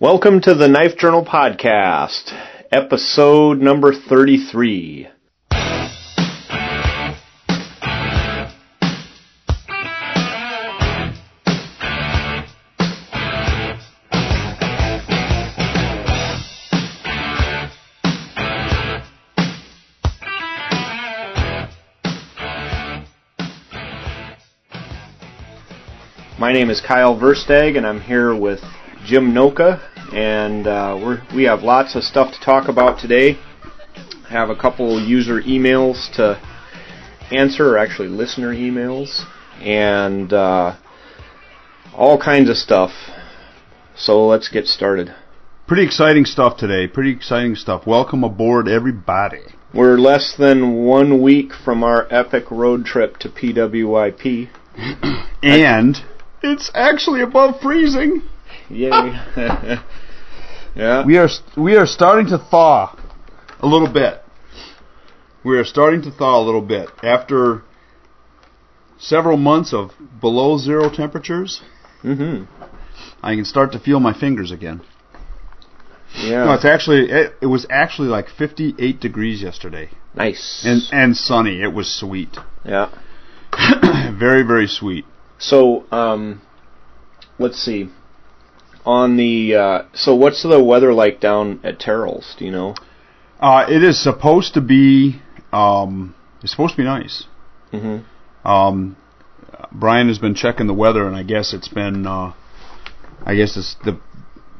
Welcome to the Knife Journal Podcast, episode number 33. My name is Kyle Versteg, and I'm here with Jim Noka, and uh, we're, we have lots of stuff to talk about today. I have a couple user emails to answer, or actually listener emails, and uh, all kinds of stuff. So let's get started. Pretty exciting stuff today. Pretty exciting stuff. Welcome aboard, everybody. We're less than one week from our epic road trip to PWYP. and it's actually above freezing. Yay. yeah. We are we are starting to thaw a little bit. We are starting to thaw a little bit after several months of below zero temperatures. Mhm. I can start to feel my fingers again. Yeah. No, it's actually it, it was actually like 58 degrees yesterday nice. and and sunny. It was sweet. yeah. very very sweet. So, um, let's see. On the uh, so, what's the weather like down at Terrell's? Do you know? Uh, it is supposed to be um, it's supposed to be nice. Mm-hmm. Um, Brian has been checking the weather, and I guess it's been, uh, I guess it's the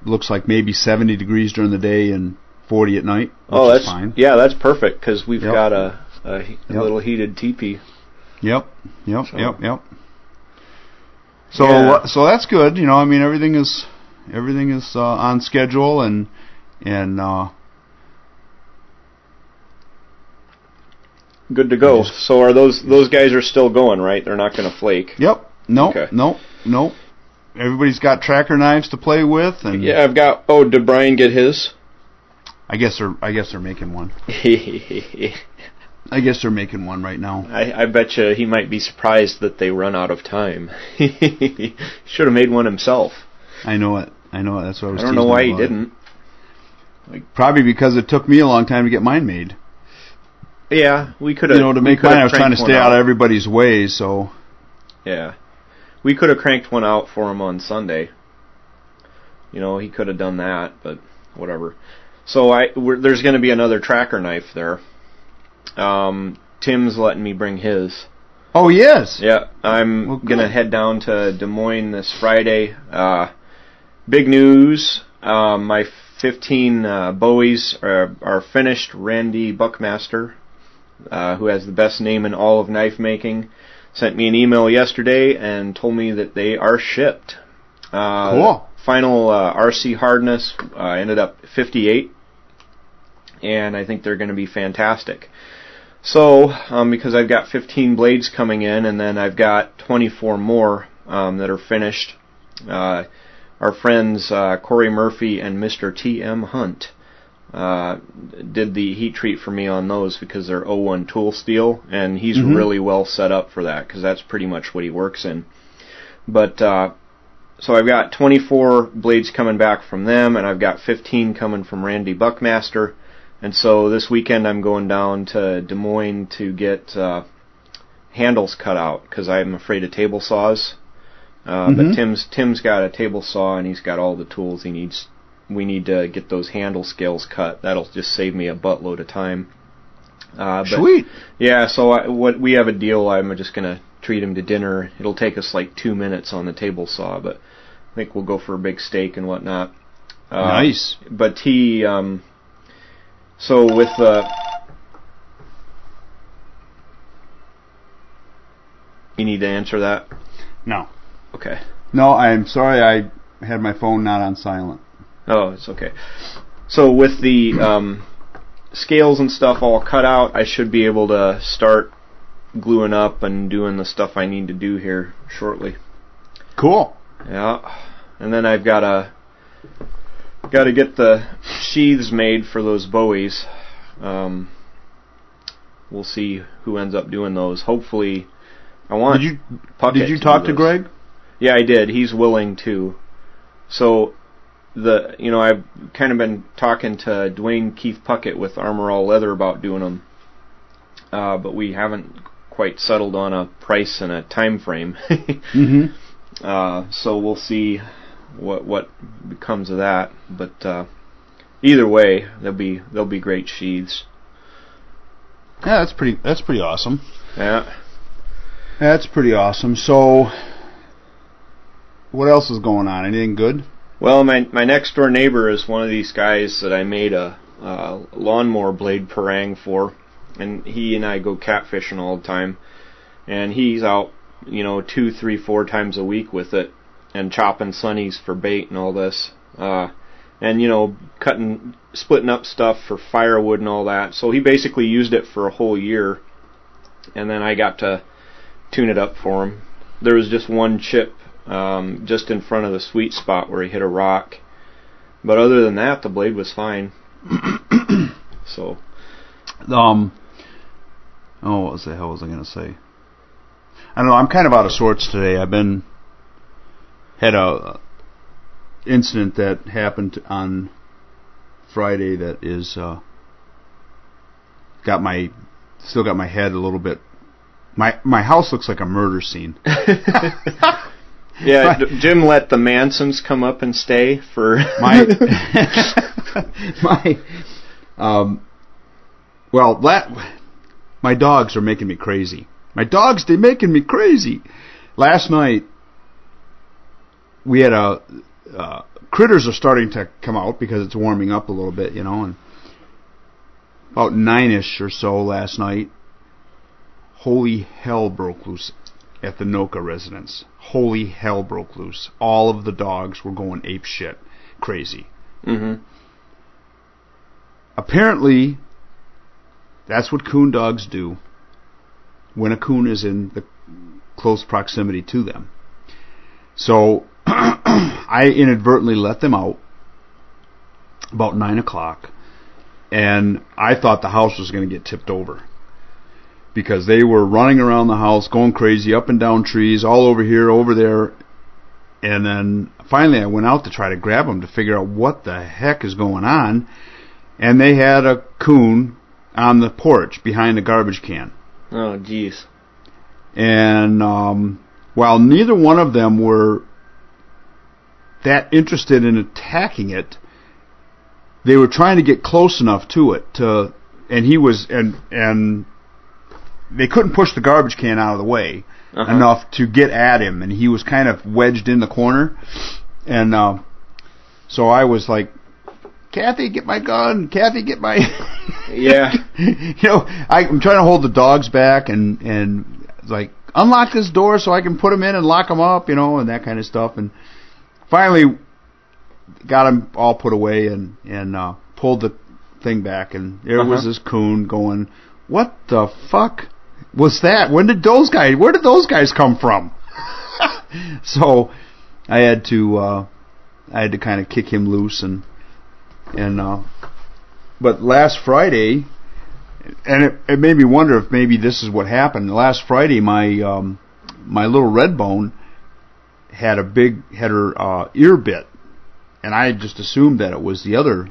looks like maybe 70 degrees during the day and 40 at night. Oh, that's fine. yeah, that's perfect because we've Yep. got a, a, he- a Yep. little heated teepee. Yep, yep, So- yep, yep. So, Yeah. uh, so that's good. You know, I mean, everything is everything is uh, on schedule, and and uh, Good to go. Just- So, are those those guys are still going, right? They're not going to flake. yep, no, Okay. no, no. Everybody's got tracker knives to play with, and Yeah, I've got. Oh, did Brian get his? I guess they're I guess they're making one. I, I guess they're making one right now. I I bet you he might be surprised that they run out of time. should have made one himself. I know it. I know it. That's what I was. I don't know why he didn't. Probably because it took me a long time to get mine made. Yeah, we could have. You know, to make mine, I was trying to stay out of everybody's way. So Yeah, we could have cranked one out for him on Sunday. You know, he could have done that, but whatever. So I, there's going to be another tracker knife there. Um, Tim's letting me bring his. Oh yes. Yeah, I'm Well, gonna head down to Des Moines this Friday. Uh, big news! Um, my 15 uh, Bowies are, are finished. Randy Buckmaster, uh, who has the best name in all of knife making, sent me an email yesterday and told me that they are shipped. Uh, Cool. Final uh, RC hardness uh, ended up 58, and I think they're going to be fantastic. So, um, because I've got 15 blades coming in, and then I've got 24 more um, that are finished. Uh, our friends uh, Corey Murphy and Mr. T.M. Hunt uh, did the heat treat for me on those because they're O1 tool steel, and he's Mhm. really well set up for that because that's pretty much what he works in. But uh, so I've got 24 blades coming back from them, and I've got 15 coming from Randy Buckmaster. And so this weekend I'm going down to Des Moines to get uh, handles cut out because I'm afraid of table saws. Uh, But Mhm. Tim's Tim's got a table saw and he's got all the tools he needs. We need to get those handle scales cut. That'll just save me a buttload of time. Uh, but Sweet. yeah, so I, what we have a deal. I'm just gonna treat him to dinner. It'll take us like two minutes on the table saw, but I think we'll go for a big steak and whatnot. Uh, nice. But he, um, so with the, you need to answer that. No. Okay. No, I'm sorry. I had my phone not on silent. Oh, it's okay. So with the um, scales and stuff all cut out, I should be able to start gluing up and doing the stuff I need to do here shortly. Cool. Yeah, and then I've got to got to get the sheaths made for those Bowies. Um, we'll see who ends up doing those. Hopefully, I want. Did you did you talk to. Greg? Yeah, I did. He's willing to. So the you know I've kind of been talking to Dwayne Keith Puckett with Armor All Leather about doing them, uh, but we haven't quite settled on a price and a time frame. mm-hmm. uh, so we'll see what what becomes of that. But uh, either way, they'll be they'll be great sheaths. Yeah, that's pretty. That's pretty awesome. Yeah, that's pretty awesome. So, what else is going on? Anything good? Well, my my next door neighbor is one of these guys that I made a, a lawnmower blade parang for, and he and I go catfishing all the time, and he's out, you know, two, three, four times a week with it, and chopping sunnies for bait and all this, uh, and you know, cutting, splitting up stuff for firewood and all that. So he basically used it for a whole year, and then I got to tune it up for him. There was just one chip um, just in front of the sweet spot where he hit a rock. But other than that, the blade was fine. so, um, oh, what was the hell was I going to say? I don't know. I'm kind of out of sorts today. I've been had a incident that happened on Friday that is uh, got my still got my head a little bit. My my house looks like a murder scene. Yeah, Jim let the Mansons come up and stay for my my um well that my dogs are making me crazy. My dogs they're making me crazy. Last night we had a uh, critters are starting to come out because it's warming up a little bit, you know, and about nine ish or so last night. Holy hell broke loose at the Noka residence. Holy hell broke loose. All of the dogs were going ape shit, crazy. Mm-hmm. Apparently, that's what coon dogs do when a coon is in the close proximity to them. So I inadvertently let them out about nine o'clock, and I thought the house was going to get tipped over because they were running around the house, going crazy, up and down trees, all over here, over there. And then finally I went out to try to grab them to figure out what the heck is going on. And they had a coon on the porch behind the garbage can. Oh, jeez. And um, while neither one of them were that interested in attacking it, they were trying to get close enough to it to, and he was, and and they couldn't push the garbage can out of the way uh-huh. enough to get at him, and he was kind of wedged in the corner. And uh, so I was like, Kathy, get my gun. Kathy, get my. yeah. you know, I, I'm trying to hold the dogs back and and like unlock this door so I can put them in and lock them up, you know, and that kind of stuff. And finally, got them all put away and and uh, pulled the thing back, and there uh-huh. was this coon going, "What the fuck?" Was that? When did those guys? Where did those guys come from? so I had to uh, I had to kind of kick him loose and and uh, but last Friday and it, it made me wonder if maybe this is what happened. Last Friday my um, my little red bone had a big had her uh, ear bit and I just assumed that it was the other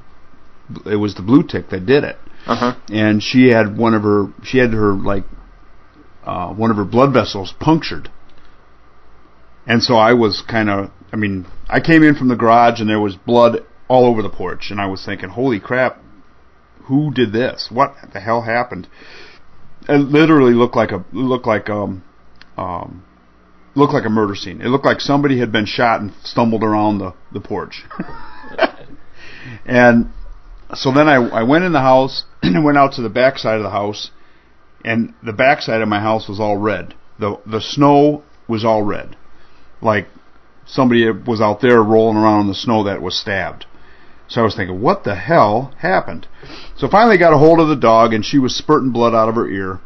it was the blue tick that did it. Uh-huh. And she had one of her she had her like uh, one of her blood vessels punctured. And so I was kind of, I mean, I came in from the garage and there was blood all over the porch, and I was thinking, holy crap, who did this? What the hell happened? It literally looked like a looked like um um looked like a murder scene. It looked like somebody had been shot and stumbled around the the porch. and so then I I went in the house and went out to the back side of the house and the backside of my house was all red. The the snow was all red, like somebody was out there rolling around in the snow that was stabbed. So I was thinking, what the hell happened? So finally got a hold of the dog, and she was spurting blood out of her ear.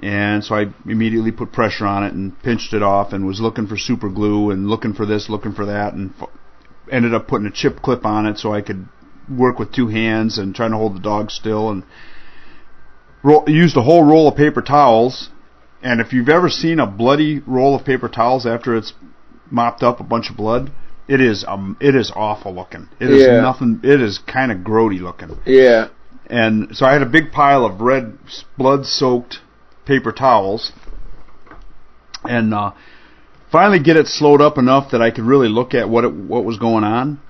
And so I immediately put pressure on it and pinched it off, and was looking for super glue and looking for this, looking for that, and ended up putting a chip clip on it so I could work with two hands and trying to hold the dog still and used a whole roll of paper towels. And if you've ever seen a bloody roll of paper towels after it's mopped up a bunch of blood, It is um, it is awful looking. It is Yeah. nothing. It is kind of grody looking. Yeah. And so I had a big pile of red blood-soaked paper towels, and uh, finally get it slowed up enough that I could really look at what it, what was going on.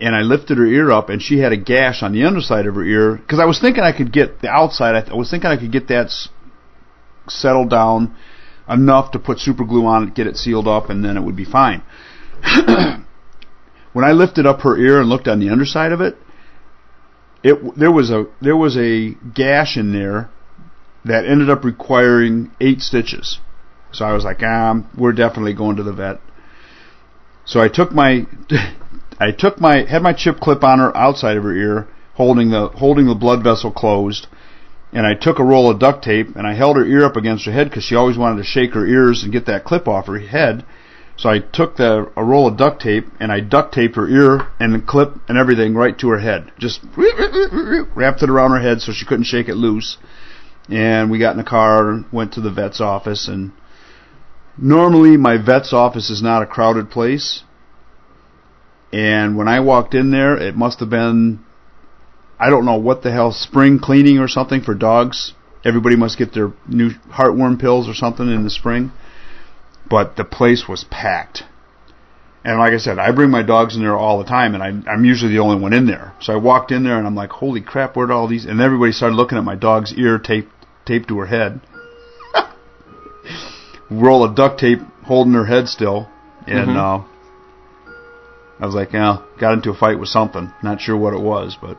And I lifted her ear up, and she had a gash on the underside of her ear because I was thinking I could get the outside. I, th- I was thinking I could get that s- settled down enough to put super glue on it, get it sealed up, and then it would be fine. when I lifted up her ear and looked on the underside of it, it there was a there was a gash in there that ended up requiring eight stitches. So I was like, ah, we're definitely going to the vet. So I took my I took my had my chip clip on her outside of her ear, holding the holding the blood vessel closed, and I took a roll of duct tape and I held her ear up against her head because she always wanted to shake her ears and get that clip off her head. So I took the a roll of duct tape and I duct taped her ear and the clip and everything right to her head. Just wrapped it around her head so she couldn't shake it loose. And we got in the car and went to the vet's office and normally my vet's office is not a crowded place. And when I walked in there, it must have been I don't know what the hell spring cleaning or something for dogs. Everybody must get their new heartworm pills or something in the spring. But the place was packed. And like I said, I bring my dogs in there all the time, and I, I'm usually the only one in there. So I walked in there, and I'm like, "Holy crap! Where'd all these?" And everybody started looking at my dog's ear taped taped to her head. Roll of duct tape holding her head still, and Mhm. uh, I was like, "Yeah, got into a fight with something. Not sure what it was, but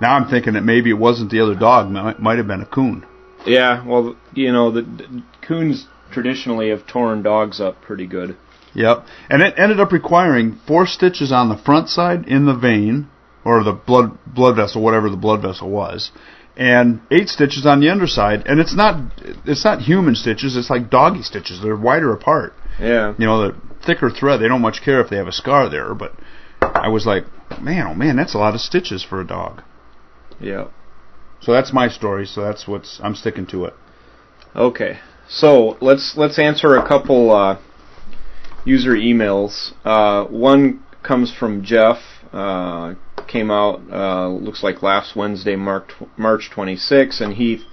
now I'm thinking that maybe it wasn't the other dog. Might might have been a coon." Yeah. Well, you know, the, the coons traditionally have torn dogs up pretty good. Yep. And it ended up requiring four stitches on the front side in the vein or the blood blood vessel, whatever the blood vessel was, and eight stitches on the underside. And it's not it's not human stitches. It's like doggy stitches. They're wider apart. Yeah. You know, the thicker thread. They don't much care if they have a scar there. But I was like, man, oh man, that's a lot of stitches for a dog. Yeah. So that's my story. So that's what's I'm sticking to it. Okay. So let's let's answer a couple uh, user emails. Uh, one comes from Jeff. Uh, came out uh, looks like last Wednesday, March March 26, and he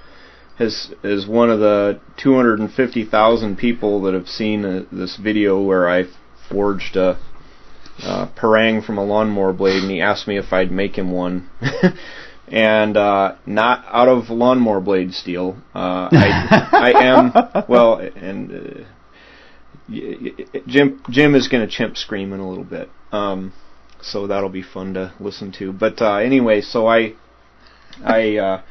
has is one of the 250,000 people that have seen uh, this video where I forged a uh, parang from a lawnmower blade, and he asked me if I'd make him one. and uh, not out of lawnmower blade steel. Uh, I, I am well, and uh, Jim Jim is going to chimp scream in a little bit, um, so that'll be fun to listen to. But uh, anyway, so I I uh,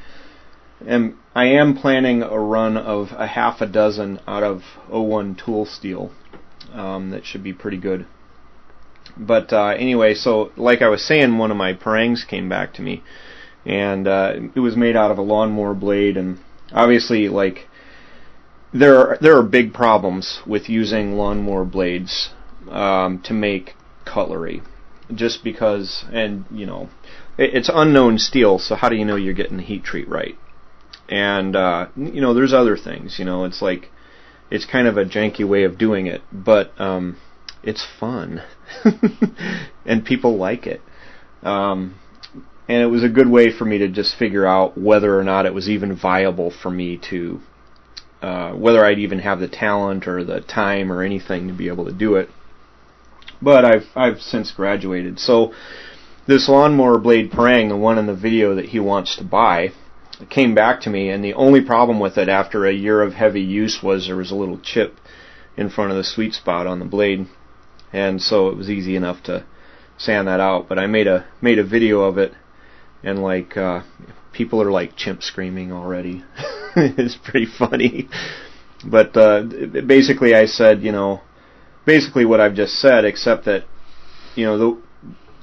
am I am planning a run of a half a dozen out of O1 tool steel. Um, that should be pretty good. But uh, anyway, so like I was saying, one of my parangs came back to me and uh, it was made out of a lawnmower blade and obviously like there are there are big problems with using lawnmower blades um, to make cutlery just because and you know it, it's unknown steel so how do you know you're getting the heat treat right and uh, you know there's other things you know it's like it's kind of a janky way of doing it but um, it's fun and people like it um, and it was a good way for me to just figure out whether or not it was even viable for me to uh, whether I'd even have the talent or the time or anything to be able to do it. But I've I've since graduated. So this lawnmower blade parang, the one in the video that he wants to buy, came back to me, and the only problem with it after a year of heavy use was there was a little chip in front of the sweet spot on the blade, and so it was easy enough to sand that out. But I made a made a video of it and like uh, people are like chimp screaming already. it's pretty funny. But uh, basically, I said, you know, basically what I've just said, except that, you know, the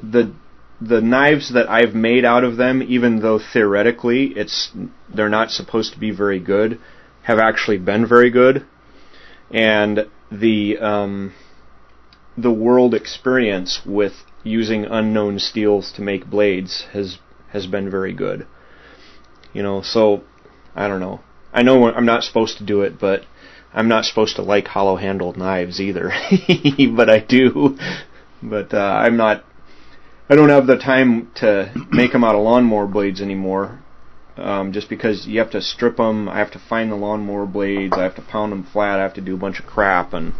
the the knives that I've made out of them, even though theoretically it's they're not supposed to be very good, have actually been very good, and the um, the world experience with using unknown steels to make blades has has been very good. You know, so I don't know. I know I'm not supposed to do it, but I'm not supposed to like hollow-handled knives either. but I do. but uh, I'm not. I don't have the time to make them out of lawnmower blades anymore. Um, just because you have to strip them, I have to find the lawnmower blades, I have to pound them flat, I have to do a bunch of crap, and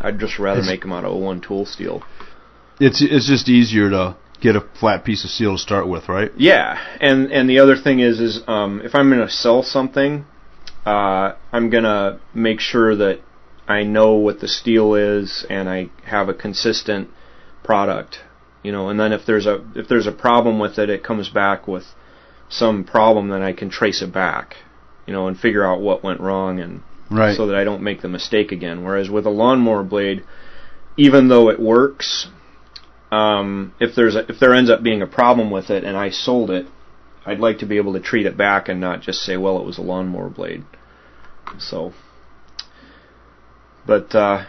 I'd just rather It's- make them out of one tool steel. It's it's just easier to get a flat piece of steel to start with, right? Yeah, and and the other thing is is um, if I'm going to sell something, uh, I'm going to make sure that I know what the steel is and I have a consistent product, you know. And then if there's a if there's a problem with it, it comes back with some problem, then I can trace it back, you know, and figure out what went wrong and Right. so that I don't make the mistake again. Whereas with a lawnmower blade, even though it works, um, if there's a, if there ends up being a problem with it and I sold it, I'd like to be able to treat it back and not just say, well, it was a lawnmower blade. So, but uh,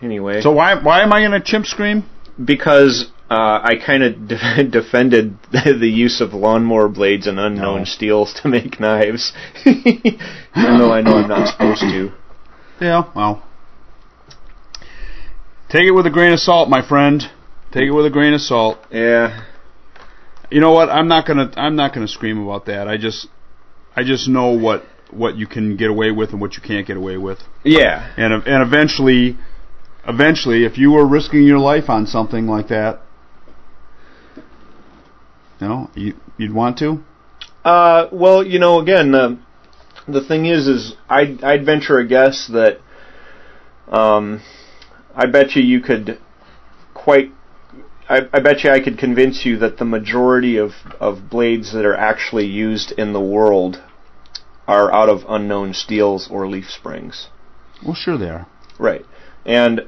anyway, so why why am I in a chimp scream? because uh, I kind of de- defended the use of lawnmower blades and unknown No. steels to make knives, even though I know I'm not supposed to. Yeah, well. Take it with a grain of salt, my friend. Take it with a grain of salt. Yeah, You know what? I'm not gonna I'm not gonna scream about that. I just I just know what what you can get away with and what you can't get away with. yeah, And and eventually eventually if you were risking your life on something like that, you know, you you'd want to? Uh, well, you know, again, the the thing is, is I'd I'd venture a guess that, um, I bet you you could quite. I, I bet you I could convince you that the majority of, of blades that are actually used in the world are out of unknown steels or leaf springs. Well, sure they are. Right. And,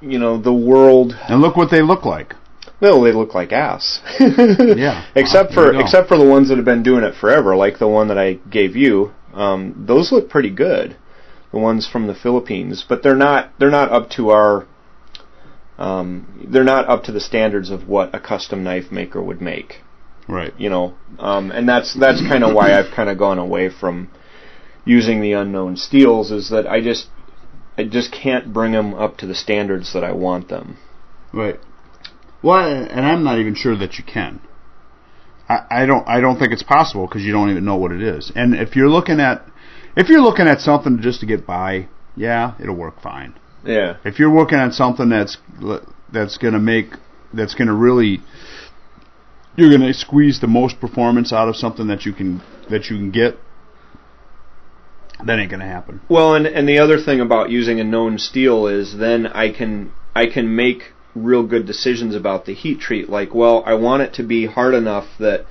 you know, the world And look what they look like. Well, they look like ass. Yeah. Except for except for the ones that have been doing it forever, like the one that I gave you. Um, those look pretty good. The ones from the Philippines, but they're not they're not up to our um, they're not up to the standards of what a custom knife maker would make. Right. You know, um, and that's that's kind of why I've kind of gone away from using the unknown steels. Is that I just I just can't bring them up to the standards that I want them. Right. Well, and I'm not even sure that you can. I, I don't. I don't think it's possible because you don't even know what it is. And if you're looking at, if you're looking at something just to get by, yeah, it'll work fine. Yeah. If you're working on something that's that's going to make that's going to really you're going to squeeze the most performance out of something that you can that you can get, that ain't going to happen. Well, and and the other thing about using a known steel is then I can I can make real good decisions about the heat treat. Like, well, I want it to be hard enough that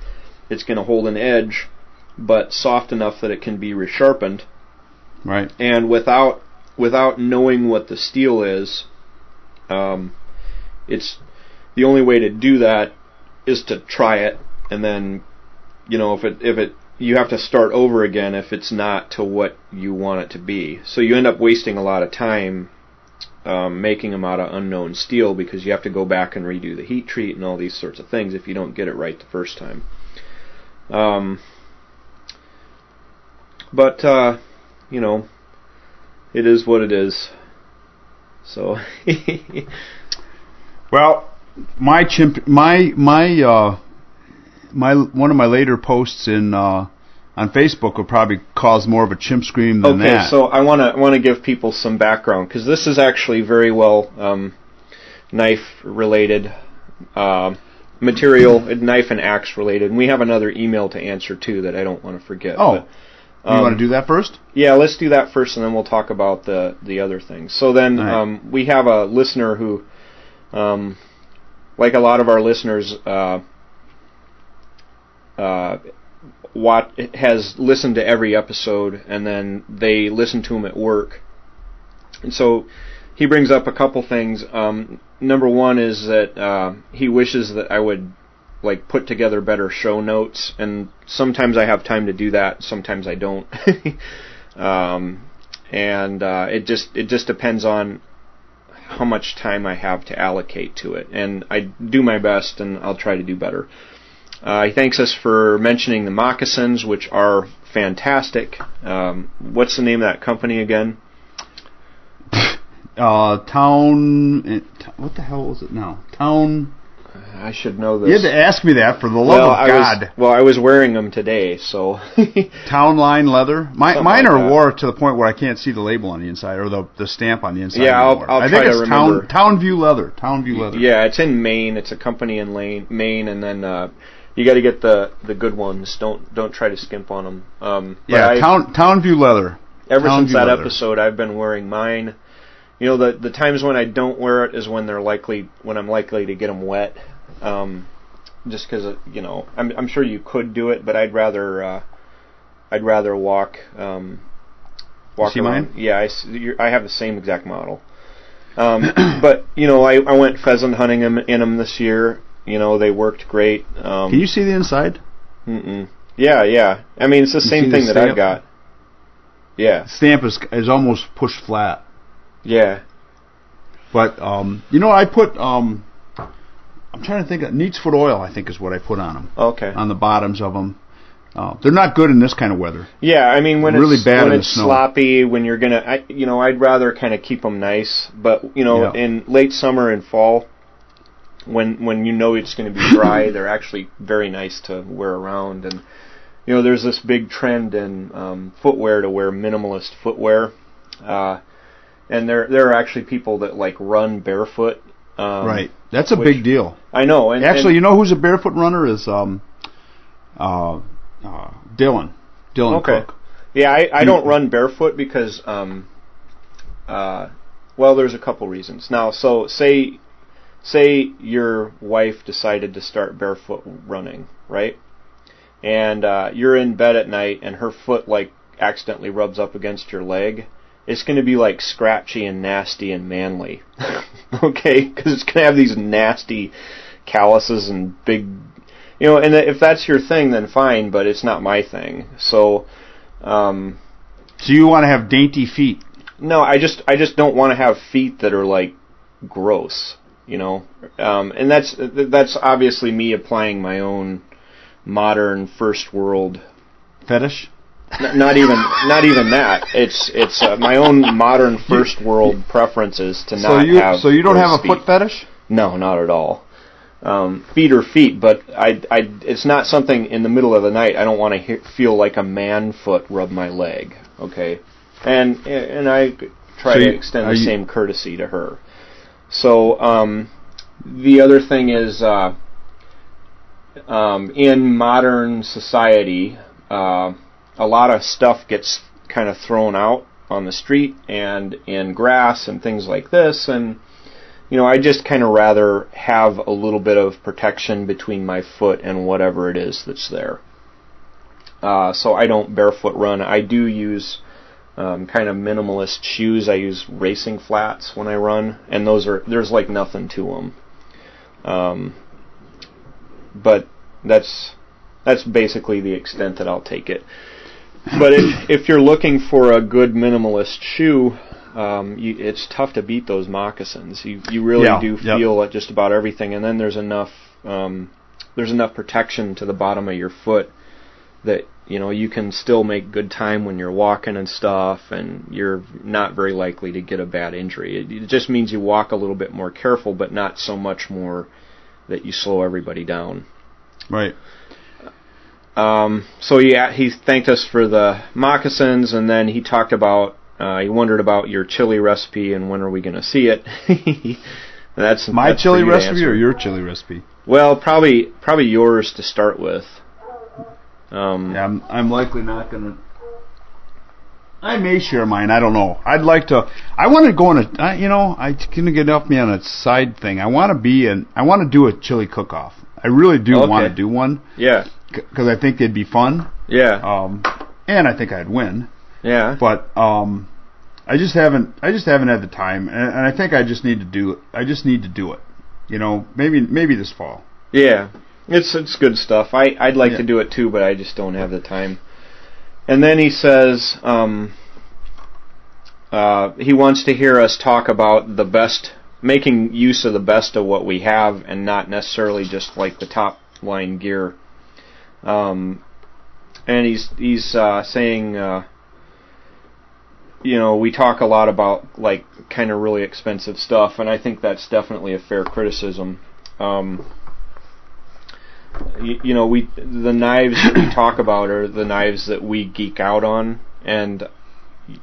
it's going to hold an edge, but soft enough that it can be resharpened. Right. And without without knowing what the steel is, um, it's the only way to do that is to try it, and then you know if it if it you have to start over again if it's not to what you want it to be. So you end up wasting a lot of time um, making them out of unknown steel because you have to go back and redo the heat treat and all these sorts of things if you don't get it right the first time. Um, but uh, you know, it is what it is. So Well, my chimp, my my uh, my one of my later posts in uh, on Facebook will probably cause more of a chimp scream than okay, that. Okay, so I want to want to give people some background because this is actually very well um, knife related uh, material, knife and axe related. And we have another email to answer too that I don't want to forget. oh, but, you want to do that first? Yeah, let's do that first, and then we'll talk about the the other things. So then, right. um, we have a listener who, um, like a lot of our listeners, uh, uh, what has listened to every episode, and then they listen to him at work. And so, he brings up a couple things. Um, number one is that uh, he wishes that I would like put together better show notes and sometimes I have time to do that sometimes I don't um, and uh, it just it just depends on how much time I have to allocate to it and I do my best and I'll try to do better uh, he thanks us for mentioning the moccasins which are fantastic um, what's the name of that company again uh, town. eh, What the hell was it now? Town. I should know this. You had to ask me that for the love well, of God. was well, I was wearing them today, so Town line leather. My, Something mine like are that. wore to the point where I can't see the label on the inside or the the stamp on the inside. Yeah, I'll- I'll I try think to it's town remember. Towne View leather. Towne View leather. yeah, it's in Maine. It's a company in Lane, Maine, and then uh, you got to get the the good ones. Don't don't try to skimp on them. Um, Yeah, I- town Towne View leather. ever Towne View since that leather. episode, I've been wearing mine. You know, the the times when I don't wear it is when they're likely when I'm likely to get them wet. Um, just because you know, I'm I'm sure you could do it, but I'd rather uh, I'd rather walk um, walk see around. mine? Yeah, I you're, I have the same exact model. Um, but you know, I I went pheasant hunting 'em- in them this year. You know, they worked great. Um, Can you see the inside? Mm-mm. Yeah, yeah. I mean, it's the You same see the thing that? I've got. Yeah, Stamp is is almost pushed flat. yeah. But um, you know, I put um, I'm trying to think. of Neat's foot oil, I think, is what I put on them Okay. on the bottoms of them. Uh, they're not good in this kind of weather. Yeah, I mean when Really it's bad when it's sloppy, when you're gonna, I, you know, I'd rather kind of keep them nice. But you know, Yeah. in late summer and fall, when when you know it's going to be dry, they're actually very nice to wear around. And you know, there's this big trend in um, footwear to wear minimalist footwear, uh, and there there are actually people that like run barefoot. Um, right. That's a big deal. I know. And, Actually, and- you know who's a barefoot runner is um, uh, uh, Dylan. Dylan Okay. Cook. Yeah, I, I don't run barefoot because, um, uh, well, there's a couple reasons. Now, so say, say your wife decided to start barefoot running, right? And uh, you're in bed at night, and her foot like accidentally rubs up against your leg. It's going to be like scratchy and nasty and manly, okay? Because it's going to have these nasty calluses and big, you know. And if that's your thing, then fine. But it's not my thing. So, um, So you want to have dainty feet. no, I just I just don't want to have feet that are like gross, you know. Um, and that's that's obviously me applying my own modern first world. Fetish? n- Not even not even that. It's it's uh, my own modern first world preferences to So not you have. so you don't have a feet. foot fetish? No, not at all. Um, feet are feet, but I, I, it's not something in the middle of the night. I don't want to he- feel like a man foot rub my leg. Okay, and and I try So to extend the you- same courtesy to her. So um, the other thing is, uh, um, in modern society, uh, a lot of stuff gets kind of thrown out on the street and in grass and things like this, and you know, I just kind of rather have a little bit of protection between my foot and whatever it is that's there. Uh, so I don't barefoot run. I do use um, kind of minimalist shoes. I use racing flats when I run, and those are there's like nothing to them. Um, but that's that's basically the extent that I'll take it. But if if you're looking for a good minimalist shoe, um, you, it's tough to beat those moccasins. You you really Yeah, do yep. feel at just about everything, and then there's enough um, there's enough protection to the bottom of your foot that you know you can still make good time when you're walking and stuff, and you're not very likely to get a bad injury. It, it just means you walk a little bit more careful, but not so much more that you slow everybody down. Right. Um, so yeah, he thanked us for the moccasins, and then he talked about. Uh, he wondered about your chili recipe and when are we going to see it. that's My that's chili recipe or your chili recipe? Well, probably probably yours to start with. Um, Yeah, I'm, I'm likely not gonna. I may share mine. I don't know. I'd like to. I want to go on a. I, you know, I gonna get off me on a side thing. I want to be an. I want to do a chili cook-off. I really do Okay. want to do one yeah, because I think they'd be fun. yeah, Um, and I think I'd win. yeah. But um, I just haven't. I just haven't had the time, and, and I think I just need to do. I just need to do it. You know, maybe maybe this fall. Yeah, it's it's good stuff. I I'd like Yeah. to do it too, but I just don't have the time. And then he says um, uh, he wants to hear us talk about the best, making use of the best of what we have, and not necessarily just like the top line gear. Um, and he's he's uh, saying. Uh, you know, we talk a lot about like kind of really expensive stuff, and I think that's definitely a fair criticism. Um, you, you know, we the knives that we talk about are the knives that we geek out on, and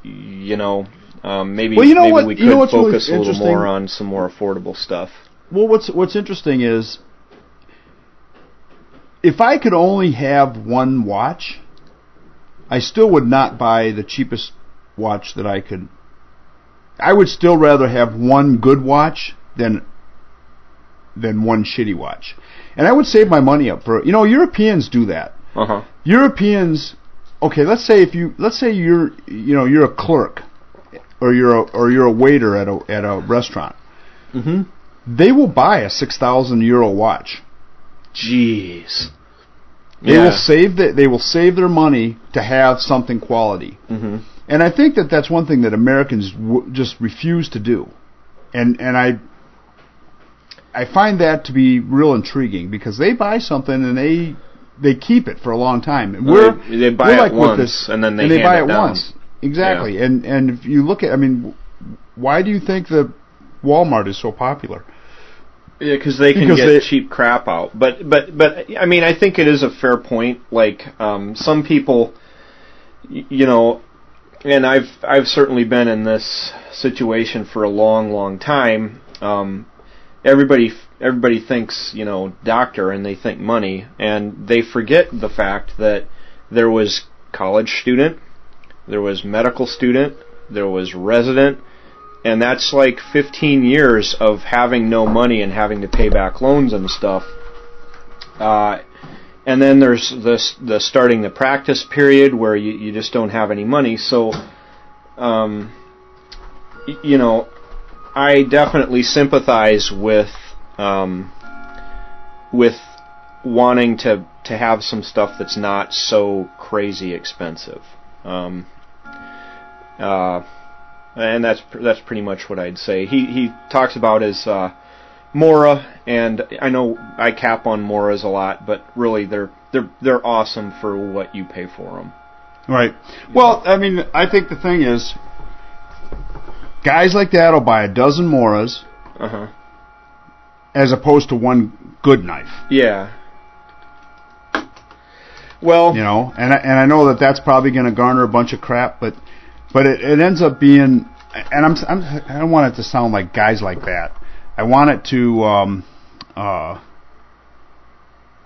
you know, um, maybe Well, you know maybe what- we you know could really focus a little more on some more affordable stuff. Well, what's what's interesting is if I could only have one watch, I still would not buy the cheapest watch that I could. I would still rather have one good watch than than one shitty watch, and I would save my money up for. You know, Europeans do that. Uh huh. Europeans, okay, let's say if you let's say you're you know you're a clerk or you're a, or you're a waiter at a at a restaurant. Mm-hmm. They will buy a six thousand euro watch. Jeez. They will save the, they will save their money to have something quality. Mm-hmm. And I think that that's one thing that Americans w- just refuse to do. And and I I find that to be real intriguing because they buy something and they they keep it for a long time. And we're they- they buy we're it like with once, this, and then they and they buy it it down. once. Exactly. And and if you look at I mean why do you think that Walmart is so popular? Yeah, because they can Because get they- cheap crap out. But but but I mean, I think it is a fair point. Like um, some people, you know, and I've I've certainly been in this situation for a long long time. Um, everybody everybody thinks you know doctor and they think money and they forget the fact that there was college student, there was medical student, there was resident, and that's like 15 years of having no money and having to pay back loans and stuff. Uh, and then there's the the starting the practice period where you, you just don't have any money. So, um, you know, I definitely sympathize with um, with wanting to to have some stuff that's not so crazy expensive. Um, uh, and that's that's pretty much what I'd say. He he talks about his uh, Mora, and I know I cap on Moras a lot, but really they're they're they're awesome for what you pay for them. Right. Well, I mean, I think the thing is, guys like that will buy a dozen Moras Uh huh. as opposed to one good knife. Yeah. Well, You know, and I, and I know that that's probably going to garner a bunch of crap, but but it, it ends up being, and I'm, I'm I don't want it to sound like guys like that. I want it to, um, uh,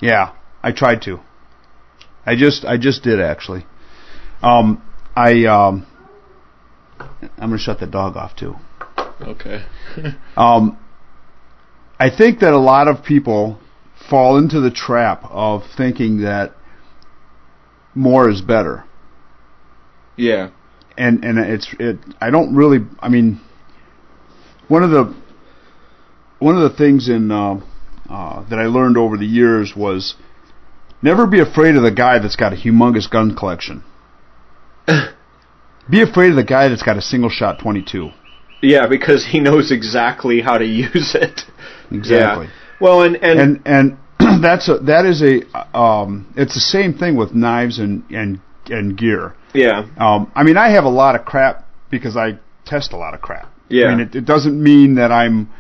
yeah, I tried to. I just I just did actually. Um, I um, I'm gonna shut the dog off too. okay. Um, I think that a lot of people fall into the trap of thinking that more is better, yeah. and and it's it. I don't really. I mean, one of the one of the things in uh, uh, that I learned over the years was never be afraid of the guy that's got a humongous gun collection. be afraid of the guy that's got a single shot 22. Yeah, because he knows exactly how to use it. Exactly. Yeah. Well, and and, and and that's a that is a um it's the same thing with knives and and and gear. yeah, Um, I mean, I have a lot of crap because I test a lot of crap. Yeah. I mean, it, it doesn't mean that I'm.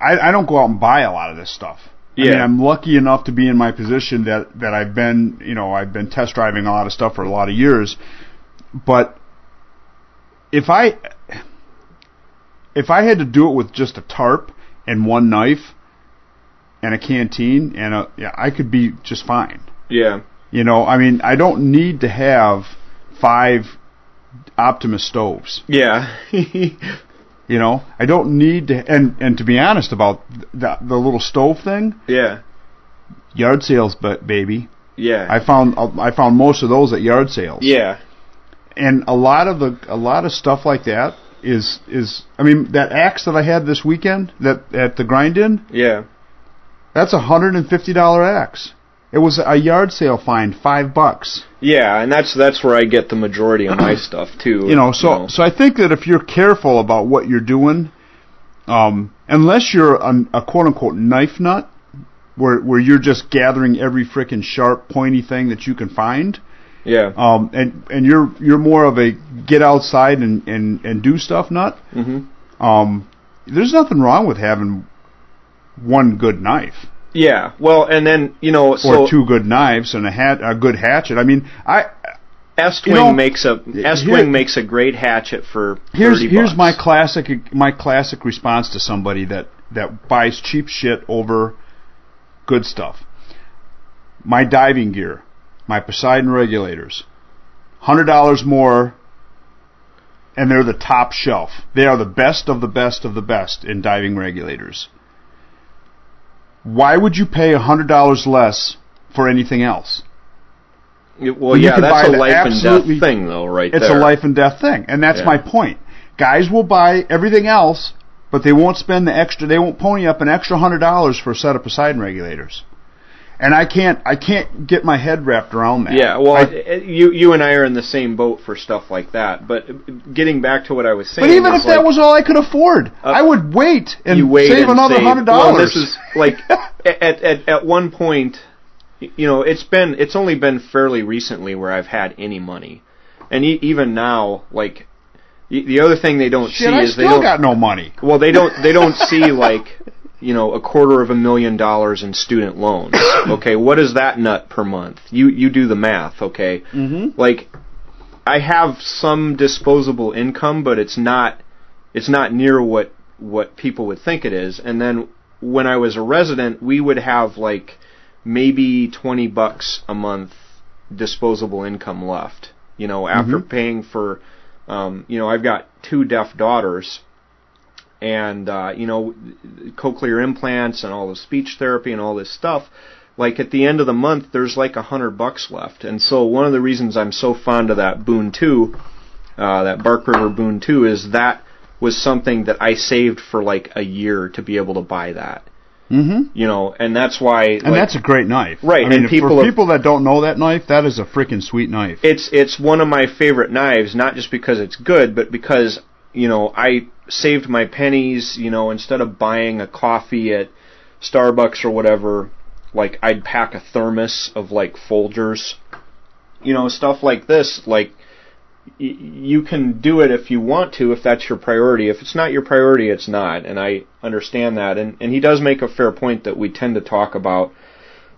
I, I don't go out and buy a lot of this stuff. Yeah. I mean, I'm lucky enough to be in my position that that I've been, you know, I've been test driving a lot of stuff for a lot of years. But if I if I had to do it with just a tarp and one knife and a canteen and a yeah, I could be just fine. yeah, You know, I mean, I don't need to have five Optimus stoves. yeah, You know, I don't need to. And and to be honest about the the little stove thing, yeah, yard sales, but baby, yeah, I found I found most of those at yard sales. yeah, And a lot of the a lot of stuff like that is is I mean that axe that I had this weekend that at the grind in yeah, that's a hundred and fifty dollar axe. It was a yard sale find, five bucks. yeah, and that's that's where I get the majority of my stuff too. you know so so i think that if you're careful about what you're doing um unless you're a, a quote unquote knife nut where where you're just gathering every frickin' sharp pointy thing that you can find Yeah. Um, and and you're you're more of a get outside and and and do stuff nut. hmm Um, there's nothing wrong with having one good knife Yeah. Well, and then you know, so or two good knives and a hat a good hatchet. I mean, I Estwing you know, makes a Estwing makes a great hatchet for here's 30 here's my classic my classic response to somebody that that buys cheap shit over good stuff. My diving gear, my Poseidon regulators, hundred dollars more, and they're the top shelf. They are the best of the best of the best in diving regulators. Why would you pay hundred dollars less for anything else? Well, you yeah, can that's buy a life and death thing, though, right It's there. a life and death thing, and that's Yeah. my point. Guys will buy everything else, but they won't spend the extra. They won't pony up an extra hundred dollars for a set of Poseidon regulators. And I can't, I can't get my head wrapped around that. Yeah, well, I- you you and I are in the same boat for stuff like that. But getting back to what I was saying, but even if that was all I could afford, Uh, I would wait and wait save and another hundred Well, dollars. this is like at, at at one point, you know, it's been it's only been fairly recently where I've had any money, and e- even now, like the other thing they don't Shit, see I is they don't got no money. well they don't they don't see like you know a quarter of a million dollars in student loans. Okay, what is that nut per month? You you do the math. Okay, Mm-hmm. like I have some disposable income, but it's not it's not near what what people would think it is. And then when I was a resident, we would have like maybe 20 bucks a month disposable income left. You know, after Mhm. paying for um, you know, I've got two deaf daughters and uh, you know, cochlear implants and all the speech therapy and all this stuff like at the end of the month there's like a hundred bucks left and so one of the reasons i'm so fond of that boon 2 uh, that bark river boon 2 is that was something that i saved for like a year to be able to buy that Mm-hmm. you know and that's why And like, that's a great knife, Right, I mean, and people for have- people that don't know that knife, that is a freaking sweet knife. it's it's one of my favorite knives not just because it's good but because you know i saved my pennies you know instead of buying a coffee at starbucks or whatever like i'd pack a thermos of like folgers. You know stuff like this like y- you can do it if you want to if that's your priority. If it's not your priority it's not and i understand that. And and he does make a fair point that we tend to talk about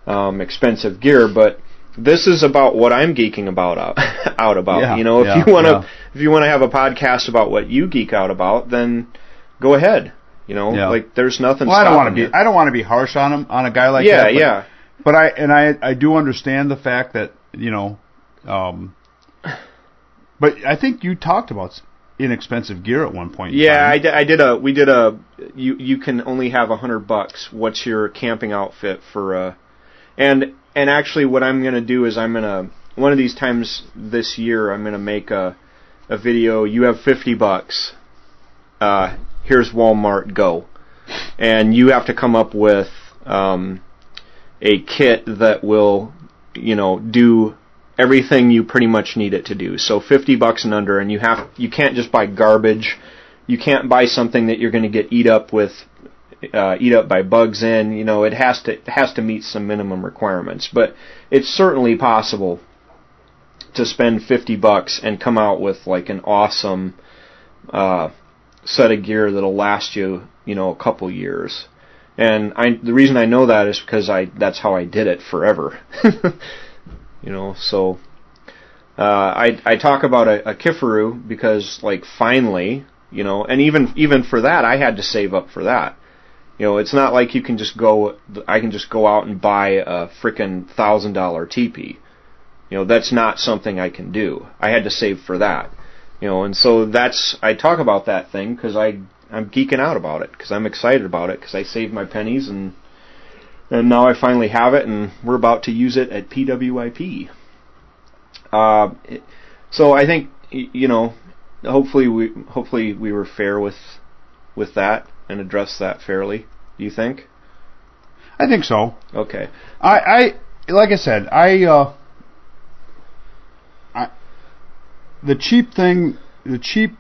um expensive gear but this is about what I'm geeking about out, out about. Yeah, you know, if yeah, you want to yeah. if you want to have a podcast about what you geek out about, then go ahead. You know, like there's nothing. well, I don't want to be. I don't want to be harsh on him, on a guy like yeah, that. but- yeah. But I and I I do understand the fact that you know, um, but I think you talked about inexpensive gear at one point. Yeah, I did, I did a. We did a. You you can only have a hundred bucks. What's your camping outfit for? Uh, and and actually, what I'm gonna do is I'm gonna one of these times this year I'm gonna make a a video. You have fifty bucks. Uh, here's Walmart. Go, and you have to come up with um, a kit that will you know do everything you pretty much need it to do. So 50 bucks and under and you have you can't just buy garbage. You can't buy something that you're going to get eat up with uh, eat up by bugs in, you know, it has to has to meet some minimum requirements, but it's certainly possible to spend 50 bucks and come out with like an awesome uh, set of gear that'll last you, you know, a couple years. And I the reason I know that is because I that's how I did it forever. you know, so uh, I I talk about a, a Kifaru because like finally, you know, and even even for that I had to save up for that. You know, it's not like you can just go. I can just go out and buy a frickin' thousand dollar teepee. You know, that's not something I can do. I had to save for that. You know, and so that's I talk about that thing because I I'm geeking out about it because I'm excited about it because I saved my pennies and and now I finally have it and we're about to use it at PWYP. Uh, so I think you know, hopefully we hopefully we were fair with with that and address that fairly. Do you think? I think so. Okay. I, I like I said, I, uh, I, the cheap thing, the cheap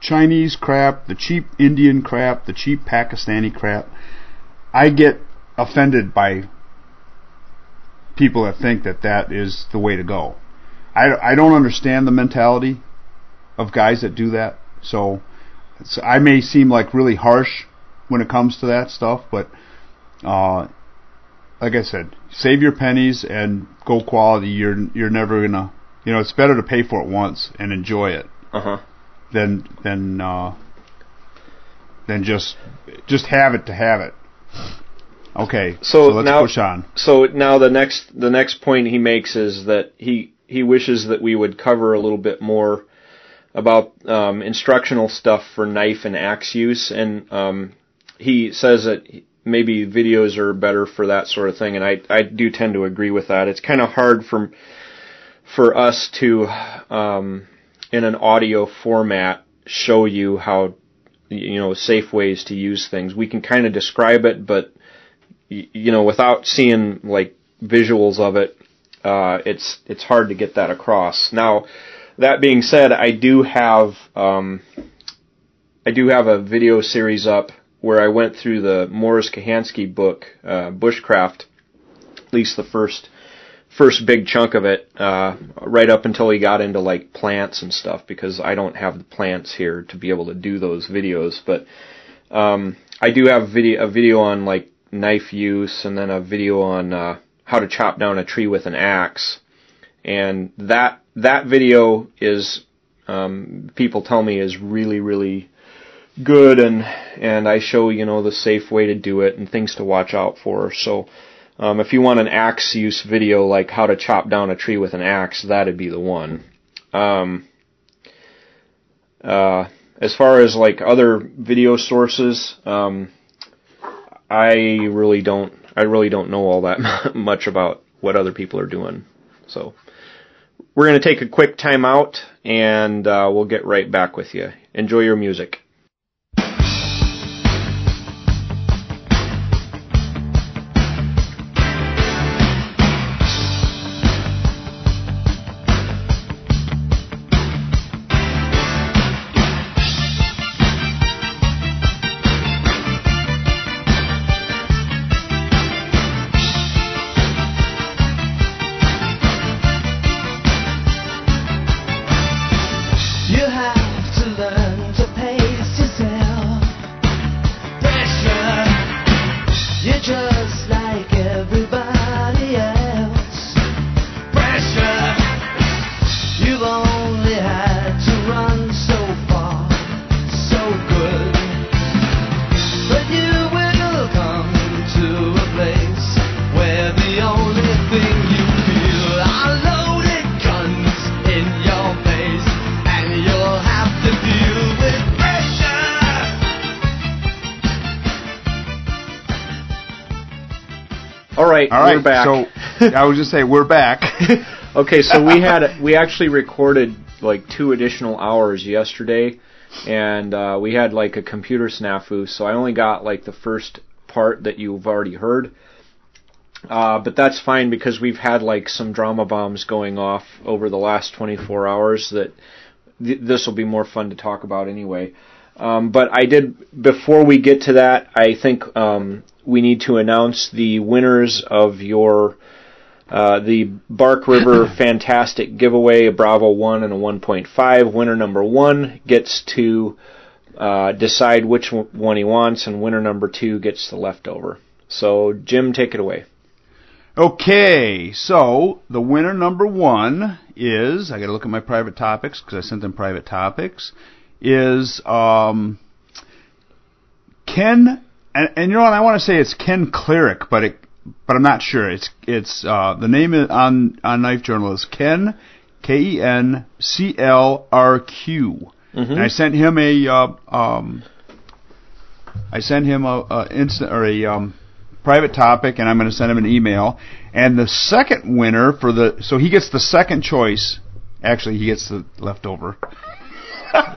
Chinese crap, the cheap Indian crap, the cheap Pakistani crap. I get offended by people that think that that is the way to go. I I don't understand the mentality of guys that do that. So, so I may seem like really harsh when it comes to that stuff, but uh, like I said, save your pennies and go quality. You're you're never gonna, you know, it's better to pay for it once and enjoy it Uh huh. than than uh, than just just have it to have it. Okay, So let's now- push on. So now the next the next point he makes is that he he wishes that we would cover a little bit more about um, instructional stuff for knife and axe use, and um, he says that maybe videos are better for that sort of thing, and I I do tend to agree with that. It's kind of hard for for us to um, in an audio format show you how you know safe ways to use things. We can kind of describe it, but you know without seeing like visuals of it, uh, it's it's hard to get that across. Now, that being said, I do have um, I do have a video series up where I went through the Mors Kochanski book, uh, Bushcraft, at least the first first big chunk of it, uh, right up until he got into like plants and stuff, because I don't have the plants here to be able to do those videos. But um, I do have video a video on like knife use, and then a video on uh, how to chop down a tree with an axe. And that that video is um, people tell me is really really good, and and I show you know the safe way to do it and things to watch out for. So. Um, if you want an axe use video like how to chop down a tree with an axe, that'd be the one. Um, uh, as far as like other video sources, um, I really don't. I really don't know all that much about what other people are doing. So we're going to take a quick time out, and uh, we'll get right back with you. Enjoy your music. Right, All right, so I was just say we're back. Okay, so we had we actually recorded like two additional hours yesterday, and uh, we had like a computer snafu, so I only got like the first part that you've already heard. Uh, but that's fine because we've had like some drama bombs going off over the last 24 hours that th- this will be more fun to talk about anyway. Um, but I did before we get to that, I think um, we need to announce the winners of your uh, the Bark River Fantastic giveaway, a Bravo 1 and a 1.5. Winner number 1 gets to uh, decide which one he wants, and winner number 2 gets the leftover. So, Jim, take it away. Okay, so the winner number one is I got to look at my private topics because I sent them private topics. Is um, Ken and, and you know what I want to say it's Ken Cleric, but it but I'm not sure. It's it's uh, the name on on Knife Journal is Ken K E N C L R Q. And I sent him a uh, um, I sent him a, a instant or a um, private topic, and I'm going to send him an email. And the second winner for the so he gets the second choice. Actually, he gets the leftover,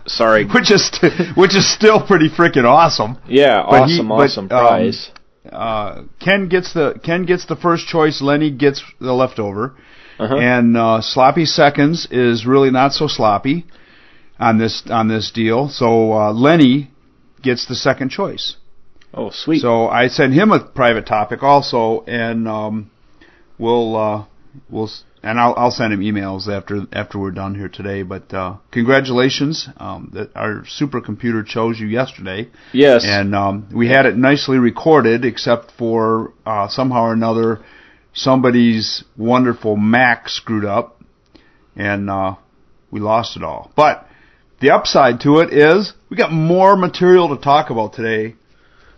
Sorry. which is which is still pretty freaking awesome. Yeah, But he- awesome, but, awesome um, prize. Uh, Ken gets the Ken gets the first choice. Lenny gets the leftover, Uh-huh. and uh, sloppy seconds is really not so sloppy on this on this deal. So uh, Lenny gets the second choice. oh, sweet. So I sent him a private topic also, and um, we'll uh, we'll and I'll I'll send him emails after after we're done here today. But uh, congratulations, um, that our supercomputer chose you yesterday, Yes. and um, we had it nicely recorded, except for uh, somehow or another somebody's wonderful Mac screwed up, and uh, we lost it all. But the upside to it is we got more material to talk about today.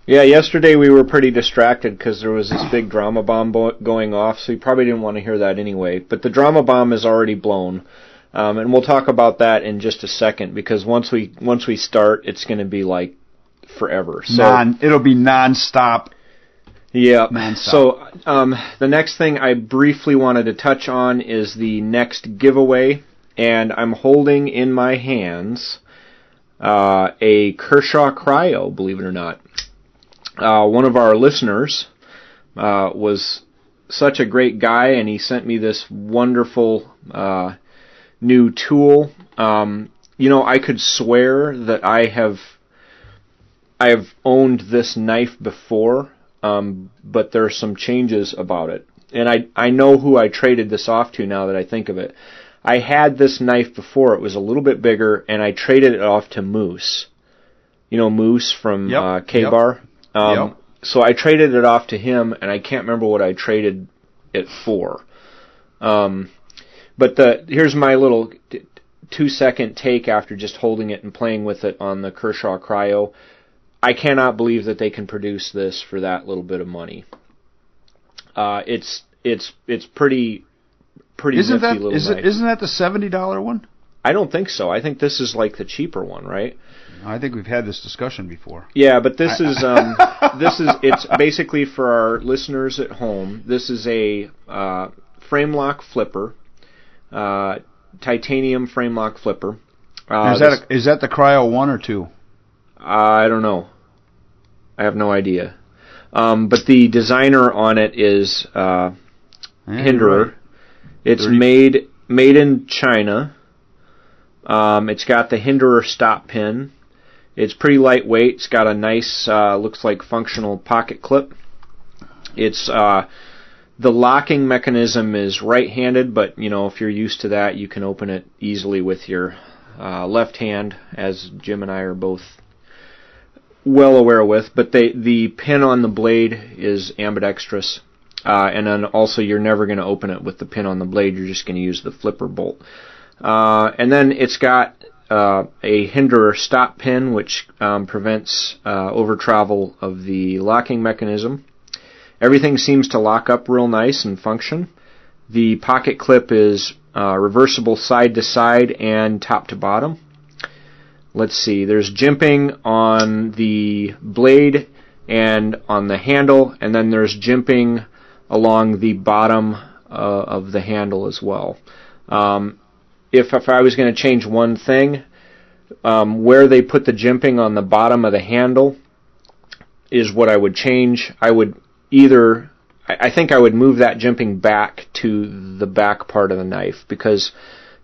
Yeah, yesterday we were pretty distracted because there was this big drama bomb bo- going off, so you probably didn't want to hear that anyway. But the drama bomb is already blown, um, and we'll talk about that in just a second because once we once we start, it's going to be like forever. So non, it'll be non-stop. yeah. nonstop. So um, the next thing I briefly wanted to touch on is the next giveaway, and I'm holding in my hands uh, a Kershaw Cryo. Believe it or not, uh, one of our listeners uh, was such a great guy, and he sent me this wonderful uh, new tool. Um, you know, I could swear that I have I have owned this knife before, um, but there are some changes about it, and I I know who I traded this off to now that I think of it. I had this knife before; it was a little bit bigger, and I traded it off to Moose. You know Moose from Yep, uh, K yep. Um, Yep. So I traded it off to him, and I can't remember what I traded it for. Um, but the here's my little t- two second take after just holding it and playing with it on the Kershaw Cryo. I cannot believe that they can produce this for that little bit of money. Uh, it's it's it's pretty pretty Isn't nifty that little is it, isn't that the seventy dollar one? I don't think so. I think this is like the cheaper one, right? I think we've had this discussion before. Yeah, but this is um, this is it's basically for our listeners at home. This is a uh, frame lock flipper, uh, titanium frame lock flipper. Uh, is that this- a, is that the Cryo one or two? I don't know. I have no idea. Um, but the designer on it is uh, Yeah, Hinderer. right. It's Thirty- made made in China. Um, it's got the Hinderer stop pin. It's pretty lightweight. It's got a nice, uh, looks like functional pocket clip. It's uh, the locking mechanism is right-handed, but you know if you're used to that, you can open it easily with your uh, left hand, as Jim and I are both well aware with. But they, the pin on the blade is ambidextrous, uh, and then also you're never going to open it with the pin on the blade. You're just going to use the flipper bolt. Uh, and then it's got uh, a hinderer stop pin, which um, prevents uh, over travel of the locking mechanism. Everything seems to lock up real nice and function. The pocket clip is uh, reversible side to side and top to bottom. Let's see, there's jimping on the blade and on the handle, and then there's jimping along the bottom uh, of the handle as well. Um, if if I was going to change one thing, um, where they put the jimping on the bottom of the handle is what I would change. I would either I think I would move that jimping back to the back part of the knife because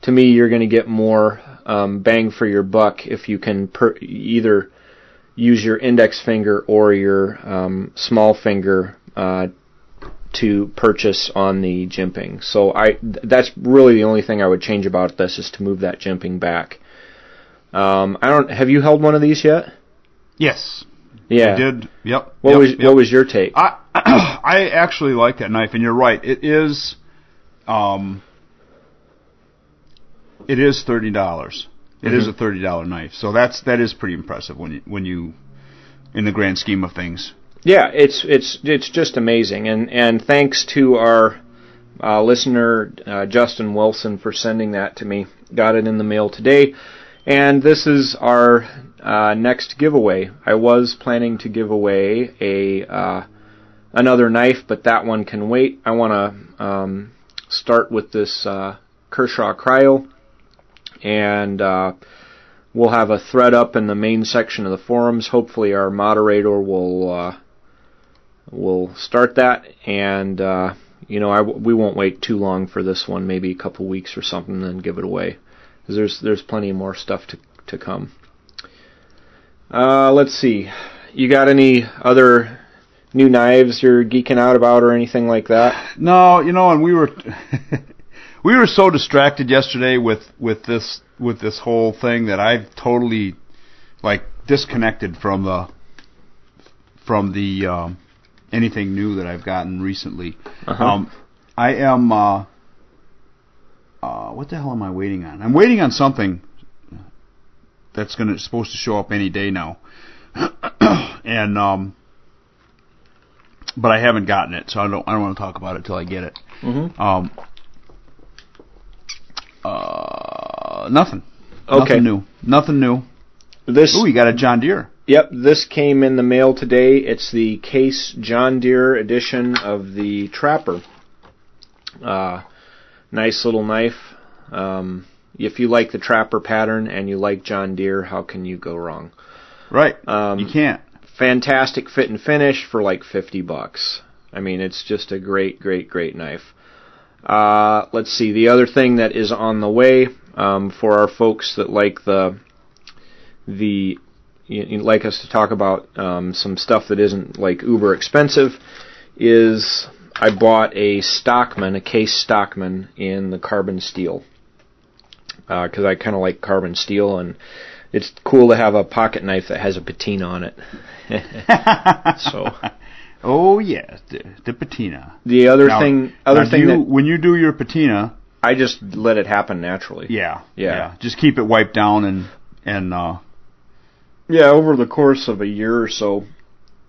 to me you're going to get more um, bang for your buck if you can per- either use your index finger or your um, small finger uh, to purchase on the jimping. So I th- that's really the only thing I would change about this is to move that jimping back. Um, I don't. Have you held one of these yet? Yes, Yeah. I did. Yep. What yep, was yep. What was your take? I I actually like that knife, and you're right. It is, um, it is thirty dollars. It is Mhm. a thirty dollar knife, so that's that is pretty impressive when you when you, in the grand scheme of things. Yeah, it's it's it's just amazing, and and thanks to our uh, listener uh, Justin Wilson for sending that to me. Got it in the mail today, and this is our uh, next giveaway. I was planning to give away a uh, another knife, but that one can wait. I want to um, start with this uh, Kershaw Cryo, and uh, we'll have a thread up in the main section of the forums. Hopefully, our moderator will will start that, and uh, you know, I we won't wait too long for this one. Maybe a couple weeks or something, and then give it away. 'Cause there's there's plenty more stuff to to come. Uh, let's see. You got any other new knives you're geeking out about or anything like that? No, you know, and we were we were so distracted yesterday with with this with this whole thing that I've totally like disconnected from the from the um, anything new that I've gotten recently. Uh-huh. Um, I am. Uh, uh, what the hell am I waiting on? I'm waiting on something that's gonna supposed to show up any day now, and um, but I haven't gotten it, so I don't I don't want to talk about it till I get it. Mm-hmm. Um, uh, nothing. Okay. Nothing new. Nothing new. This Ooh, you got a John Deere. Yep, this came in the mail today. It's the Case John Deere edition of the Trapper. Uh, nice little knife. Um, if you like the Trapper pattern and you like John Deere, how can you go wrong? Right. Um, you can't. Fantastic fit and finish for like 50 bucks. I mean, it's just a great, great, great knife. Uh, let's see. The other thing that is on the way um, for our folks that like the the you, you like us to talk about um, some stuff that isn't like uber expensive is I bought a Stockman, a case Stockman in the carbon steel because I kind of like carbon steel and it's cool to have a pocket knife that has a patina on it. so Oh yes, the, the patina. the other Now- thing, other thing you, when you do your patina, I just let it happen naturally. yeah, Yeah. just keep it wiped down and and uh, Yeah, over the course of a year or so,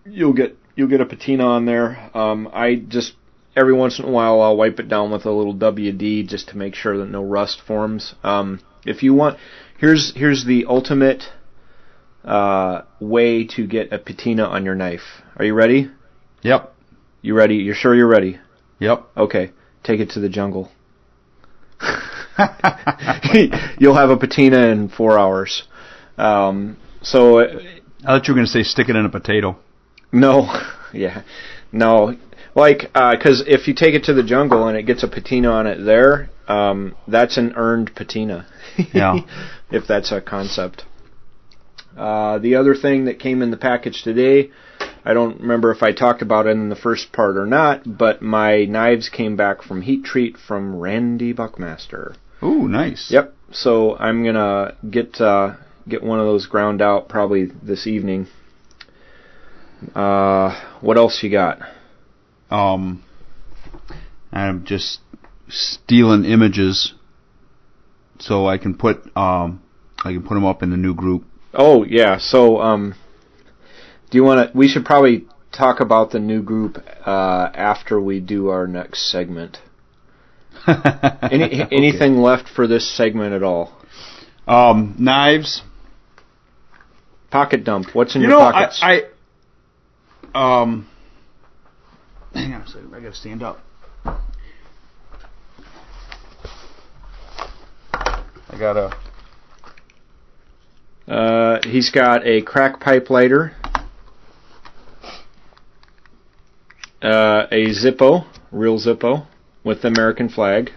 you'll get you'll get a patina on there. Um, I just every once in a while I'll wipe it down with a little WD just to make sure that no rust forms. Um, if you want, here's here's the ultimate uh, way to get a patina on your knife. Are you ready? yep, You ready? You're sure you're ready? yep. Okay, take it to the jungle. You'll have a patina in four hours. Um, so uh, I thought you were going to say stick it in a potato. No, yeah, no. Like, because if you take it to the jungle and it gets a patina on it there, um, that's an earned patina. Yeah. if that's a concept. Uh, the other thing that came in the package today, I don't remember if I talked about it in the first part or not, but my knives came back from Heat Treat from Randy Buckmaster. Ooh, nice. Yep. So I'm gonna get uh, get one of those ground out probably this evening. Uh, what else you got? Um, I'm just stealing images so I can put um I can put them up in the new group. Oh yeah. So um, do you want to? We should probably talk about the new group uh, after we do our next segment. Any Okay. anything left for this segment at all? Um, knives. Pocket dump. What's in You your know, pockets? I, I um, hang on a second. I gotta stand up. I got a Uh, he's got a crack pipe lighter, uh, a Zippo, real Zippo, with the American flag.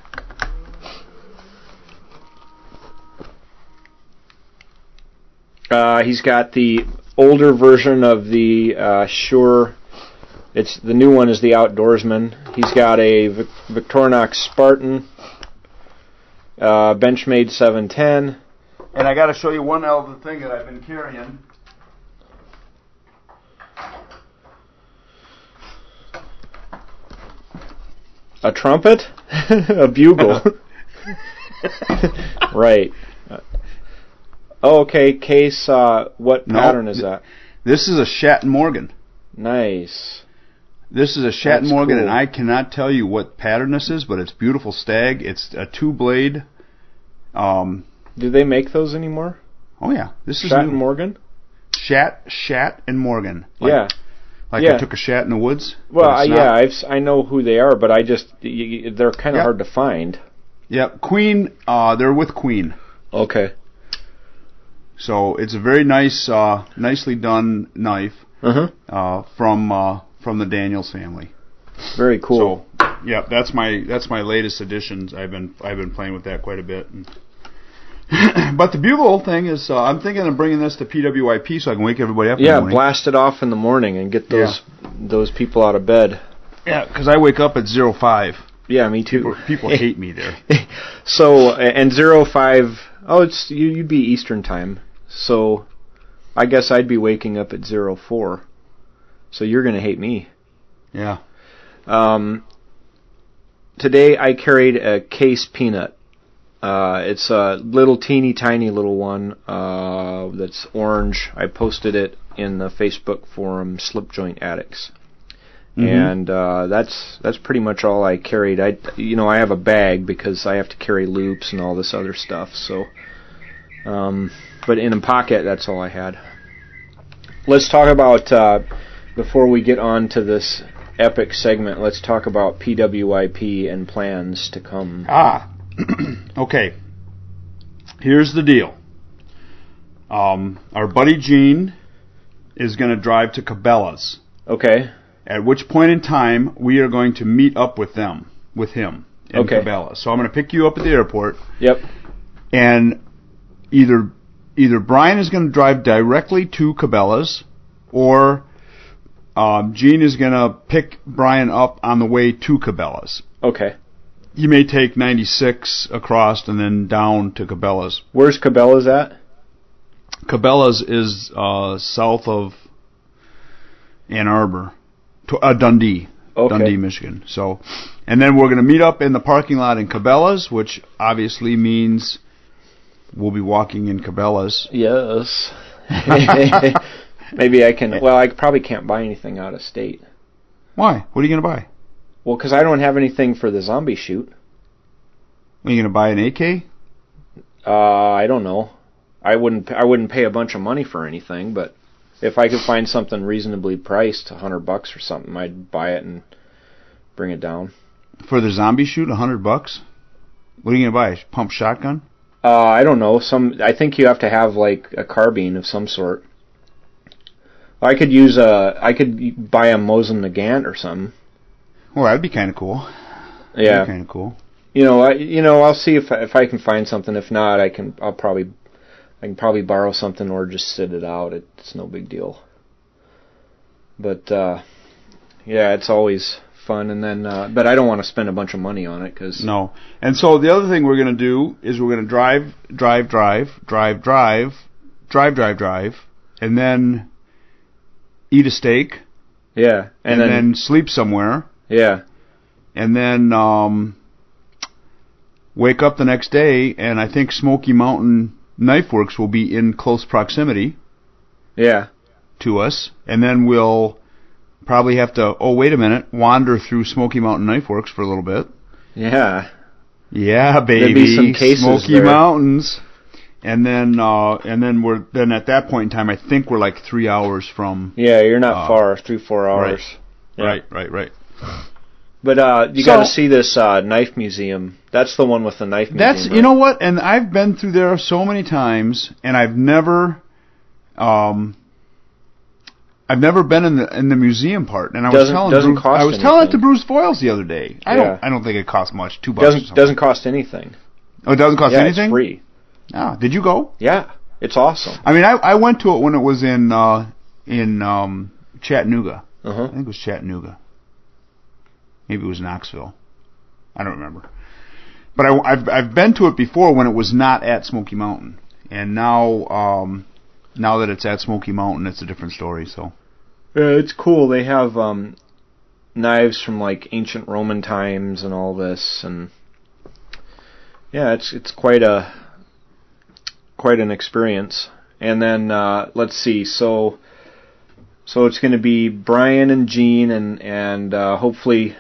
Uh, he's got the older version of the uh, Shure. It's the new one is the Outdoorsman. He's got a Vic- Victorinox Spartan, uh, Benchmade 710. And I got to show you one other thing that I've been carrying. A trumpet? a bugle? right. Oh, okay, case, uh, what No, pattern is th- that? This is a Schatt Morgan. Nice. This is a Schatt Morgan, cool. and I cannot tell you what pattern this is, but it's beautiful stag. It's a two blade. Um, Do they make those anymore? oh yeah, this is Shat new. and Morgan? Schatt, Schatt, and Morgan. Like, yeah. like yeah. I took a shat in the woods. Well, yeah. I've, I know who they are, but I just, y- y- they're kind of Yep. hard to find. Yep, Queen. Uh, they're with Queen, Okay. So it's a very nice, uh, nicely done knife Uh-huh. uh, from uh, from the Daniels family. Very cool. So, yeah, that's my that's my latest additions. I've been I've been playing with that quite a bit. And but the bugle thing is, uh, I'm thinking of bringing this to PWYP so I can wake everybody up. in the yeah, blast it off in the morning and get those those people out of bed. Yeah, because I wake up at zero five. Yeah, me too. People, people hate me there. So and zero five. Oh, it's you, you'd be Eastern time. So I guess I'd be waking up at zero four. So you're gonna hate me. Yeah. Um, today I carried a case peanut. Uh, it's a little teeny tiny little one uh, that's orange. I posted it in the Facebook forum Slip Joint Addicts, Mhm. and uh, that's that's pretty much all I carried. I you know I have a bag because I have to carry loops and all this other stuff. So, um, but in a pocket, that's all I had. Let's talk about uh, before we get on to this epic segment. Let's talk about PWYP and plans to come. Ah, okay. Here's the deal. Um, our buddy Gene is going to drive to Cabela's. Okay. At which point in time we are going to meet up with them, with him in Okay. Cabela's. So I'm going to pick you up at the airport, Yep. and either either Brian is going to drive directly to Cabela's, or um, Gene is going to pick Brian up on the way to Cabela's. Okay. You may take 96 across and then down to Cabela's. Where's Cabela's at? Cabela's is uh, south of Ann Arbor, to, uh, Dundee, Okay. Dundee, Michigan. So, and then we're going to meet up in the parking lot in Cabela's, which obviously means we'll be walking in Cabela's. Yes. Maybe I can. Well, I probably can't buy anything out of state. Why? What are you going to buy? Well, because I don't have anything for the zombie shoot. Are you going to buy an AK? Uh, I don't know. I wouldn't. I wouldn't pay a bunch of money for anything, but if I could find something reasonably priced, a hundred bucks or something, I'd buy it and bring it down. For the zombie shoot, a hundred bucks? What are you going to buy? A pump shotgun? Uh, I don't know. Some. I think you have to have like a carbine of some sort. I could use a. I could buy a Mosin Nagant or something. Well, that'd be kind of cool. Yeah. kind of cool. You know, I, you know, I'll see if if I can find something. If not, I can. I'll probably, I can probably borrow something or just sit it out. It's no big deal. But uh, yeah, it's always fun. And then, uh, but I don't want to spend a bunch of money on it because No. And so the other thing we're going to do is we're going to drive, drive, drive, drive, drive, drive, drive, drive, and then eat a steak, yeah, and, and, then, then, sleep somewhere, yeah, and then um, wake up the next day, and I think Smoky Mountain Knife Works will be in close proximity yeah, to us, and then we'll probably have to. Oh, wait a minute! Wander through Smoky Mountain Knife Works for a little bit. yeah, Yeah, baby. Be some cases Smoky there. Mountains. And then uh and then we're then at that point in time I think we're like three hours from yeah. You're not Uh, far, three four hours. Yeah. Right, right, right. But uh, you So- got to see this uh, knife museum. That's the one with the knife museum. That's right? you know what, and I've been through there so many times and I've never um I've never been in the in the museum part, and I was Doesn't- telling doesn't Bruce, cost I was telling it to. Bruce Voyles the other day. I Yeah. don't I don't think it costs much, two bucks. or doesn't doesn't cost anything. oh, it doesn't cost yeah, anything. it's free. Ah, did you go? Yeah, it's awesome. I mean, I I went to it when it was in uh in um Chattanooga. Uh I think it was Chattanooga. Maybe it was Knoxville. I don't remember. But I, have I've been to it before when it was not at Smoky Mountain, and now um, now that it's at Smoky Mountain, it's a different story. So Yeah, it's cool. They have um, knives from like ancient Roman times and all this, and yeah, it's it's quite a quite an experience. And then uh, let's see, so so it's going to be Brian and Gene, and and uh, hopefully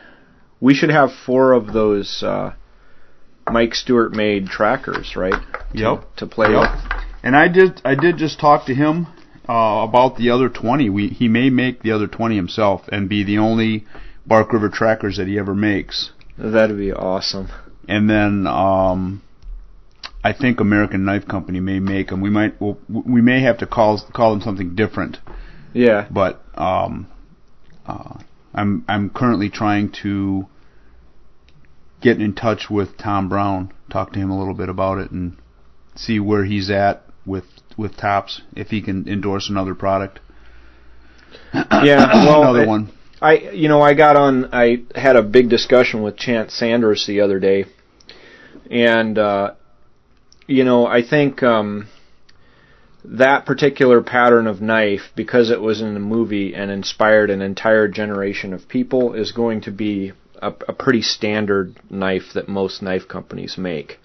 we should have four of those uh, Mike Stewart made trackers, right? To, Yep. To play Yep. with. and I did I did just talk to him uh, about the other twenty. We he may make the other twenty himself and be the only Bark River trackers that he ever makes. That'd be awesome. and then um, I think American Knife Company may make them. We might well, we may have to call call them something different, Yeah. but um, uh, I'm I'm currently trying to get in touch with Tom Brown, talk to him a little bit about it, and see where he's at with with TOPS if he can endorse another product. Yeah, well, another it- one. I you know I got on I had a big discussion with Chance Sanders the other day, and uh, you know I think um, that particular pattern of knife because it was in a movie and inspired an entire generation of people is going to be a, a pretty standard knife that most knife companies make.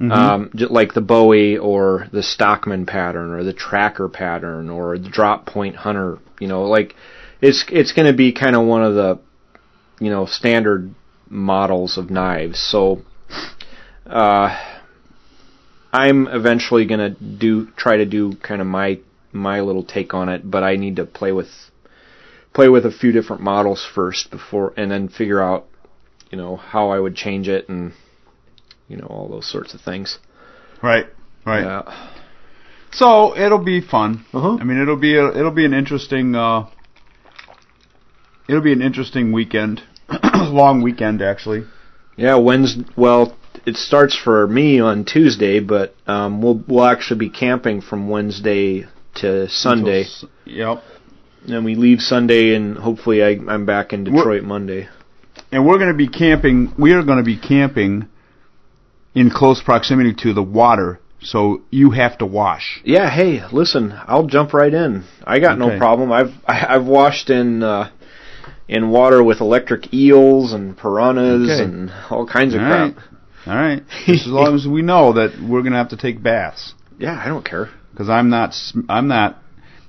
Um, like the Bowie or the Stockman pattern or the Tracker pattern or the Drop Point Hunter, you know, like it's it's going to be kind of one of the you know standard models of knives. So uh, I'm eventually going to do try to do kind of my my little take on it, but I need to play with play with a few different models first before and then figure out you know how I would change it and you know all those sorts of things. Right. Right. Yeah. So it'll be fun. Uh-huh. I mean, it'll be a, it'll be an interesting uh, it'll be an interesting weekend, long weekend actually. Yeah, Wednesday. Well, it starts for me on Tuesday, but um, we'll we'll actually be camping from Wednesday to Sunday, Until Yep. and we leave Sunday, and hopefully I, I'm back in We're- Detroit Monday. And we're going to be camping. We are going to be camping in close proximity to the water, so you have to wash. Yeah, hey, listen, I'll jump right in. I got no problem. I've I've washed in uh, in water with electric eels and piranhas Okay. and all kinds of All crap. right. All right. As long as we know that we're going to have to take baths. Yeah, I don't care. because I'm not I'm not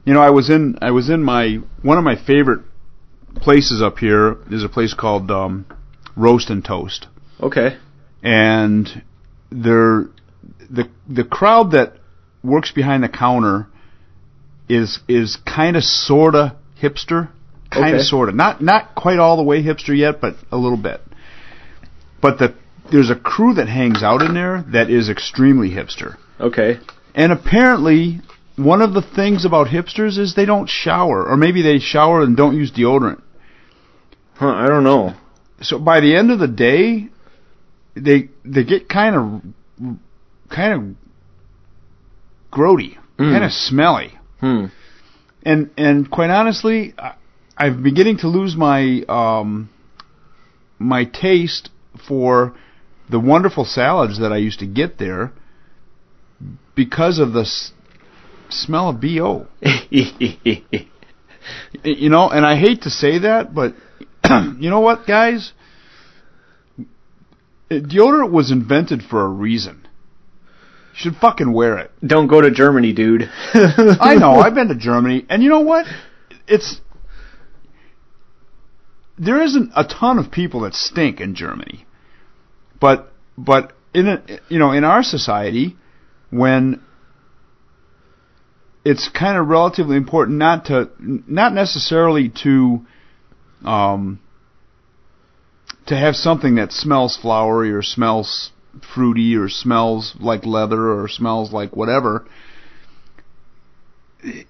you know I was in I was in my one of my favorite places up here is a place called um, Roast and Toast Okay. and they're the the crowd that works behind the counter is is kind of sorta hipster kind of Okay. sorta not not quite all the way hipster yet but a little bit but the there's a crew that hangs out in there that is extremely hipster Okay. and apparently, one of the things about hipsters is they don't shower, or maybe they shower and don't use deodorant. Huh, I don't know. So by the end of the day, they they get kind of kind of grody, Mm. kind of smelly, Hmm. and and quite honestly, I, I'm beginning to lose my um my taste for the wonderful salads that I used to get there because of the s- smell of bo. You know, and I hate to say that, but you know what, guys? Uh, Deodorant was invented for a reason. You should fucking wear it. don't go to Germany, dude. I know. I've been to Germany, and you know what? It's there isn't a ton of people that stink in Germany, but but in a, you know in our society, when it's kind of relatively important not to not necessarily to um to have something that smells flowery or smells fruity or smells like leather or smells like whatever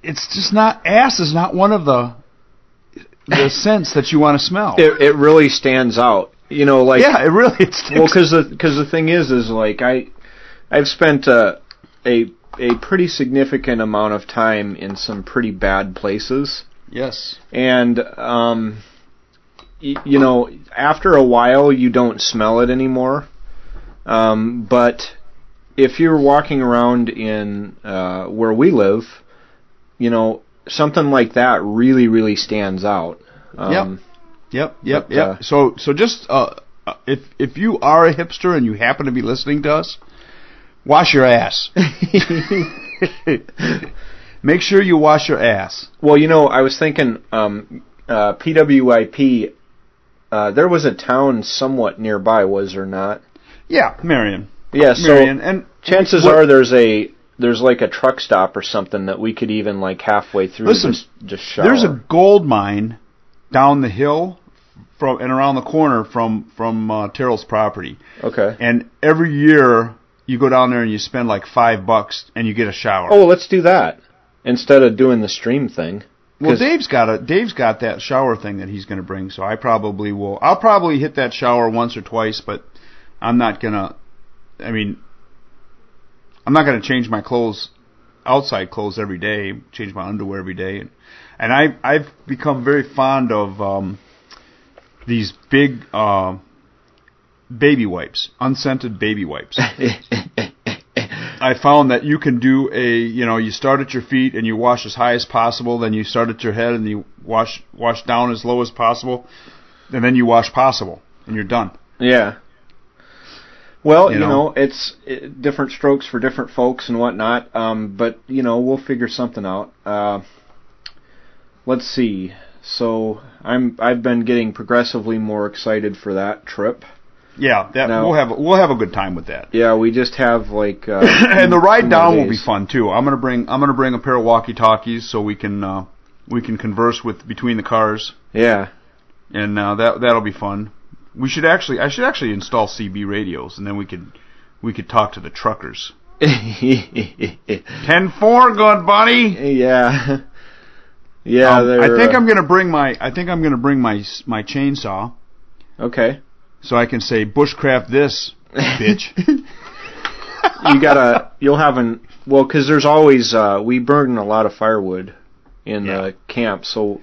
it's just not ass is not one of the the scents that you want to smell. it it really stands out. You know, like yeah, it really it sticks. well, because the because the thing is, is like I I've spent uh, a a pretty significant amount of time in some pretty bad places, yes, and um, you know, after a while, you don't smell it anymore. Um, but if you're walking around in uh, where we live, you know, something like that really, really stands out. Um, yep, yep, But, yep. uh, so so just uh, uh, if if you are a hipster and you happen to be listening to us, wash your ass. Make sure you wash your ass. Well, you know, I was thinking, um, uh, PWYP. Uh, there was a town somewhat nearby, was there not? Yeah, Marion. Yeah. So Marion, and chances what- are there's a there's like a truck stop or something that we could even like halfway through Listen, just just shower. There's a gold mine down the hill from and around the corner from from uh, Terrell's property. okay. And every year you go down there and you spend like five bucks and you get a shower. Oh, let's do that instead of doing the stream thing. Well, Dave's got a Dave's got that shower thing that he's going to bring, so I probably will. I'll probably hit that shower once or twice, but I'm not gonna. I mean, I'm not gonna change my clothes outside clothes every day, change my underwear every day, and, and I I've become very fond of um, these big uh, baby wipes, unscented baby wipes. I found that you can do a, you know, you start at your feet and you wash as high as possible, then you start at your head and you wash wash down as low as possible, and then you wash possible, and you're done. Yeah. Well, you, You know, know. it's uh, different strokes for different folks and whatnot. Um, but you know, we'll figure something out. Uh, let's see. So I'm I've been getting progressively more excited for that trip. Yeah, that No. we'll have we'll have a good time with that. Yeah, we just have like uh, and the ride down will be fun too. I'm gonna bring I'm gonna bring a pair of walkie talkies so we can uh, we can converse with between the cars, Yeah. and uh, that that'll be fun. We should actually I should actually install CB radios, and then we could we could talk to the truckers. Ten four, good buddy. yeah. Yeah, Um, I think uh, I'm gonna bring my I think I'm gonna bring my my chainsaw okay. So I can say bushcraft this bitch. you gotta you'll have an well because there's always uh we burn a lot of firewood in Yeah. the camp so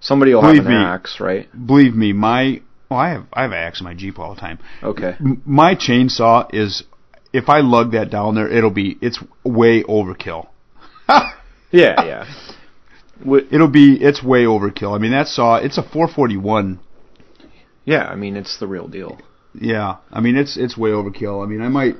somebody will Believe have an me. axe right Believe me, my oh I have I have an axe in my Jeep all the time. okay M- my chainsaw is if I lug that down there, it'll be it's way overkill. yeah yeah It'll be it's way overkill. I mean that saw it's a 441. Yeah i mean it's the real deal Yeah, I mean it's it's way overkill. I mean I might,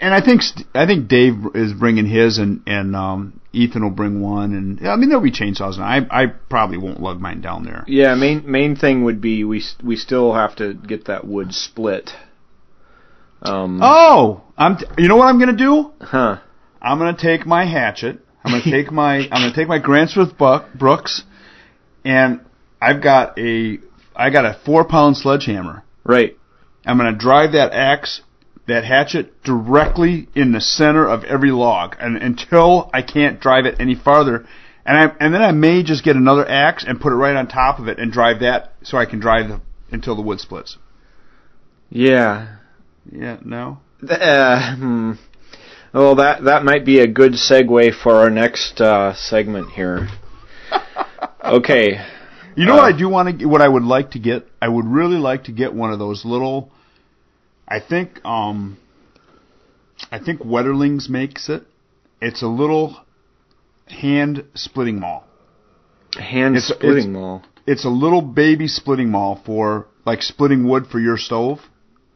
and I think I think Dave is bringing his and and um, Ethan will bring one and I mean there'll be chainsaws. And I I probably won't lug mine down there. yeah main main thing would be we we still have to get that wood split um Oh, I'm t- you know what I'm gonna do? huh I'm gonna take my hatchet. I'm gonna take my I'm gonna take my Gränsfors Bruks, and I've got a I got a four pound sledgehammer. right I'm gonna drive that axe, that hatchet directly in the center of every log, and until I can't drive it any farther. And I and then I may just get another axe and put it right on top of it and drive that so I can drive the, until the wood splits. yeah Yeah, no. Uh, hmm. well that that might be a good segue for our next uh segment here okay You know Uh, what I do want to what I would like to get? I would really like to get one of those little I think um I think Wetterlings makes it. It's a little hand splitting maul. hand It's- splitting it's- maul It's a little baby splitting maul for like splitting wood for your stove.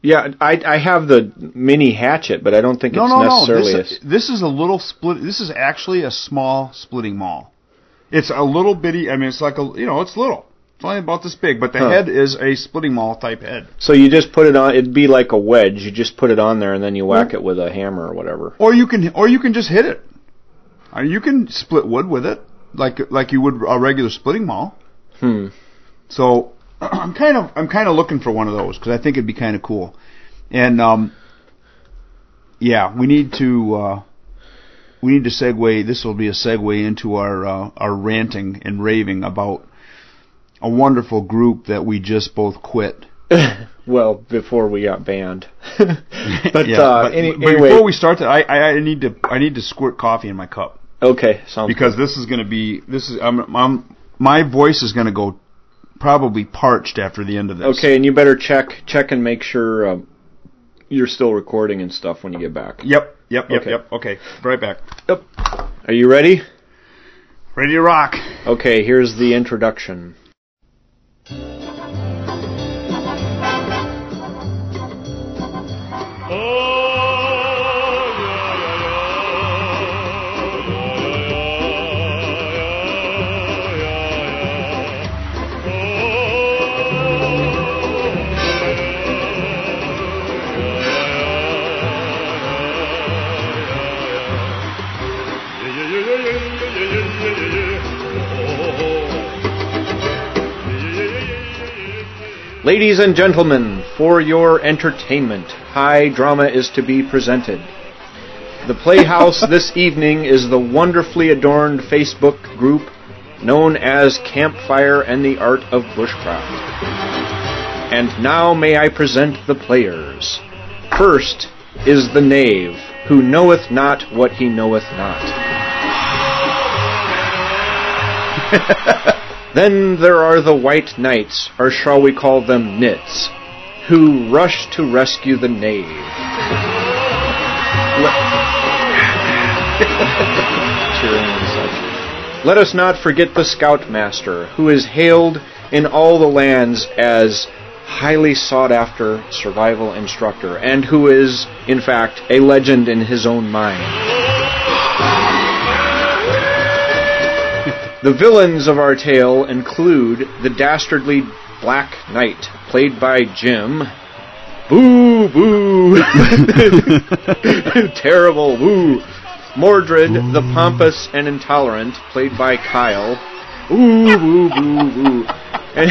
Yeah, I I have the mini hatchet, but I don't think No, it's no, no. necessarily This, this is a little split. This is actually a small splitting maul. It's a little bitty. I mean, it's like a you know, it's little. It's only about this big, but the Huh. head is a splitting maul type head. so you just put it on. It'd be like a wedge. You just put it on there and then you whack it with a hammer or whatever. Or you can, or you can just hit it. Or you can split wood with it, like like you would a regular splitting maul. Hmm. So I'm kind of I'm kind of looking for one of those because I think it'd be kind of cool. And um, yeah, we need to uh, we need to segue. This will be a segue into our uh, our ranting and raving about a wonderful group that we just both quit. well, before we got banned. but Yeah, uh, but, any, but anyway, before we start, that, I, I I need to I need to squirt coffee in my cup. okay, sounds because this is going to be this is I'm, I'm my voice is going to go probably parched after the end of this. okay, and you better check check and make sure um, you're still recording and stuff when you get back. Yep. Yep. Yep. Okay. Yep. Okay. Right back. Yep. Are you ready? Ready to rock. Okay, here's the introduction. Ladies and gentlemen, for your entertainment, high drama is to be presented. The Playhouse this evening is the wonderfully adorned Facebook group known as Campfire and the Art of Bushcraft. And now may I present the players. First is the Knave, who knoweth not what he knoweth not. then there are the white knights, or shall we call them nits, who rush to rescue the knave. Cheering. Let us not forget the scoutmaster, who is hailed in all the lands as highly sought after survival instructor, and who is, in fact, a legend in his own mind. The villains of our tale include the dastardly Black Knight, played by Jim. Boo, boo. Terrible, woo. Mordred, the pompous and intolerant, played by Kyle. Ooh, boo, boo, boo. And,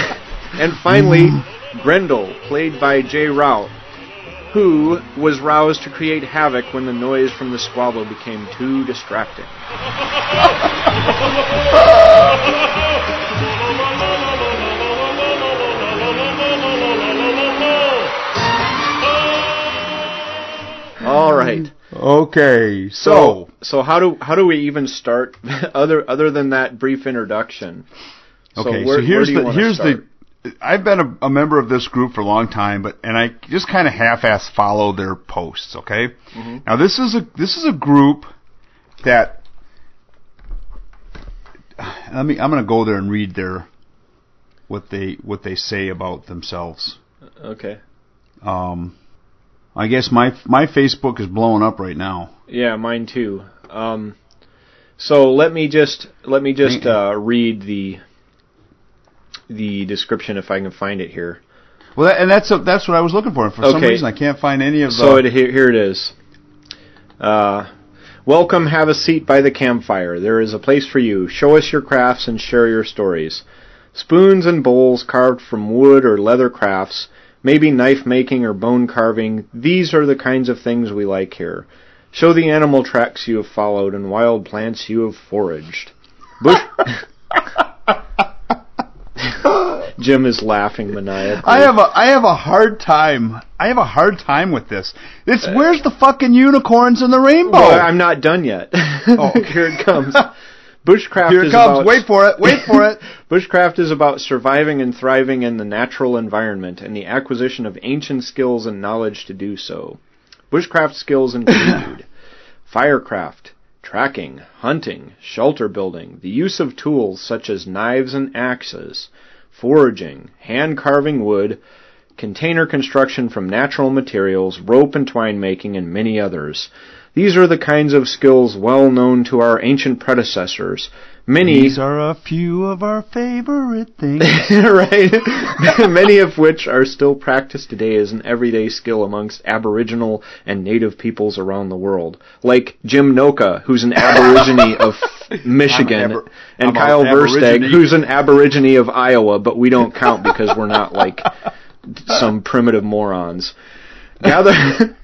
and finally, mm. Grendel, played by Jay Rout, who was roused to create havoc when the noise from the squabble became too distracting. All right. Okay, So, so so how do how do we even start other other than that brief introduction? okay, where- so here's where do you the here's start? the. I've been a, a member of this group for a long time, but and I just kind of half-ass follow their posts. Okay, Mm-hmm. now this is a this is a group that. Let me. I'm going to go there and read their what they what they say about themselves. Okay. Um, I guess my my Facebook is blowing up right now. Yeah, mine too. Um, so let me just let me just uh, read the the description if I can find it here. Well, that, and that's a, that's what I was looking for. And for some reason, I can't find any of the. So it, here, here it is. Uh, welcome, have a seat by the campfire. There is a place for you. Show us your crafts and share your stories. Spoons and bowls carved from wood or leather crafts, maybe knife making or bone carving. These are the kinds of things we like here. Show the animal tracks you have followed and wild plants you have foraged. Bush. Jim is laughing maniacally. I have a I have a hard time. I have a hard time with this. It's uh, where's the fucking unicorns and the rainbow? Well, I'm not done yet. Oh. Here it comes. Bushcraft Here it comes. about Wait for it. Wait for it. Bushcraft is about surviving and thriving in the natural environment and the acquisition of ancient skills and knowledge to do so. Bushcraft skills include firecraft, tracking, hunting, shelter building, the use of tools such as knives and axes, foraging, hand carving wood, container construction from natural materials, rope and twine making, and many others. These are the kinds of skills well known to our ancient predecessors. Many These are a few of our favorite things. right? Many of which are still practiced today as an everyday skill amongst Aboriginal and Native peoples around the world. Like Jim Noka, who's an Aborigine of Michigan, Aber- and I'm Kyle Versteg, who's an Aborigine of Iowa, but we don't count because we're not like some primitive morons. Gather.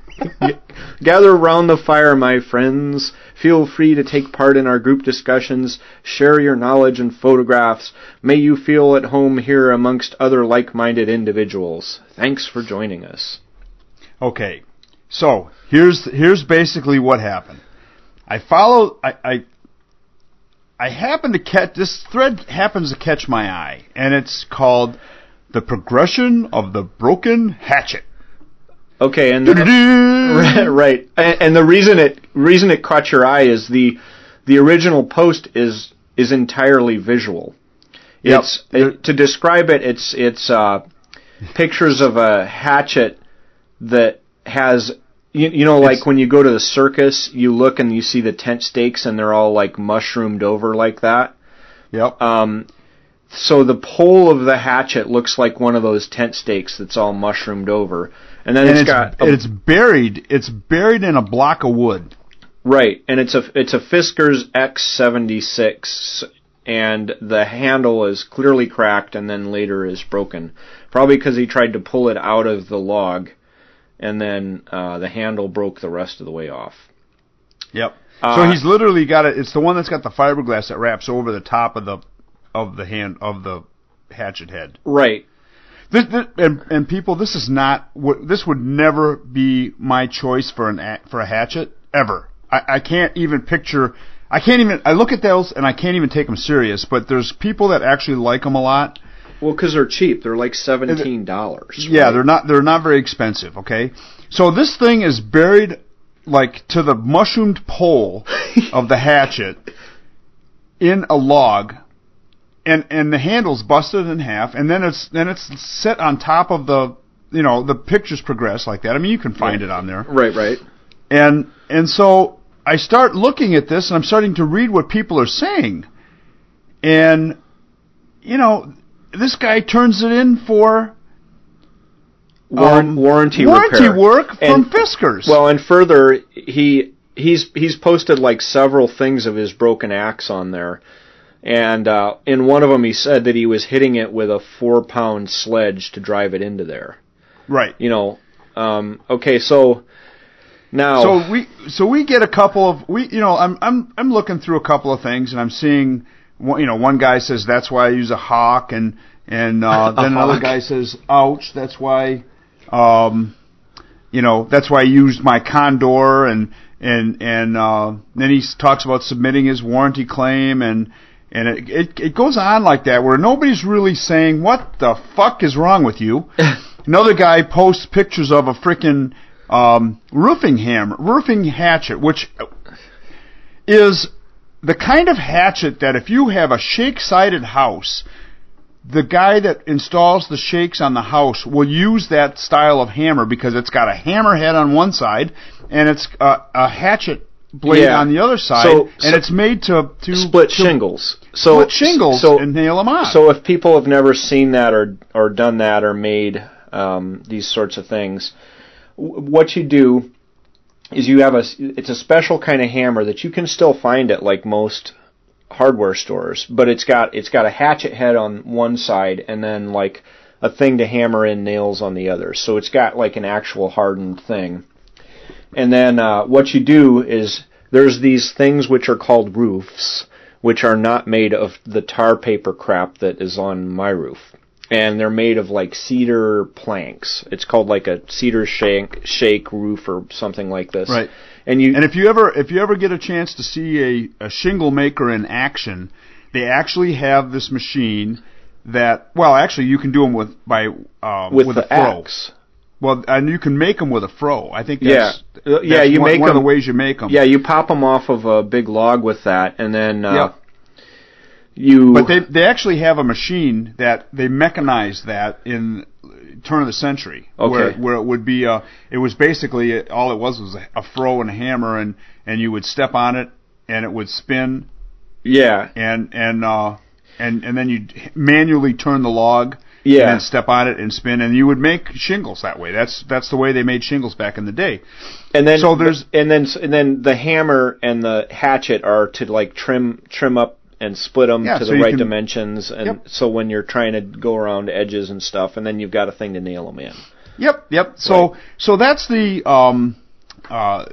Gather around the fire, my friends. Feel free to take part in our group discussions. Share your knowledge and photographs. May you feel at home here amongst other like-minded individuals. Thanks for joining us. Okay, so here's here's basically what happened. I follow. I I, I happen to catch this thread happens to catch my eye, and it's called the progression of the broken hatchet. Okay, and right, right. And, and the reason it reason it caught your eye is the the original post is is entirely visual. Yep. It's it, to describe it. It's it's uh, pictures of a hatchet that has you, you know like It's- when you go to the circus, you look and you see the tent stakes and they're all like mushroomed over like that. Yep. Um, so the pole of the hatchet looks like one of those tent stakes that's all mushroomed over, and then and it's it's got a it's buried. It's buried in a block of wood. Right, and it's a it's a Fiskars X76, and the handle is clearly cracked, and then later is broken, probably because he tried to pull it out of the log, and then uh, the handle broke the rest of the way off. Yep. Uh, so he's literally got it. It's the one that's got the fiberglass that wraps over the top of the of the hand of the hatchet head. Right. This, this, and, and people, this is not what this would never be my choice for an a- for a hatchet. ever. I, I can't even picture. I can't even. I look at those and I can't even take them serious. But there's people that actually like them a lot. Well, because they're cheap. They're like seventeen dollars. Yeah, they're not. They're not very expensive. Okay, so this thing is buried like to the mushroomed pole of the hatchet in a log, and and the handle's busted in half, and then it's then it's set on top of the. You know the pictures progress like that. I mean, you can find it on there. right, right. And and so I start looking at this and I'm starting to read what people are saying. And you know, this guy turns it in for um, warranty warranty repair. work from And- Fiskars. Well, and further, he he's he's posted like several things of his broken axe on there, and uh, in one of them he said that he was hitting it with a four pound sledge to drive it into there. right. You know, um, okay, so now So we so we get a couple of we you know I'm I'm I'm looking through a couple of things and I'm seeing one, you know one guy says that's why I use a hawk and and uh, then another guy says ouch that's why um you know that's why I used my condor and and and uh, then he talks about submitting his warranty claim and and it, it it goes on like that where nobody's really saying what the fuck is wrong with you. Another guy posts pictures of a freaking um, roofing hammer, roofing hatchet, which is the kind of hatchet that if you have a shake-sided house, the guy that installs the shakes on the house will use that style of hammer because it's got a hammer head on one side and it's a, a hatchet blade Yeah. on the other side, So- and so- it's made to to split to shingles. So split shingles So and nail them on. So if people have never seen that or or done that or made um, these sorts of things, w- what you do is you have a it's a special kind of hammer that you can still find at like most hardware stores, but it's got it's got a hatchet head on one side and then like a thing to hammer in nails on the other. So it's got like an actual hardened thing. And then uh, what you do is there's these things which are called roofs, which are not made of the tar paper crap that is on my roof. And they're made of like cedar planks. It's called like a cedar shake, shake roof or something like this. Right. And you And if you ever if you ever get a chance to see a, a shingle maker in action, they actually have this machine that well actually you can do them with by um, with, with the a froe. axe. Well, and you can make them with a froe. I think Yeah. that's, Uh, yeah, you one, make one of the ways you make them. Yeah, you pop them off of a big log with that, and then uh, Yeah. you. But they they actually have a machine that they mechanized that in turn of the century. Okay. where it would be a it was basically all it was was a, a froe and a hammer and and you would step on it and it would spin yeah, and and uh and and then you'd manually turn the log Yeah. and then step on it and spin and you would make shingles that way. That's that's the way they made shingles back in the day. and then So there's- and then and then the hammer and the hatchet are to like trim trim up and split them Yeah, to the you right can- dimensions, and Yep. so when you're trying to go around edges and stuff, and then you've got a thing to nail them in. Yep, yep. So Right. so that's the um uh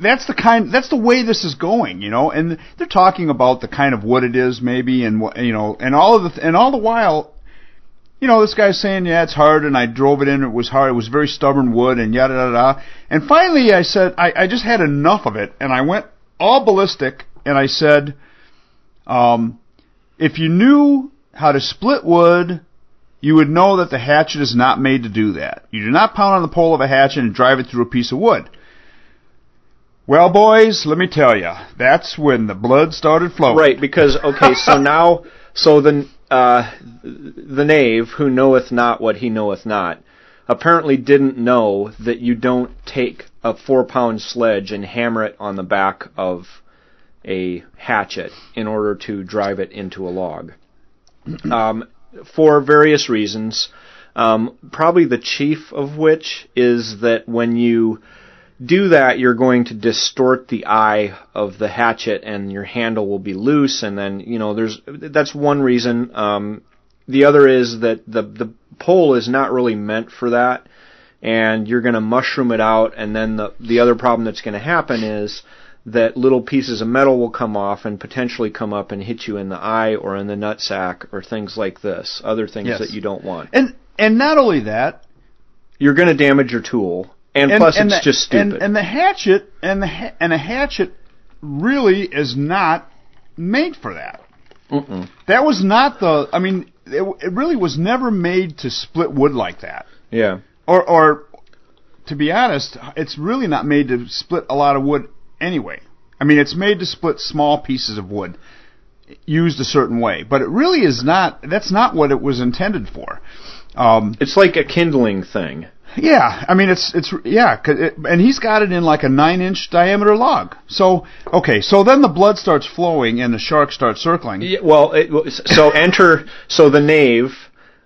that's the kind that's the way this is going, you know. And they're talking about the kind of wood it is maybe and what you know and all of the and all the while you know, this guy's saying, yeah, it's hard, and I drove it in, it was hard, it was very stubborn wood, and yada, yada, yada. And finally I said, I, I just had enough of it, and I went all ballistic, and I said, um, if you knew how to split wood, you would know that the hatchet is not made to do that. You do not pound on the pole of a hatchet and drive it through a piece of wood. Well, boys, let me tell you, that's when the blood started flowing. Right, because okay, so now so the uh, the knave who knoweth not what he knoweth not apparently didn't know that you don't take a four pound sledge and hammer it on the back of a hatchet in order to drive it into a log. Um, for various reasons, um, probably the chief of which is that when you do that, you're going to distort the eye of the hatchet, and your handle will be loose. And then, you know, there's that's one reason. Um, the other is that the the pole is not really meant for that, and you're going to mushroom it out. And then the the other problem that's going to happen is that little pieces of metal will come off and potentially come up and hit you in the eye or in the nutsack or things like this. Other things Yes. that you don't want. And and not only that, You're going to damage your tool. And, plus, it's the, just stupid. And, and the hatchet and the ha- and a hatchet really is not made for that. Mm-mm. That was not the. I mean, it, it really was never made to split wood like that. Yeah. Or, or to be honest, it's really not made to split a lot of wood anyway. I mean, it's made to split small pieces of wood used a certain way, but it really is not. That's not what it was intended for. Um, It's like a kindling thing. Yeah, I mean it's it's yeah, 'cause it, and he's got it in like a nine inch diameter log. So okay, so then the blood starts flowing and the shark starts circling. Yeah, well, it, so enter. So the knave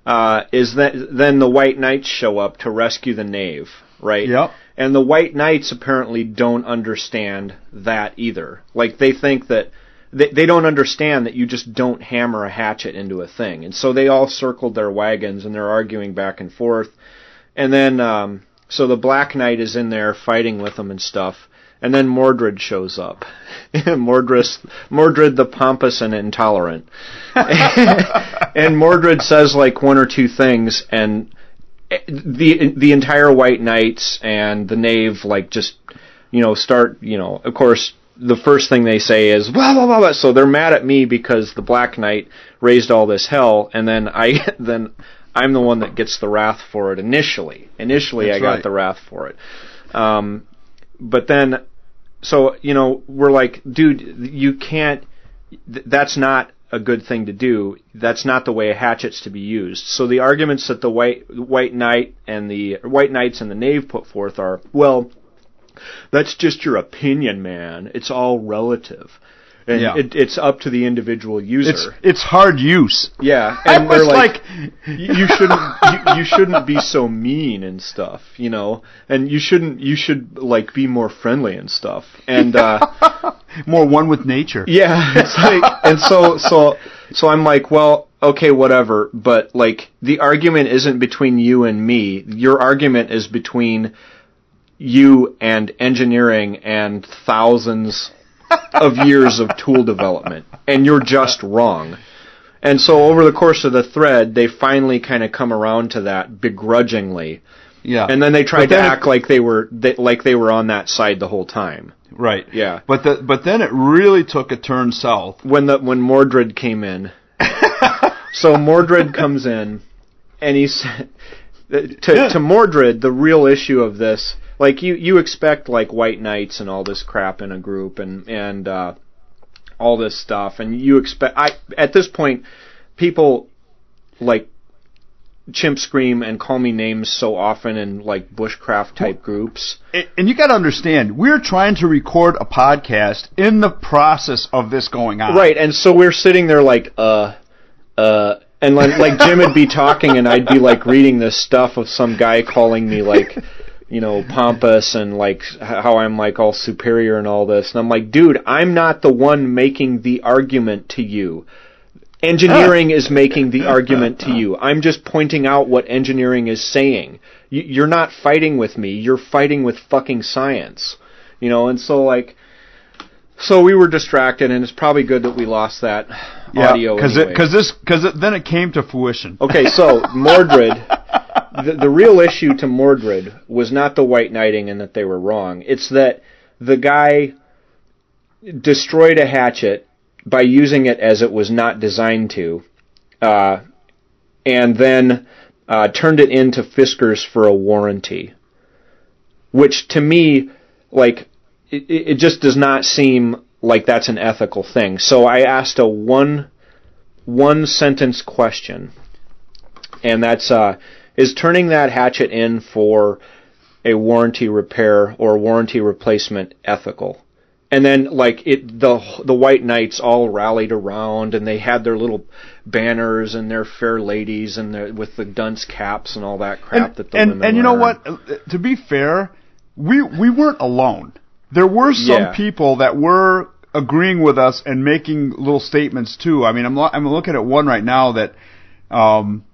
uh, is that then the white knights show up to rescue the knave, right? Yep. And the white knights apparently don't understand that either. Like they think that they they don't understand that you just don't hammer a hatchet into a thing, and so they all circled their wagons and they're arguing back and forth, and then um, so the black knight is in there fighting with them and stuff. And then Mordred shows up. Mordred, Mordred the pompous and intolerant. and Mordred says like one or two things, and the the entire White Knights and the Knave like just you know start you know of course the first thing they say is blah blah blah blah. So they're mad at me because the Black Knight raised all this hell, and then I then I'm the one that gets the wrath for it initially. Initially, That's I got right. the wrath for it. Um, but then, so you know, we're like, dude, you can't. Th- that's not a good thing to do. That's not the way a hatchet's to be used. So the arguments that the white white knight and the white knights and the knave put forth are, well, that's just your opinion, man. It's all relative. And Yeah. it, it's up to the individual user. It's it's hard use. Yeah, I and was they're like, like, you, you shouldn't you, you shouldn't be so mean and stuff, you know, and you shouldn't you should like be more friendly and stuff. And uh more one with nature. yeah, it's like and so so so I'm like, well, okay, whatever, but like the argument isn't between you and me. Your argument is between you and engineering and thousands of years of tool development, and you're just wrong. And so over the course of the thread, they finally kind of come around to that begrudgingly, Yeah. and then they tried then to it- act like they were they, like they were on that side the whole time. Right. Yeah. But the but then it really took a turn south. When the when Mordred came in, so Mordred comes in, and he's to to Mordred the real issue of this. Like you you expect like white knights and all this crap in a group and and uh, all this stuff, and you expect I at this point people like chimp scream and call me names so often in like bushcraft type groups. And- And you got to understand, we're trying to record a podcast in the process of this going on. Right, and so we're sitting there like, uh, uh, and like, like Jim would be talking, and I'd be like reading this stuff of some guy calling me like, you know, pompous and like how I'm like all superior and all this, and I'm like, dude, I'm not the one making the argument to you. Engineering is making the argument to you. I'm just pointing out what engineering is saying. You're not fighting with me. You're fighting with fucking science. You know, and so like, so we were distracted, and it's probably good that we lost that Yeah, audio. because anyway. this because then it came to fruition. Okay, so Mordred, the, the real issue to Mordred was not the white knighting and that they were wrong. It's that the guy destroyed a hatchet by using it as it was not designed to, uh, and then uh, turned it into Fiskars for a warranty. Which to me, like, it, it it just does not seem like that's an ethical thing. So I asked a one one sentence question, and that's uh, is turning that hatchet in for a warranty repair or warranty replacement ethical? And then like it, the the white knights all rallied around, and they had their little banners and their fair ladies and their, with the dunce caps and all that crap And that the and, women and you know what? To be fair, we we weren't alone. There were some Yeah. people that were agreeing with us and making little statements too. I mean, I'm lo- I'm looking at one right now that um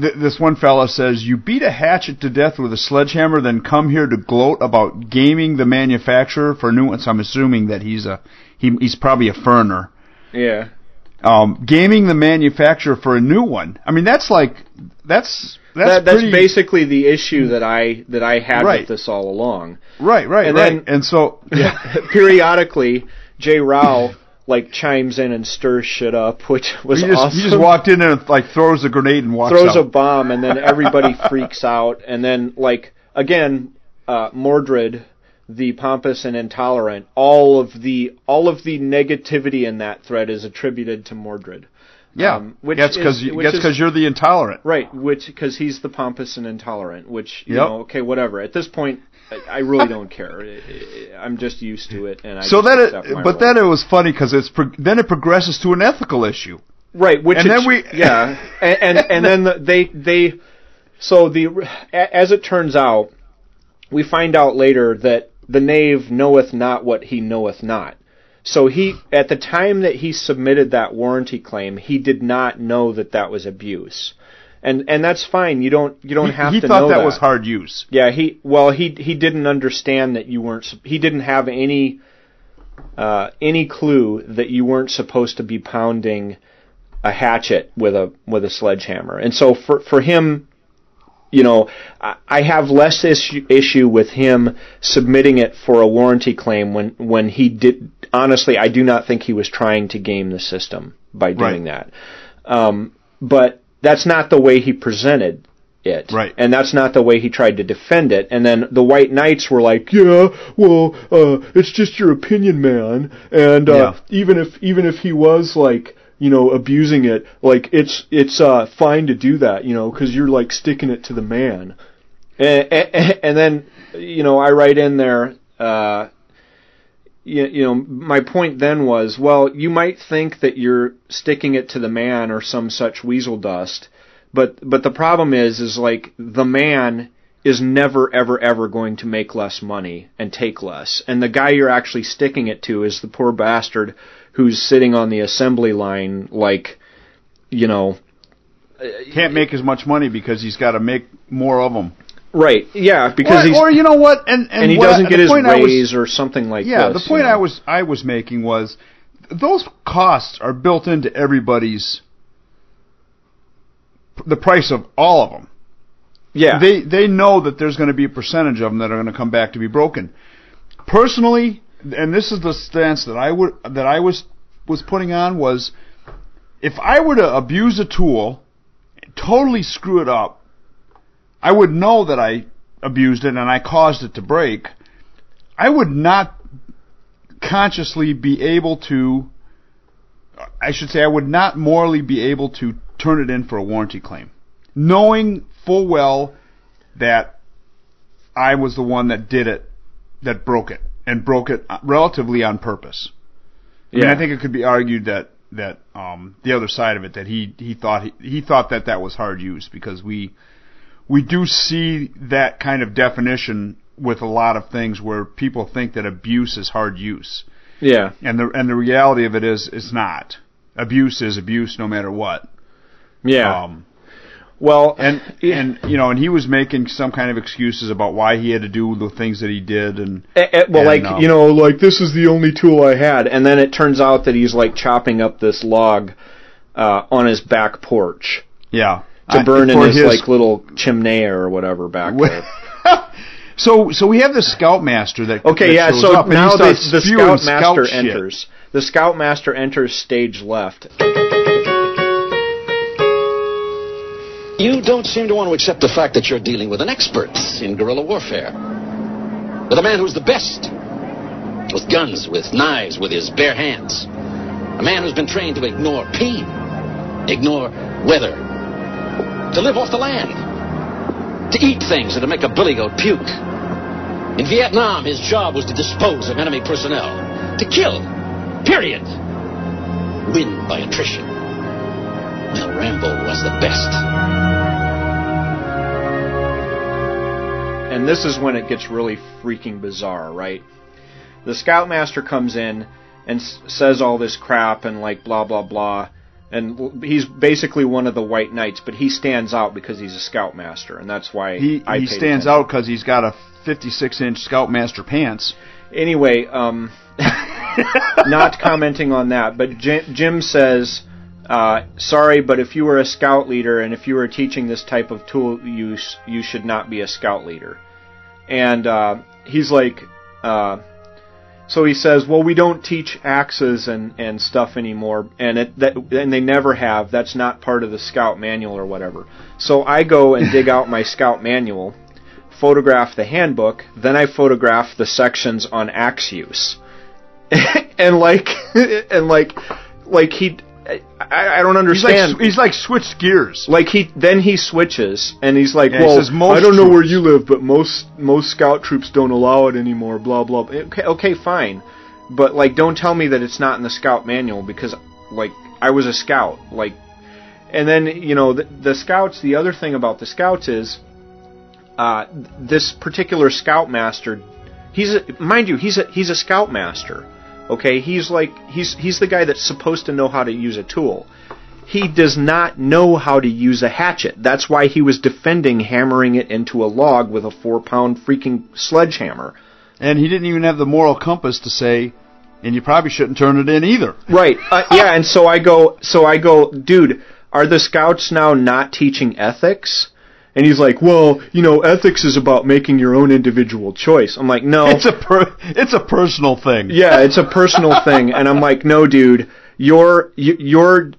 th- this one fella says, "You beat a hatchet to death with a sledgehammer, then come here to gloat about gaming the manufacturer for new ones." I'm assuming that he's a he, he's probably a ferner. Yeah. Um, gaming the manufacturer for a new one. I mean, that's like that's that's that, that's pretty, basically the issue that I that I had Right. with this all along. right, right, and right. then- and so Periodically, Jay Rao like chimes in and stirs shit up, which was he just awesome. he just walked in and like throws a grenade and walks throws a bomb, and then everybody freaks out, and then like again, uh, Mordred, the pompous and intolerant, all of the all of the negativity in that thread is attributed to Mordred. yeah, um, which that's because that's because you're the intolerant. Right, which because he's the pompous and intolerant, which you Yep. know, okay, whatever. At this point, I, I really don't care. I'm just used to it, and I So then, it, but role. then it was funny because it's pro- then it progresses to an ethical issue. right, which and it- then we- yeah, and and, and then the, they they so the as it turns out, we find out later that the knave knoweth not what he knoweth not. So he, at the time that he submitted that warranty claim, he did not know that that was abuse, and and that's fine. You don't you don't He, have he to thought know that, was hard use. Yeah, he well he he didn't understand that you weren't. He didn't have any uh, any clue that you weren't supposed to be pounding a hatchet with a with a sledgehammer. And so for for him, you know, I, have less issue issue with him submitting it for a warranty claim when when he did. Honestly, I do not think he was trying to game the system by doing that. Um, but that's not the way he presented it. Right. And that's not the way he tried to defend it. And then the White Knights were like, "Yeah, well, uh, it's just your opinion, man. And uh, Yeah. even if even if he was like, you know, abusing it, like it's it's uh, fine to do that, you know, because you're like sticking it to the man." And, and, and then, you know, I write in there. Uh, you, you know, my point then was, well, you might think that you're sticking it to the man or some such weasel dust, but but the problem is, is like the man is never ever ever going to make less money and take less, and the guy you're actually sticking it to is the poor bastard who's sitting on the assembly line, like, you know, Can't make as much money because he's got to make more of them. right? Yeah, because or, or you know what? And and, and he what- doesn't get his I was- raise or something like that. yeah, this. the point you know. I was I was making was those costs are built into everybody's the price of all of them. yeah, They they know that there's going to be a percentage of them that are going to come back to be broken. Personally, and this is the stance that I would that I was was putting on was if I were to abuse a tool, totally screw it up, I would know that I abused it and I caused it to break. I would not consciously be able to I should say I would not morally be able to turn it in for a warranty claim. Knowing full well that I was the one that did it, that broke it, and broke it relatively on purpose. I mean, I think it could be argued that that um, the other side of it that he he thought he, he thought that that was hard use because we we do see that kind of definition with a lot of things where people think that abuse is hard use, yeah. and the and the reality of it is it's not. Abuse is abuse no matter what. Yeah. Um, well, and and you know, and he was making some kind of excuses about why he had to do the things that he did, and Eh, eh, well, And, like um, you know, like this is the only tool I had, and then it turns out that he's like chopping up this log uh, on his back porch yeah, to I- burn in for his, like little chimney or whatever back there. so so we have the scoutmaster that Okay, that yeah. So up, now the, the scoutmaster scout enters. The scoutmaster enters stage left. You don't seem to want to accept the fact that you're dealing with an expert in guerrilla warfare. With a man who's the best. With guns, with knives, with his bare hands. A man who's been trained to ignore pain, ignore weather, to live off the land, to eat things and to make a billy goat puke. In Vietnam, his job was to dispose of enemy personnel, to kill, period. Win by attrition. Now, Rambo was the best. and this is when it gets really freaking bizarre, right? The scoutmaster comes in and s- says all this crap and like blah blah blah, and he's basically one of the white knights, but he stands out because he's a scoutmaster, and that's why He I he paid stands attention. out because he's got a 56 inch scoutmaster pants. Anyway, um, not commenting on that, but Jim, Jim says, uh, sorry, but if you were a scout leader and if you were teaching this type of tool use, you should not be a scout leader. And uh, he's like, uh, so he says, well, we don't teach axes and, and stuff anymore, and it that and they never have. That's not part of the scout manual or whatever. So I go and dig out my scout manual, photograph the handbook, then I photograph the sections on axe use, and like and like like he. I, I don't He's understand. like he's like switched gears. Like he then he switches and he's like, Yeah, he "Well, says most I don't know where you live, but most most scout troops don't allow it anymore." Blah blah. blah. Okay, okay, fine, but like, don't tell me that it's not in the scout manual because like I was a scout. Like, and then you know the, the scouts. The other thing about the scouts is, uh, this particular scoutmaster, he's a, mind you, he's a he's a scoutmaster. Okay, he's like he's he's the guy that's supposed to know how to use a tool. He does not know how to use a hatchet. That's why he was defending hammering it into a log with a four pound freaking sledgehammer. And he didn't even have the moral compass to say, and you probably shouldn't turn it in either. Right. Uh, yeah, and so I go so I go, dude, are the scouts now not teaching ethics? And he's like, "Well, you know, ethics is about making your own individual choice." I'm like, "No." It's a per, it's a personal thing. Yeah, it's a personal thing, and I'm like, no, dude, your your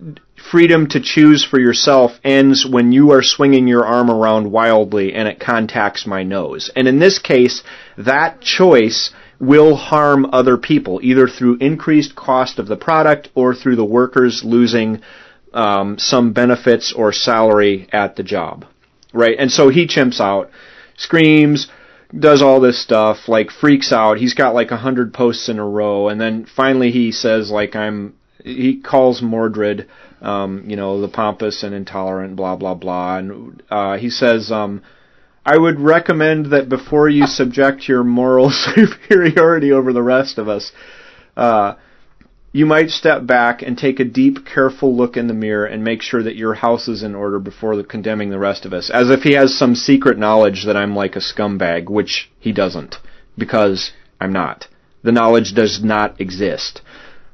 freedom to choose for yourself ends when you are swinging your arm around wildly and it contacts my nose. And in this case, that choice will harm other people, either through increased cost of the product or through the workers losing um, some benefits or salary at the job. Right? And so he chimps out, screams, does all this stuff, like freaks out. He's got like a hundred posts in a row, and then finally he says like I'm. He calls Mordred, um, you know, the pompous and intolerant, blah blah blah, and uh, he says, um, I would recommend that before you subject your moral superiority over the rest of us, uh, you might step back and take a deep, careful look in the mirror and make sure that your house is in order before the, condemning the rest of us. As if he has some secret knowledge that I'm like a scumbag, which he doesn't, because I'm not. The knowledge does not exist.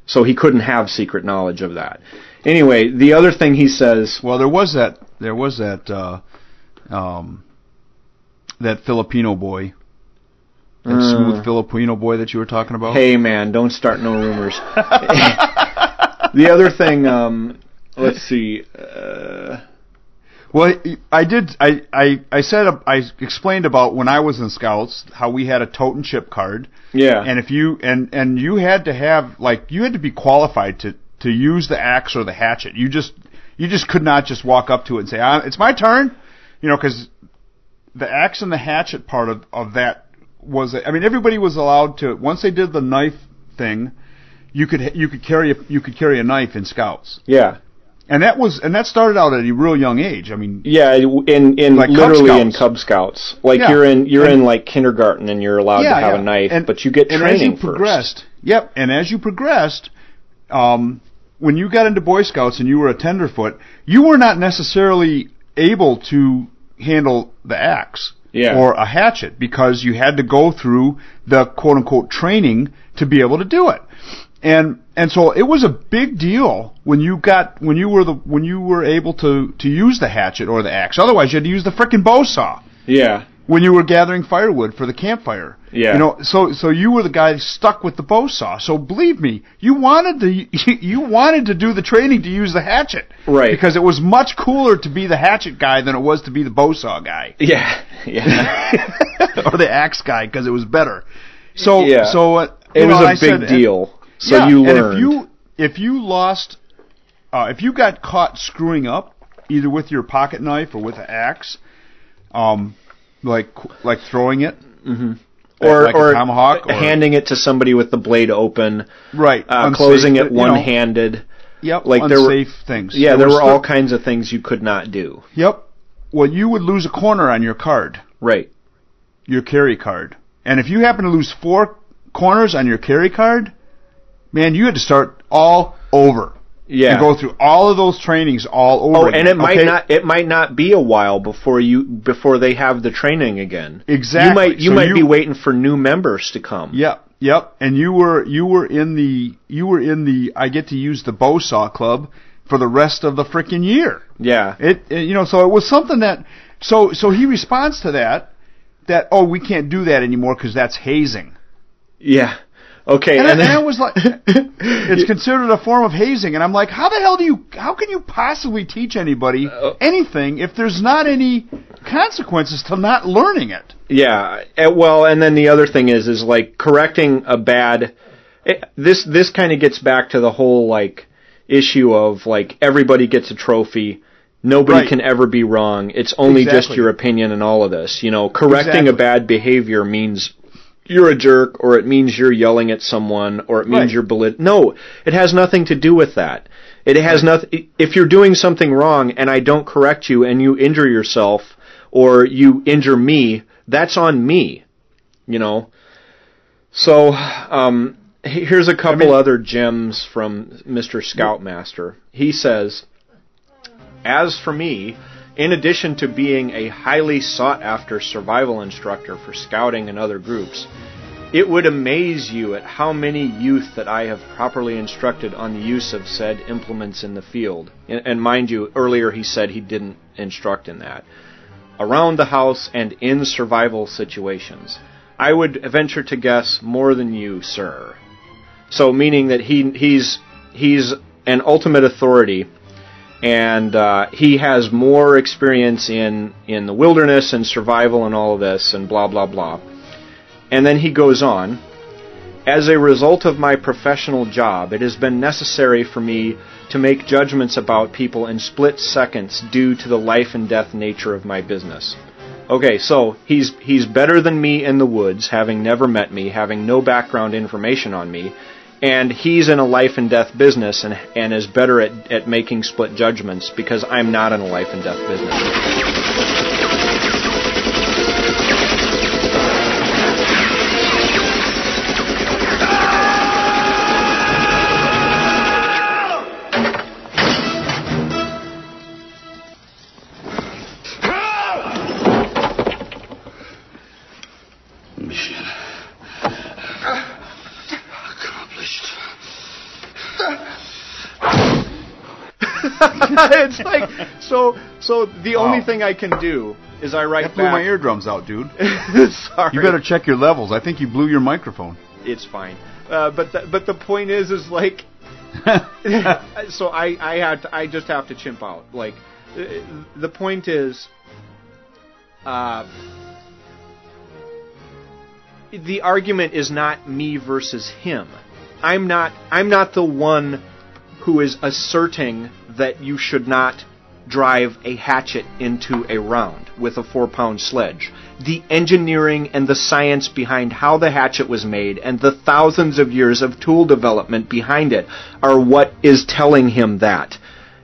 So he couldn't have secret knowledge of that. Anyway, the other thing he says, Well, there was that there was that uh, um, that Filipino boy, that Uh. smooth Filipino boy that you were talking about. hey man, don't start no rumors. the other thing, um, let's see, uh, Well, I did. I I I said I explained about when I was in Scouts how we had a Totin' Chip card, yeah. and if you and and you had to have like you had to be qualified to to use the axe or the hatchet. You just you just could not just walk up to it and say, ah, "It's my turn," you know, because the axe and the hatchet part of of that was. I mean, everybody was allowed to once they did the knife thing. You could you could carry a, you could carry a knife in Scouts, yeah. and that was and that started out at a real young age. I mean, Yeah, in in Like Cub literally in Scouts. Cub Scouts, like Yeah. you're in you're And- in like kindergarten and you're allowed to have a knife, And- but you get and training as you first. progressed. Yep, and as you progressed, um, when you got into Boy Scouts and you were a tenderfoot, you were not necessarily able to handle the axe Yeah. or a hatchet because you had to go through the quote unquote training to be able to do it. And and so it was a big deal when you got when you were the when you were able to to use the hatchet or the axe. Otherwise, you had to use the frickin' bow saw Yeah, when you were gathering firewood for the campfire. Yeah. You know, so so you were the guy stuck with the bow saw. So believe me, you wanted to you wanted to do the training to use the hatchet. Right. Because it was much cooler to be the hatchet guy than it was to be the bow saw guy yeah, yeah. or the axe guy because it was better. So Yeah. so uh, it you know, was I a big said- deal. So yeah, you and learned. if you if you lost, uh, if you got caught screwing up, either with your pocket knife or with an axe, um, like like throwing it, or like a or tomahawk or- handing it to somebody with the blade open, right, uh, unsafe, closing it you know, one-handed. Yep, like unsafe there were- things. Yeah, there, were still- all kinds of things you could not do. Yep. Well, you would lose a corner on your card, Right. your carry card, and if you happen to lose four corners on your carry card, man, you had to start all over. Yeah. And go through all of those trainings all over. Oh, and it might okay? not it might not be a while before you before they have the training again. Exactly. You might you So might you- be waiting for new members to come. Yep, yep. And you were you were in the you were in the I get to use the bow saw club for the rest of the freaking year. Yeah. It, it you know so it was something that so so he responds to that that oh we can't do that anymore because that's hazing. Yeah. Okay. And, and then- I was like, it's considered a form of hazing, and I'm like, how the hell do you, how can you possibly teach anybody Uh, anything if there's not any consequences to not learning it? Yeah. eh, Well, and then the other thing is, is like correcting a bad. It, this this kind of gets back to the whole like issue of like everybody gets a trophy. Nobody Right. can ever be wrong. It's only just your opinion and all of this. You know, correcting a bad behavior means you're a jerk, or it means you're yelling at someone, or it means Right. you're belit. No, it has nothing to do with that. It has nothing. If you're doing something wrong and I don't correct you and you injure yourself or you injure me, that's on me. You know. So, um, here's a couple mean- other gems from Mr. Scoutmaster. He says, "As for me." In addition to being a highly sought after survival instructor for scouting and other groups, it would amaze you at how many youth that I have properly instructed on the use of said implements in the field. And, mind you, earlier he said he didn't instruct in that. Around the house and in survival situations. I would venture to guess more than you, sir. So meaning that he he's he's an ultimate authority and uh, he has more experience in in the wilderness and survival and all of this and blah blah blah. And then he goes on. As a result of my professional job, it has been necessary for me to make judgments about people in split seconds due to the life and death nature of my business. Okay, so he's he's better than me in the woods, having never met me, having no background information on me, and he's in a life and death business and and is better at, at making split judgments because I'm not in a life and death business. it's like so so the only thing I can do is I write That blew back. my eardrums out, dude. Sorry. You better check your levels. I think you blew your microphone. it's fine. Uh, but the, but the point is is like so I I had to, I just have to chimp out. Like uh, the point is uh the argument is not me versus him. I'm not I'm not the one who is asserting that you should not drive a hatchet into a round with a 4 pound sledge. The engineering and the science behind how the hatchet was made and the thousands of years of tool development behind it are what is telling him that.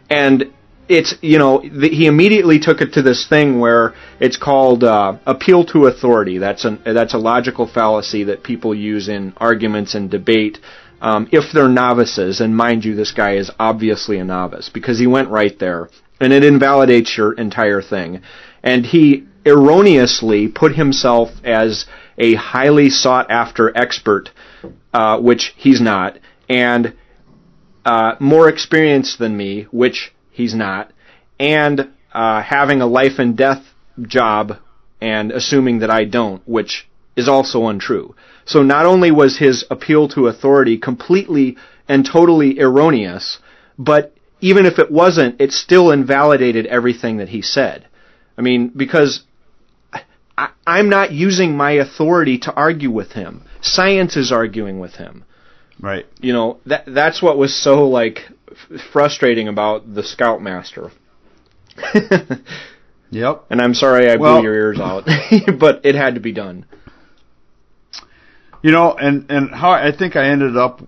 And it's you know the, he immediately took it to this thing where it's called uh, appeal to authority. That's an that's a logical fallacy that people use in arguments and debate um, if they're novices. And mind you, this guy is obviously a novice because he went right there, and it invalidates your entire thing. And he erroneously put himself as a highly sought after expert, uh, which he's not, and uh, more experienced than me, which he's not, and uh, having a life and death job and assuming that I don't, which is also untrue. So not only was his appeal to authority completely and totally erroneous, but even if it wasn't, it still invalidated everything that he said. I mean, because I, I'm not using my authority to argue with him. Science is arguing with him Right. you know that that's what was so like f- frustrating about the Scoutmaster. Yep. and I'm sorry I Well- blew your ears out, but it had to be done. You know, and and how I think I ended up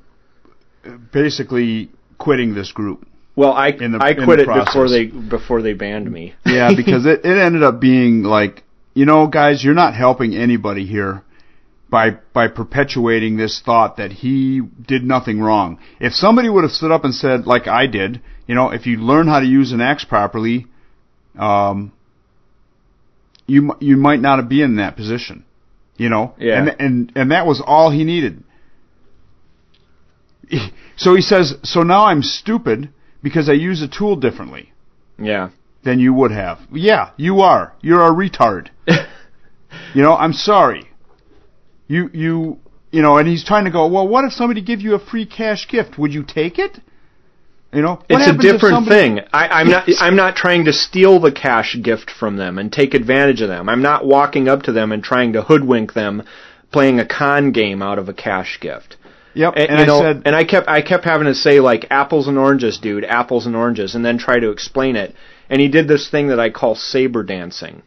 basically quitting this group. Well, I In the- I quit it before they before they banned me. Yeah, because it, it ended up being like, you know, guys, you're not helping anybody here by by perpetuating this thought that he did nothing wrong. If somebody would have stood up and said, like I did, you know, if you learn how to use an axe properly, um, you you might not be in that position, you know. Yeah. And and and that was all he needed. So he says, so now I'm stupid because I use a tool differently Yeah. than you would have. Yeah, you are. You're a retard. you know, I'm sorry. You you you know, and he's trying to go. Well, what if somebody give you a free cash gift? Would you take it? You know, what It's a different thing. I, I'm not. I'm not trying to steal the cash gift from them and take advantage of them. I'm not walking up to them and trying to hoodwink them, playing a con game out of a cash gift. Yep. And, And, I know, said, and I kept I kept having to say like apples and oranges, dude, apples and oranges, and then try to explain it. And he did this thing that I call saber dancing,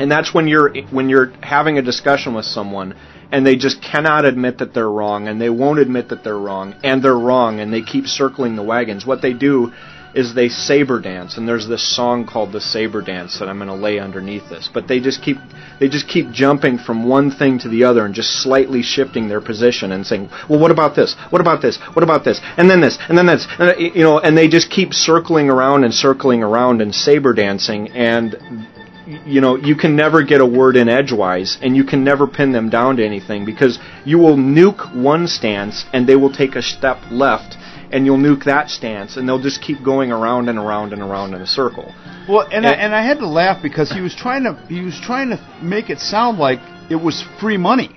and that's when you're when you're having a discussion with someone and they just cannot admit that they're wrong and they won't admit that they're wrong and they're wrong and they keep circling the wagons. What they do is they saber dance and there's this song called the saber dance that I'm going to lay underneath this. But they just keep they just keep jumping from one thing to the other and just slightly shifting their position and saying, "Well, what about this? What about this? What about this? And then this, and then this." And, you know, and they just keep circling around and circling around and saber dancing and you know, you can never get a word in edgewise, and you can never pin them down to anything because you will nuke one stance and they will take a step left, and you'll nuke that stance, and they'll just keep going around and around and around in a circle. well, and I, and- and I had to laugh because he was trying to he was trying to make it sound like it was free money.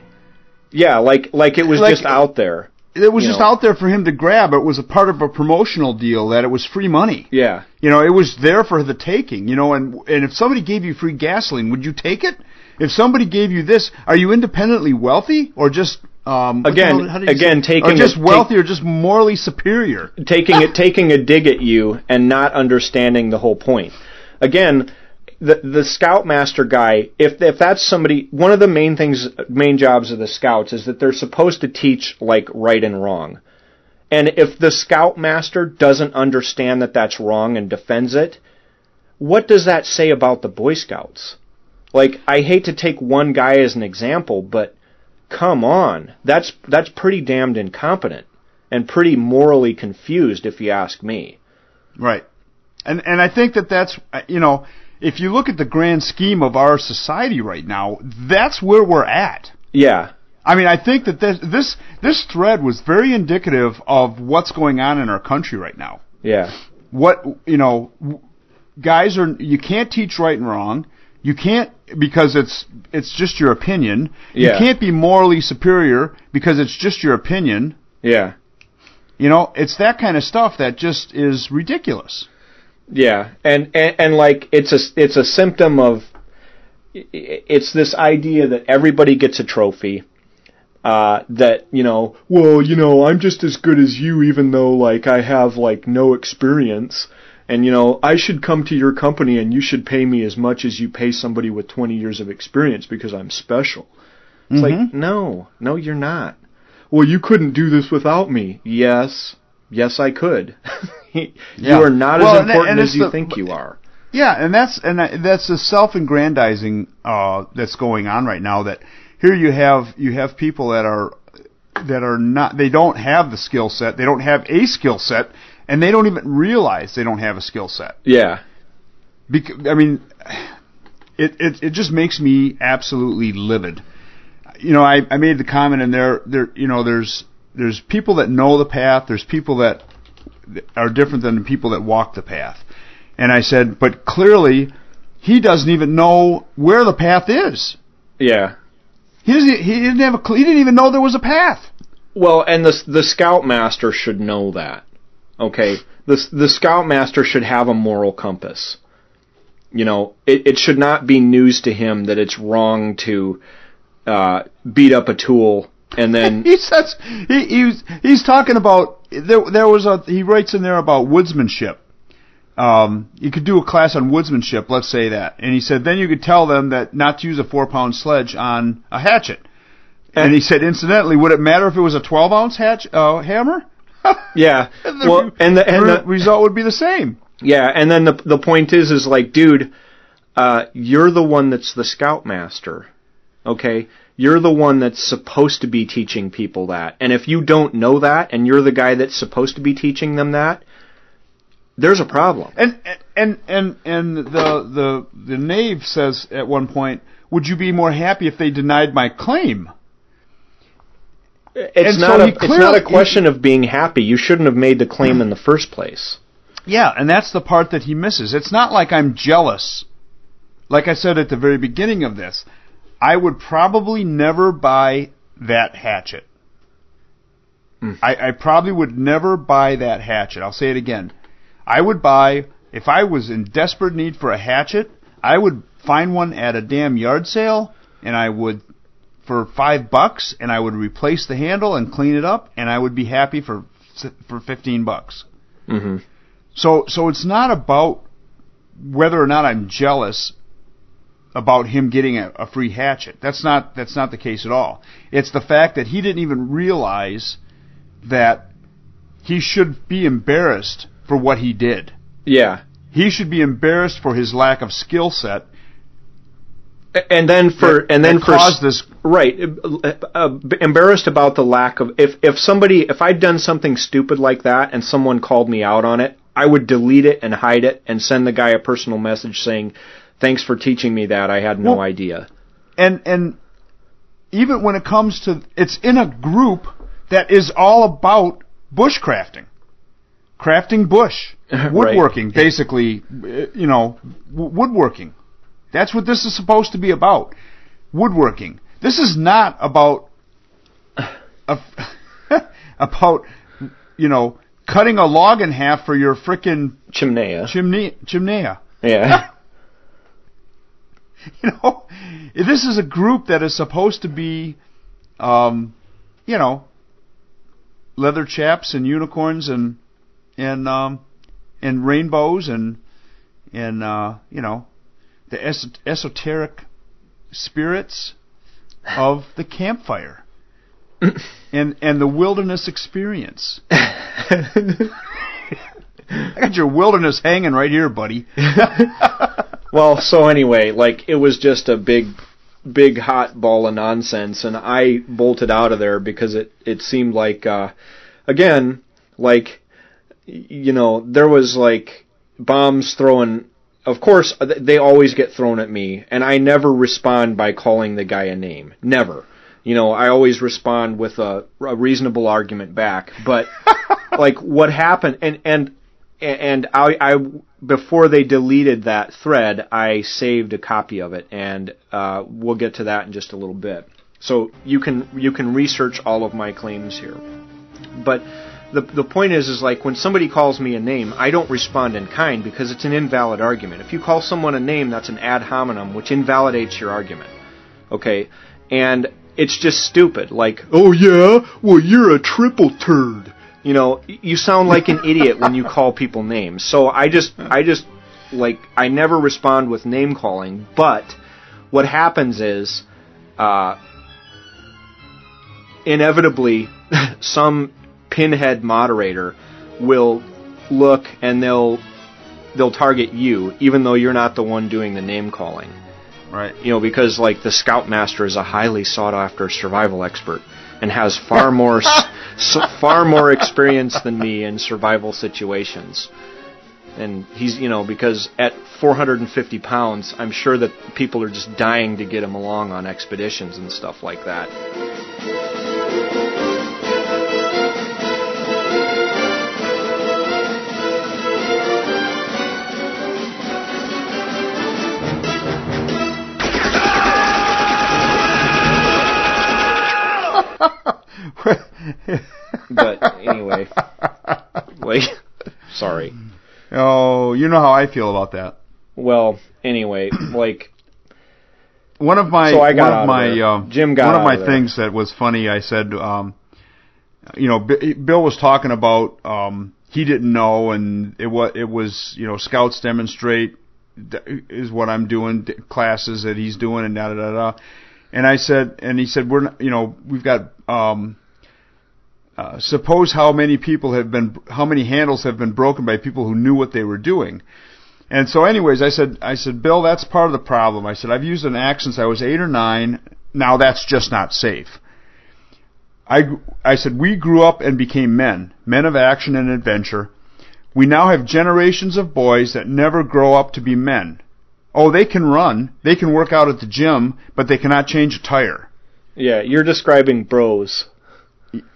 Yeah, like like it was Like- just out there. It was just know. out there for him to grab. It was a part of a promotional deal that it was free money. Yeah, You know, it was there for the taking. You know, and and if somebody gave you free gasoline, would you take it? If somebody gave you this, are you independently wealthy or just um, Again- hell- how do you again, say- taking or just a- wealthy or just morally superior? taking it taking a dig at you and not understanding the whole point. Again, the the scoutmaster guy, if if that's somebody, one of the main things, main jobs of the scouts is that they're supposed to teach like right and wrong. And if the scoutmaster doesn't understand that that's wrong and defends it, what does that say about the Boy Scouts? Like, I hate to take one guy as an example, but come on, that's that's pretty damned incompetent and pretty morally confused, if you ask me. Right. And and I think that that's you know if you look at the grand scheme of our society right now, that's where we're at. Yeah, I mean, I think that this this this thread was very indicative of what's going on in our country right now. yeah, What you know, guys are you can't teach right and wrong. You can't because it's it's just your opinion. Yeah. You can't be morally superior because it's just your opinion. yeah, You know, it's that kind of stuff that just is ridiculous. Yeah, and and, and like it's a it's a symptom of it's this idea that everybody gets a trophy. Uh, that you know, well, you know, I'm just as good as you, even though like I have like no experience, and you know, I should come to your company and you should pay me as much as you pay somebody with 20 years of experience because I'm special. It's like, no, no, you're not. Well, you couldn't do this without me. Yes, yes, I could. you Yeah. are not Well, as important and as you the- think you are. Yeah, and that's and that's the self-aggrandizing uh, that's going on right now. That here you have you have people that are that are not they don't have the skill set, they don't have a skill set, and they don't even realize they don't have a skill set. Yeah, Because I mean, it, it it just makes me absolutely livid. You know, I, I made the comment and there. There, you know, there's there's people that know the path. There's people that are different than the people that walk the path. And I said, but clearly, he doesn't even know where the path is. yeah. He doesn't. He didn't have a. He didn't even know there was a path. Well, and the the scoutmaster should know that. Okay, the the scoutmaster should have a moral compass. You know, it, it should not be news to him that it's wrong to uh, beat up a tool and then he says he, he was, he's talking about there. There was a he writes in there about woodsmanship. Um, you could do a class on woodsmanship, let's say that, and he said then you could tell them that not to use a four pound sledge on a hatchet. And he said, incidentally, would it matter if it was a twelve ounce hatch uh, hammer? yeah. the Well, and the and the result would be the same. Yeah, and then the the point is is like, dude, uh, you're the one that's the scoutmaster. Okay? You're the one that's supposed to be teaching people that. And if you don't know that and you're the guy that's supposed to be teaching them that, there's a problem. And and and and the the the knave says at one point, "Would you be more happy if they denied my claim?" It's And not so a he it's not a question of being happy. You shouldn't have made the claim in the first place. Yeah, and that's the part that he misses. It's not like I'm jealous. Like I said at the very beginning of this, I would probably never buy that hatchet. I, I probably would never buy that hatchet. I'll say it again. I would buy, if I was in desperate need for a hatchet, I would find one at a damn yard sale, and I would, for five bucks, and I would replace the handle and clean it up, and I would be happy for, for 15 bucks. hmm So so it's not about whether or not I'm jealous about him getting a, a free hatchet. That's not that's not the case at all. It's the fact that he didn't even realize that he should be embarrassed for what he did. Yeah. He should be embarrassed for his lack of skill set. And then for that- and then for caused this. right uh, uh, embarrassed about the lack of if if somebody if I'd done something stupid like that and someone called me out on it, I would delete it and hide it and send the guy a personal message saying, "Thanks for teaching me that. I had no Well- idea." And and even when it comes to it's in a group that is all about bushcrafting, crafting bush, Right. woodworking, basically, uh, you know, woodworking. That's what this is supposed to be about. Woodworking. This is not about a, about you know cutting a log in half for your frickin' Chimnea. chimney chimney. Yeah. you know, this is a group that is supposed to be, um, you know, leather chaps and unicorns and and um, and rainbows and and uh, you know, the es- esoteric spirits of the campfire and and the wilderness experience. I got your wilderness hanging right here, buddy. Well, so anyway, like it was just a big, big hot ball of nonsense, and I bolted out of there because it it seemed like, uh, again, like, you know, there was like bombs thrown. Of course, they always get thrown at me, and I never respond by calling the guy a name. Never. You know, I always respond with a, a reasonable argument back. But like, what happened? And and and I, I before they deleted that thread, I saved a copy of it, and uh, we'll get to that in just a little bit. So you can you can research all of my claims here, but the the point is is like when somebody calls me a name, I don't respond in kind because it's an invalid argument. If you call someone a name, that's an ad hominem, which invalidates your argument. Okay, and it's just stupid. Like, oh yeah, well you're a triple turd. You know, you sound like an idiot when you call people names. So I just, I just, like, I never respond with name calling. But what happens is, uh, inevitably, some pinhead moderator will look and they'll they'll target you, even though you're not the one doing the name calling Right. you know, because like the Scoutmaster is a highly sought after survival expert and has far more s- far more experience than me in survival situations. And he's, you know, because at 450 pounds, I'm sure that people are just dying to get him along on expeditions and stuff like that. Know how I feel about that. Well, anyway, like, One of my So I got one of of my there. um, Jim got one of my of things that was funny. I said, um, you know, B- Bill was talking about um, he didn't know, and it was it was you know scouts demonstrate is what I'm doing classes that he's doing and da da da da. And I said, and he said, we're not, you know we've got um, uh, suppose how many people have been how many handles have been broken by people who knew what they were doing. And so, anyways, I said, I said, Bill, that's part of the problem. I said, I've used an axe since I was eight or nine. Now that's just not safe. I, I said, we grew up and became men, men of action and adventure. We now have generations of boys that never grow up to be men. Oh, they can run, they can work out at the gym, but they cannot change a tire. yeah, you're describing bros.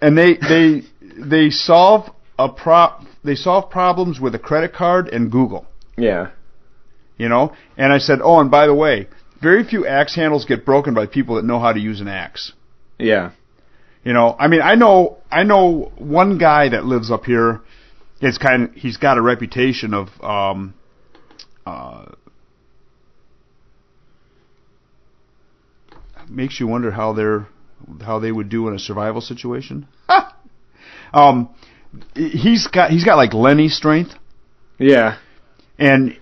And they, they, they solve a pro they solve problems with a credit card and Google. Yeah. You know? And I said, "Oh, and by the way, very few axe handles get broken by people that know how to use an axe." Yeah. You know, I mean, I know I know one guy that lives up here. It's kind of he's got a reputation of um uh makes you wonder how they're how they would do in a survival situation. um he's got he's got like Lenny strength Yeah. and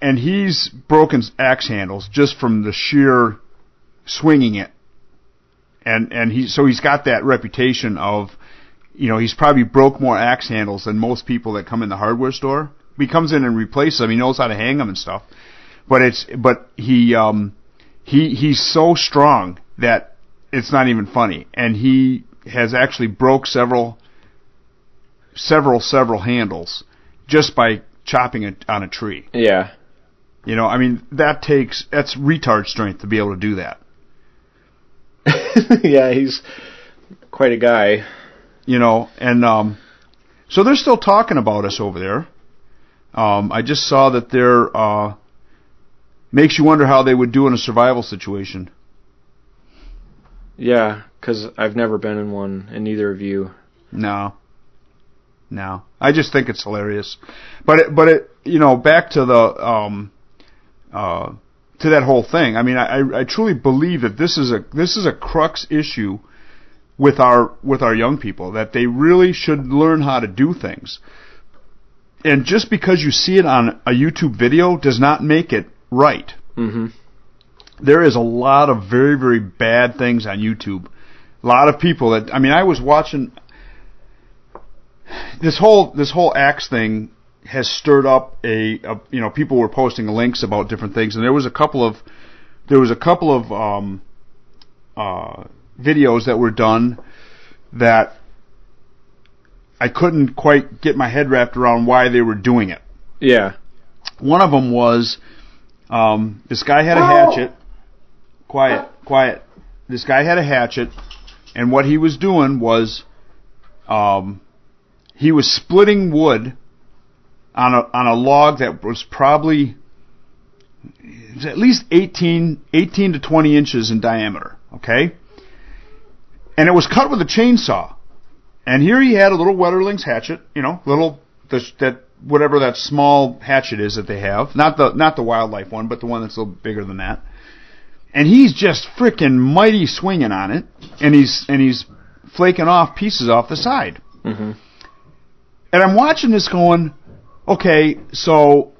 and he's broken axe handles just from the sheer swinging it. And and he so he's got that reputation of you know, he's probably broke more axe handles than most people that come in the hardware store. He comes in and replaces them. He knows how to hang them and stuff. But it's but he um he he's so strong that it's not even funny. And he has actually broke several several several handles just by chopping it on a tree. Yeah. You know, I mean that takes that's retard strength to be able to do that. yeah, he's quite a guy. You know, and um so they're still talking about us over there. Um I just saw that they're uh makes you wonder how they would do in a survival situation. Yeah, because I've never been in one, and neither of you. No. No. I just think it's hilarious. But it, but it, you know, back to the, um, uh, to that whole thing. I mean, I, I truly believe that this is a, this is a crux issue with our, with our young people, that they really should learn how to do things. And just because you see it on a YouTube video does not make it right. Mm-hmm. There is a lot of very, very bad things on YouTube. A lot of people that, I mean, I was watching, this whole this whole axe thing has stirred up a, a you know people were posting links about different things and there was a couple of there was a couple of um, uh, videos that were done that I couldn't quite get my head wrapped around why they were doing it. Yeah. One of them was um, this guy had a hatchet. Quiet, quiet. This guy had a hatchet, and what he was doing was um, he was splitting wood on a on a log that was probably was at least 18, 18 to 20 inches in diameter, okay? And it was cut with a chainsaw. And here he had a little Wetterling's hatchet, you know, little the, that whatever that small hatchet is that they have, not the not the wildlife one, but the one that's a little bigger than that. And he's just freaking mighty swinging on it, and he's and he's flaking off pieces off the side. Mm-hmm. And I'm watching this going, okay, so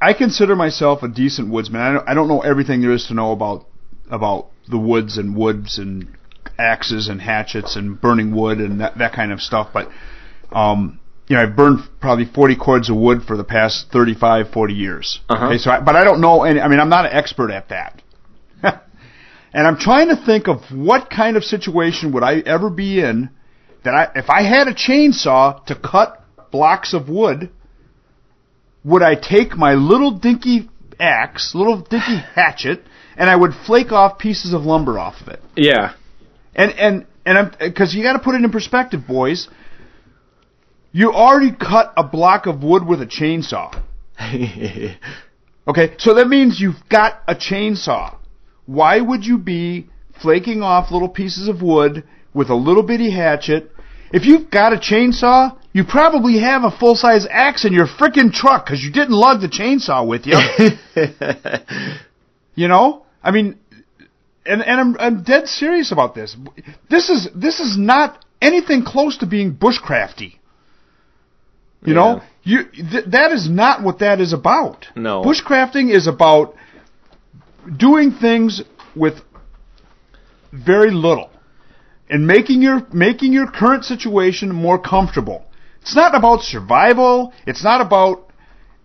I consider myself a decent woodsman. I don't, I don't know everything there is to know about about the woods and woods and axes and hatchets and burning wood and that, that kind of stuff, but um, you know, I've burned probably 40 cords of wood for the past 35, 40 years. Uh-huh. Okay, so I, but I don't know any, I mean, I'm not an expert at that. and I'm trying to think of what kind of situation would I ever be in that I, if I had a chainsaw to cut blocks of wood, would I take my little dinky axe, little dinky hatchet, and I would flake off pieces of lumber off of it. Yeah. And and and I'm because you got to put it in perspective, boys. You already cut a block of wood with a chainsaw. Okay, so that means you've got a chainsaw. Why would you be flaking off little pieces of wood with a little bitty hatchet? If you've got a chainsaw, you probably have a full size axe in your frickin' truck because you didn't lug the chainsaw with you. you know, I mean, and and I'm I'm dead serious about this. This is this is not anything close to being bushcrafty. You know, you th- that is not what that is about. No. bushcrafting is about doing things with very little and making your making your current situation more comfortable. It's not about survival. It's not about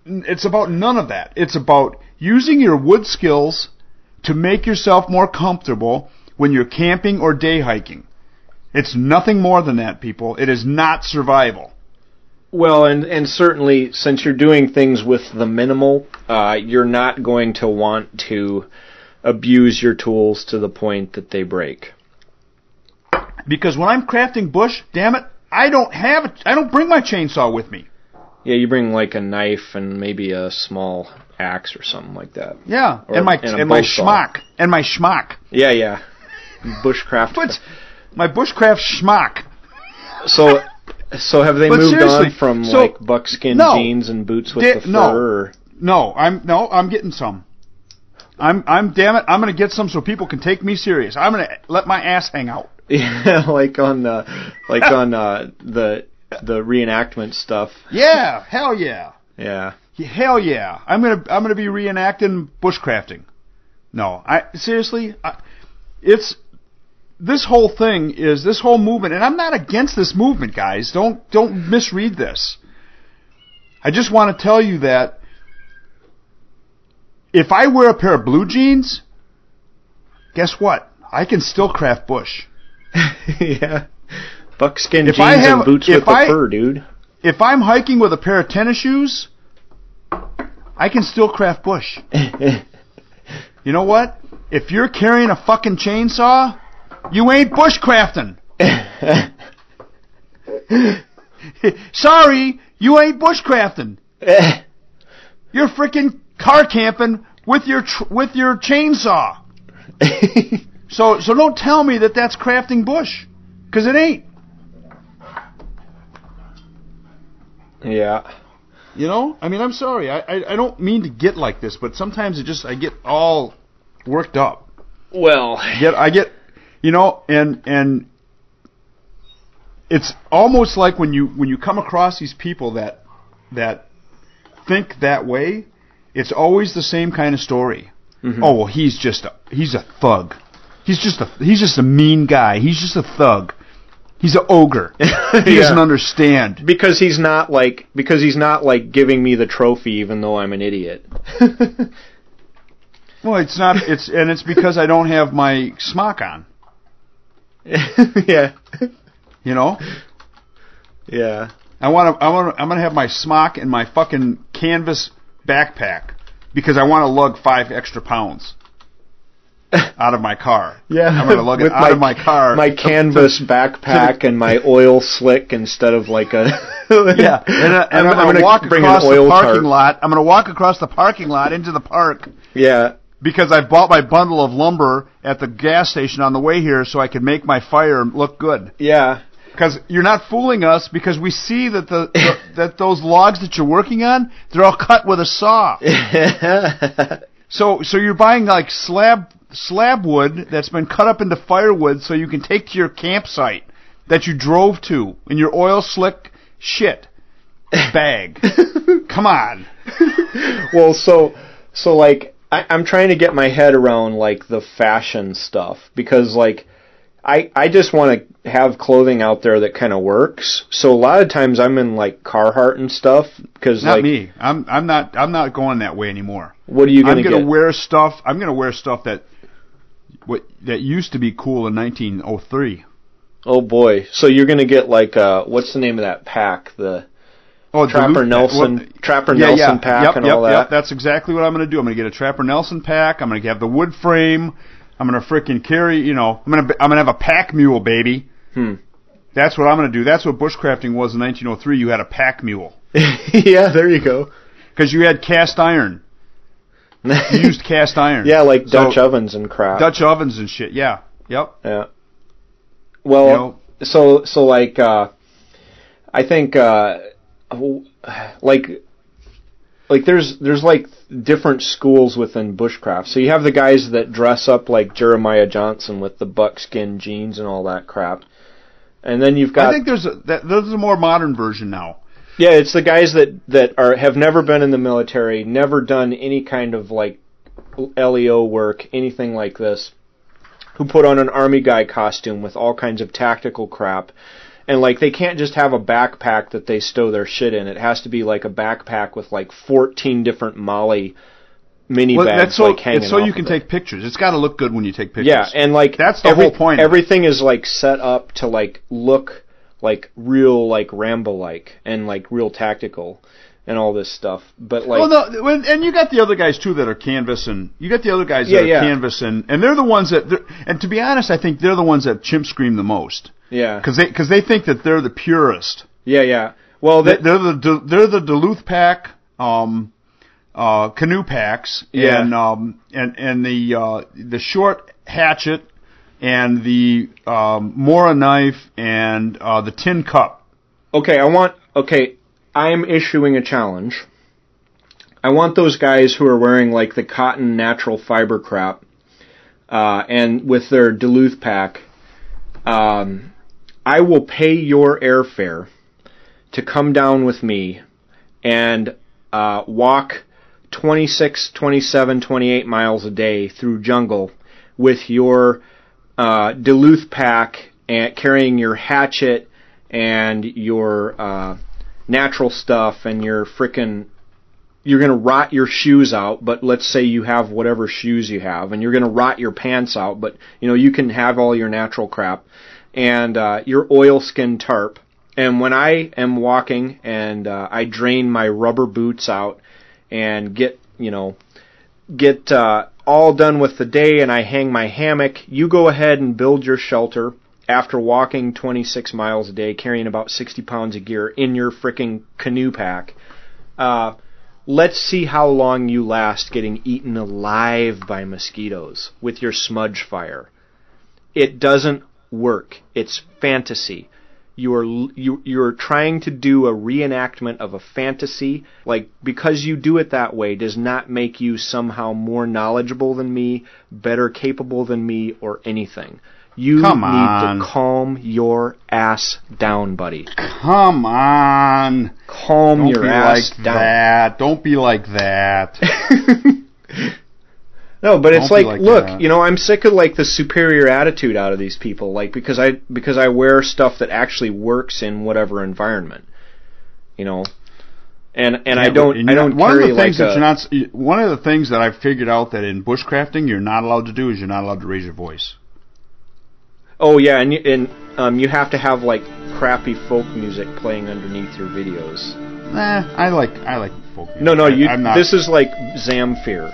it's about none of that. It's about using your wood skills to make yourself more comfortable when you're camping or day hiking. It's nothing more than that, people. It is not survival. Well, and and certainly since you're doing things with the minimal, uh, you're not going to want to abuse your tools to the point that they break. Because when I'm crafting bush, damn it, I don't have it. I don't bring my chainsaw with me. Yeah, you bring like a knife and maybe a small axe or something like that. Yeah, Or- and my and and my schmuck and my schmuck. Yeah, yeah. Bushcraft. But my bushcraft schmuck. so, so have they But moved on from so- like buckskin no. jeans and boots with the fur? no. Or, No, I'm no, I'm getting some. I'm I'm damn it, I'm gonna get some so people can take me serious. I'm gonna let my ass hang out. yeah, like on uh, like on uh, the the reenactment stuff. Yeah, hell yeah. Yeah. Yeah, Hell yeah! I'm gonna I'm gonna be reenacting bushcrafting. No, I seriously, I, it's this whole thing is this whole movement, and I'm not against this movement, guys. Don't don't misread this. I just want to tell you that if I wear a pair of blue jeans, guess what? I can still craft bush. yeah. Buckskin If jeans I have- and boots with the fur, dude. If I'm hiking with a pair of tennis shoes, I can still craft bush. You know what? If you're carrying a fucking chainsaw, you ain't bushcrafting. Sorry, you ain't bushcrafting. You're freaking car camping with your tr- with your chainsaw. So so don't tell me that that's crafting bush, because it ain't. yeah. You know, I mean, I'm sorry. I, I I don't mean to get like this, but sometimes it just I get all worked up. Well, Get I get, you know, and and it's almost like when you when you come across these people that that think that way, it's always the same kind of story. Mm-hmm. Oh well, he's just a he's a thug. He's just a he's just a mean guy. He's just a thug. He's an ogre. He Yeah. doesn't understand. because he's not like because he's not like giving me the trophy even though I'm an idiot. Well, it's not. It's and it's because I don't have my smock on. yeah. You know, Yeah. I want to. I want. I'm gonna have my smock and my fucking canvas backpack because I want to lug five extra pounds out of my car. Yeah, I'm gonna lug it out of my car. My to- canvas to- backpack and my oil slick instead of like a yeah, and, uh, and I'm, gonna, walk bring across an the parking tarp. lot. I'm gonna walk across the parking lot into the park Yeah. Because I bought my bundle of lumber at the gas station on the way here, so I could make my fire look good. Yeah. Because you're not fooling us because we see that the, the that those logs that you're working on they're all cut with a saw. So so you're buying like slab slab wood that's been cut up into firewood so you can take to your campsite that you drove to in your oil slick shit bag. Come on. well, so so like I, I'm trying to get my head around like the fashion stuff because like I I just want to have clothing out there that kind of works. So a lot of times I'm in like Carhartt and stuff because Not like me. I'm I'm not I'm not going that way anymore. what are you gonna I'm gonna wear stuff. I'm gonna wear stuff that what that used to be cool in 1903. oh boy, so you're gonna get like uh what's the name of that pack? The Oh, Trapper Nelson well, Trapper yeah, Nelson yeah. pack yep, and yep, all that. Yep, that's exactly what I'm going to do. I'm going to get a Trapper Nelson pack. I'm going to have the wood frame. I'm going to frickin' carry. You know, I'm going to I'm going to have a pack mule, baby. Hmm. That's what I'm going to do. That's what bushcrafting was in 1903. You had a pack mule yeah, there you go. because you had cast iron. You used cast iron. yeah, like So- Dutch ovens and crap. Dutch ovens and shit. Yeah. Yep. Yeah. Well, You know, so so like uh I think uh like like there's there's like different schools within bushcraft. So you have the guys that dress up like Jeremiah Johnson with the buckskin jeans and all that crap. And then you've got I think there's a that, there's a more modern version now. yeah, it's the guys that that are have never been in the military, never done any kind of like LEO work, anything like this, who put on an army guy costume with all kinds of tactical crap. And like they can't just have a backpack that they stow their shit in. It has to be like a backpack with like 14 different MOLLE mini Well, bags that's so like hanging it's so you can of it. take pictures. It's got to look good when you take pictures. Yeah, and like That's the every- whole point. Everything is like set up to like look like real like Rambo like and like real tactical. And all this stuff. But like, well, no, and you got the other guys too that are canvassing. You got the other guys Yeah, that are yeah. canvassing, and they're the ones that. And to be honest, I think they're the ones that chimp scream the most yeah, because they because they think that they're the purest. yeah, yeah. Well, that, They're the they're the Duluth pack, um, uh, canoe packs, Yeah. and um, and and the uh, the short hatchet, and the um, Mora knife, and uh, the tin cup. okay, I want. Okay, I'm issuing a challenge. I want those guys who are wearing like the cotton natural fiber crap, uh, and with their Duluth pack. Um, I will pay your airfare to come down with me and uh, walk 26, 27, 28 miles a day through jungle with your uh, Duluth pack and carrying your hatchet and your uh, natural stuff and your frickin' you're gonna rot your shoes out, but let's say you have whatever shoes you have, and you're gonna rot your pants out, but you know you can have all your natural crap and uh, your oilskin tarp. And when I am walking and uh, I drain my rubber boots out and get you know get uh, all done with the day, and I hang my hammock, you go ahead and build your shelter. After walking 26 miles a day, carrying about 60 pounds of gear in your frickin' canoe pack, uh, let's see how long you last getting eaten alive by mosquitoes with your smudge fire. It doesn't work. It's fantasy. You are you you're trying to do a reenactment of a fantasy. Like because you do it that way does not make you somehow more knowledgeable than me, better capable than me, or anything. You Come need on. to calm your ass down, buddy. Come on, Calm don't your be ass like down. that. Don't be like that. No, but it's Don't be like, like look, that. you know, I'm sick of like the superior attitude out of these people, like because I because I wear stuff that actually works in whatever environment, you know, and and I don't and I don't one carry of the things like that a, you're not. One of the things that I've figured out that in bushcrafting you're not allowed to do is you're not allowed to raise your voice. Oh yeah, and you, and um you have to have like crappy folk music playing underneath your videos. Nah, I like I like folk music. No, no, you. Not, This is like Zamfir,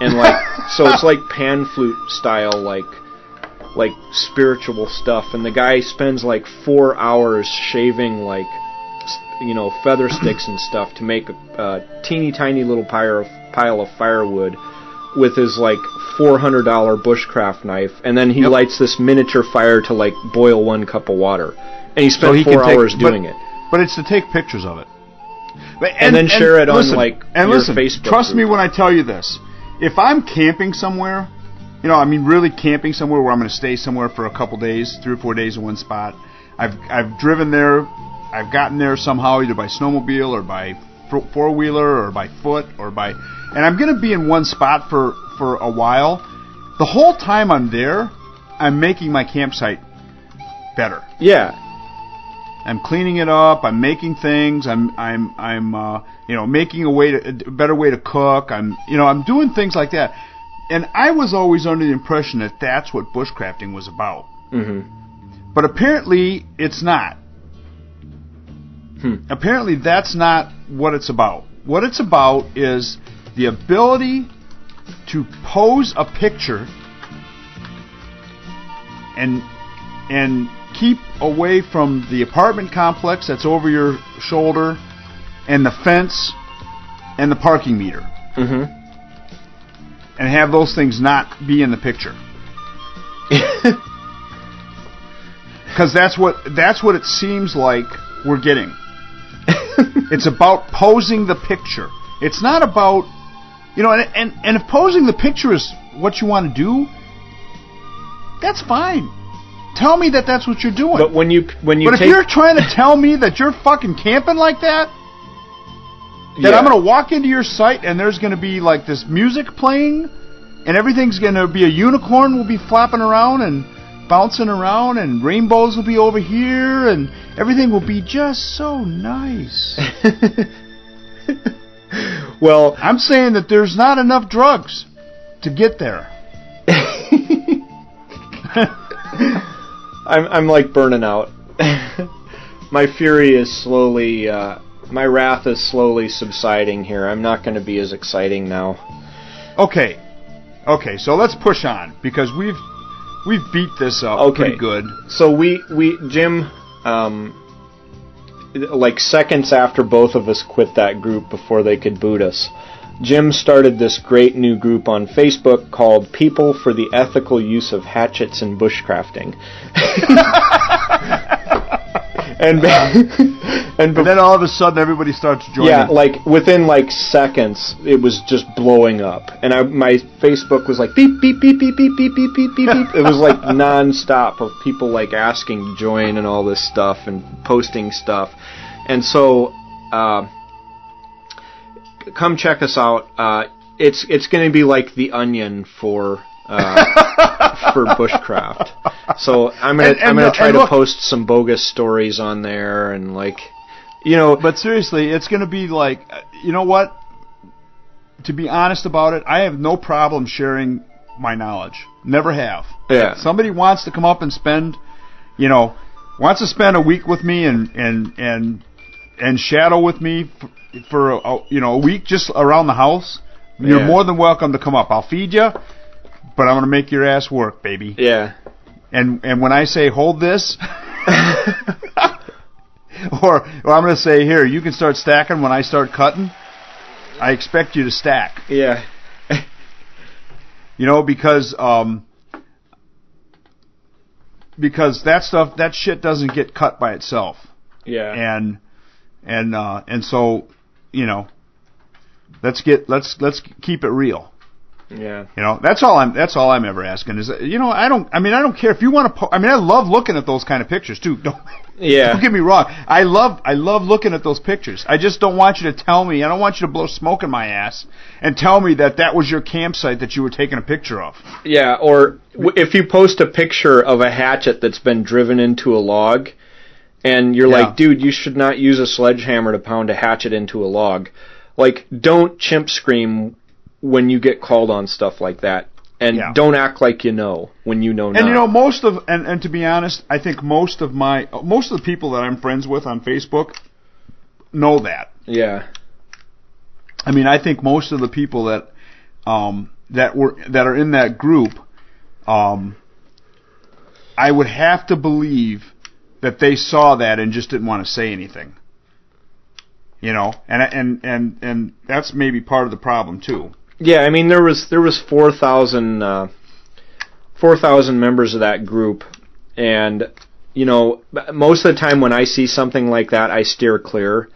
and like so it's like pan flute style, like like spiritual stuff. And the guy spends like four hours shaving like you know feather sticks and stuff to make a, a teeny tiny little pile of pile of firewood with his like four hundred dollar bushcraft knife, and then he Yep. lights this miniature fire to like boil one cup of water, and he so spent he four can take- hours but- doing it. But it's to take pictures of it. But- And then share it on, listen, like, and your listen, Facebook Trust me when I tell you this. If I'm camping somewhere, you know, I mean, really camping somewhere where I'm going to stay somewhere for a couple days, three or four days in one spot. I've I've driven there, I've gotten there somehow either by snowmobile or by four wheeler or by foot or by, and I'm going to be in one spot for for a while. The whole time I'm there, I'm making my campsite better. Yeah, I'm cleaning it up. I'm making things. I'm I'm I'm uh, you know making a way to a better way to cook. I'm you know I'm doing things like that. And I was always under the impression that that's what bushcrafting was about. hmm But apparently it's not. Hmm. Apparently that's not what it's about. What it's about is the ability to pose a picture and and keep away from the apartment complex that's over your shoulder and the fence and the parking meter hmm and have those things not be in the picture. Cuz that's what that's what it seems like we're getting. It's about posing the picture. It's not about, you know, and, and, and if posing the picture is what you want to do, that's fine. Tell me that that's what you're doing. But when you when you but if you're trying to tell me that you're fucking camping like that, that Yeah. I'm going to walk into your site and there's going to be like this music playing and everything's going to be a unicorn will be flapping around and bouncing around and rainbows will be over here and everything will be just so nice. well, I'm saying that there's not enough drugs to get there. I'm I'm like burning out. My fury is slowly uh, my wrath is slowly subsiding here. I'm not going to be as exciting now. Okay, okay. So let's push on because we've we've beat this up Okay. pretty good. So we we Jim, um, like seconds after both of us quit that group before they could boot us, Jim started this great new group on Facebook called People for the Ethical Use of Hatchets in Bushcrafting. and and, And then all of a sudden, everybody starts joining. yeah, like within like seconds, it was just blowing up, and I, my Facebook was like beep beep beep beep beep beep beep beep beep beep. It was like nonstop of people like asking to join and all this stuff and posting stuff, and so uh, come check us out. Uh, it's it's going to be like the Onion for. Uh, for bushcraft, so I'm gonna And- and I'm gonna try to look- post some bogus stories on there and like, you know, But seriously, it's going to be like, uh, you know what? To be honest about it, I have no problem sharing my knowledge. Never have. Yeah. If somebody wants to come up and spend, you know, wants to spend a week with me and and and and shadow with me for, for a, you know a week just around the house, you're more than welcome to come up. I'll feed you, but I'm going to make your ass work, baby. yeah. And and when I say hold this, or, or I'm going to say here, you can start stacking when I start cutting. I expect you to stack, Yeah. you know, because um, because that stuff, that shit doesn't get cut by itself, Yeah. and and uh, and so, you know, let's get let's let's keep it real. yeah. You know, that's all I'm. That's all I'm ever asking is, you know, I don't. I mean, I don't care if you want to. Po- I mean, I love looking at those kind of pictures too. Don't, Yeah. don't get me wrong. I love. I love looking at those pictures. I just don't want you to tell me. I don't want you to blow smoke in my ass and tell me that that was your campsite that you were taking a picture of. Yeah, or if you post a picture of a hatchet that's been driven into a log and you're Yeah. like, "Dude, you should not use a sledgehammer to pound a hatchet into a log." Like, don't chimp scream when you get called on stuff like that. And Yeah. don't act like you know when you know not. And you know, most of and, and to be honest, I think most of my most of the people that I'm friends with on Facebook know that. yeah. I mean, I think most of the people that um, that were that are in that group, um, I would have to believe that they saw that and just didn't want to say anything. You know, and and and and that's maybe part of the problem too. Yeah, I mean there was there was four thousand uh, four thousand members of that group, and you know most of the time when I see something like that, I steer clear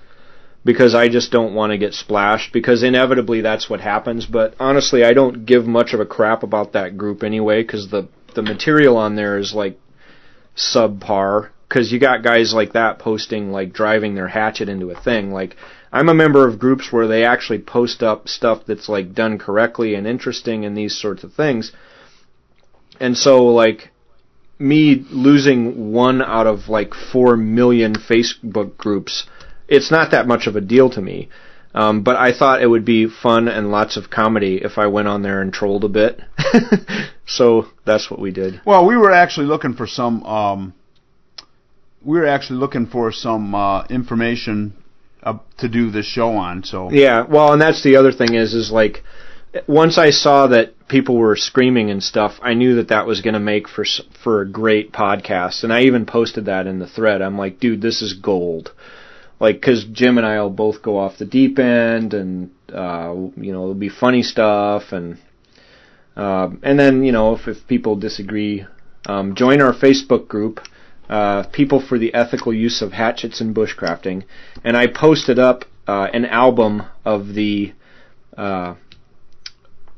because I just don't want to get splashed because inevitably that's what happens. But honestly, I don't give much of a crap about that group anyway because the the material on there is like subpar because you got guys like that posting like driving their hatchet into a thing like i'm a member of groups where they actually post up stuff that's like done correctly and interesting and these sorts of things and so like me losing one out of like four million facebook groups it's not that much of a deal to me um, but I thought it would be fun and lots of comedy if I went on there and trolled a bit. so that's what we did. Well, we were actually looking for some. Um, we were actually looking for some uh, information uh, to do this show on. So Yeah, well, and that's the other thing is, is like, once I saw that people were screaming and stuff, I knew that that was going to make for for a great podcast, and I even posted that in the thread. I'm like, dude, this is gold. Like, because Jim and I will both go off the deep end, and uh, you know, it'll be funny stuff, and uh, and then you know, if if people disagree, um, join our Facebook group. Uh, people for the ethical use of hatchets in bushcrafting, and I posted up uh, an album of the uh,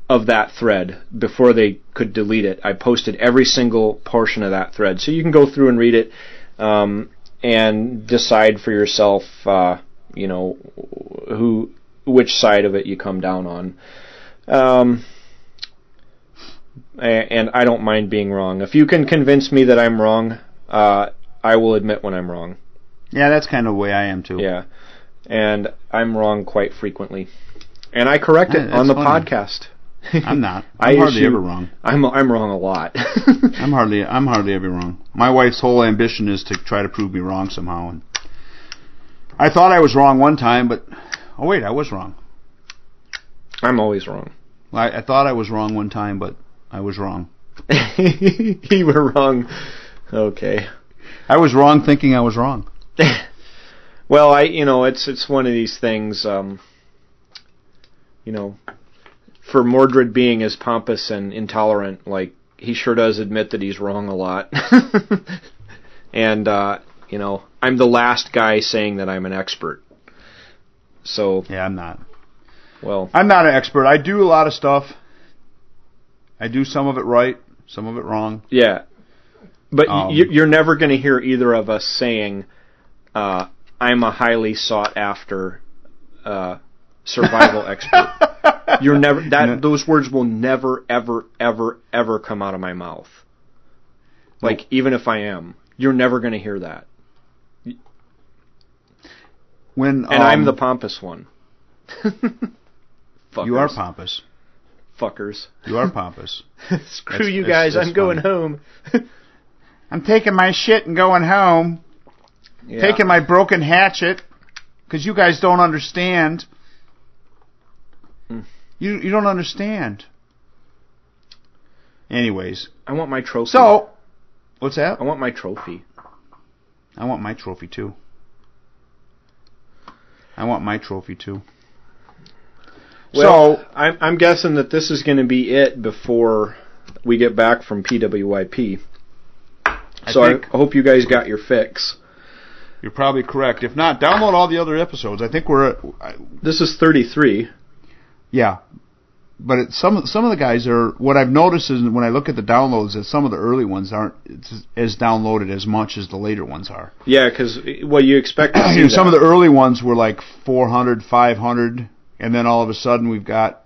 of that thread before they could delete it. I posted every single portion of that thread, so you can go through and read it um, and decide for yourself, uh, you know, who which side of it you come down on. Um, and I don't mind being wrong. If you can convince me that I'm wrong, uh, I will admit when I'm wrong. yeah, that's kind of the way I am too. Yeah, and I'm wrong quite frequently, and I correct it on the funny. podcast. I'm not. I I'm hardly issue- ever wrong. I'm I'm wrong a lot. I'm hardly I'm hardly ever wrong. My wife's whole ambition is to try to prove me wrong somehow, and I thought I was wrong one time, but oh wait, I was wrong. I'm always wrong. I, I thought I was wrong one time, but I was wrong. you were wrong. Okay. I was wrong thinking I was wrong. well, I you know it's it's one of these things. Um, you know, for Mordred being as pompous and intolerant, like he sure does admit that he's wrong a lot. and uh, you know, I'm the last guy saying that I'm an expert. So Yeah, I'm not. well, I'm not an expert. I do a lot of stuff. I do some of it right, some of it wrong. yeah. But Um, you, you're never going to hear either of us saying, uh, "I'm a highly sought after uh, survival expert." You're never that No. those words will never ever ever ever come out of my mouth. Like even if I am, you're never going to hear that. When And I'm um, the pompous one. fuckers. you are pompous. fuckers. You are pompous. Screw That's- you guys. that's I'm going home. I'm taking my shit and going home. Yeah. Taking my broken hatchet because you guys don't understand. Hmm. You you don't understand. Anyways, I want my trophy. so what's that? I want my trophy. I want my trophy too. I want my trophy too. Well, so I'm, I'm guessing that this is going to be it before we get back from PWYP. So I, hope you guys got your fix. you're probably correct. If not, download all the other episodes. I think we're at, I- This is 33. yeah. But it, some some of the guys are. What I've noticed is when I look at the downloads, that some of the early ones aren't as downloaded as much as the later ones are. Yeah, because well, you expect to You see know, some of the early ones were like 400, 500, and then all of a sudden we've got,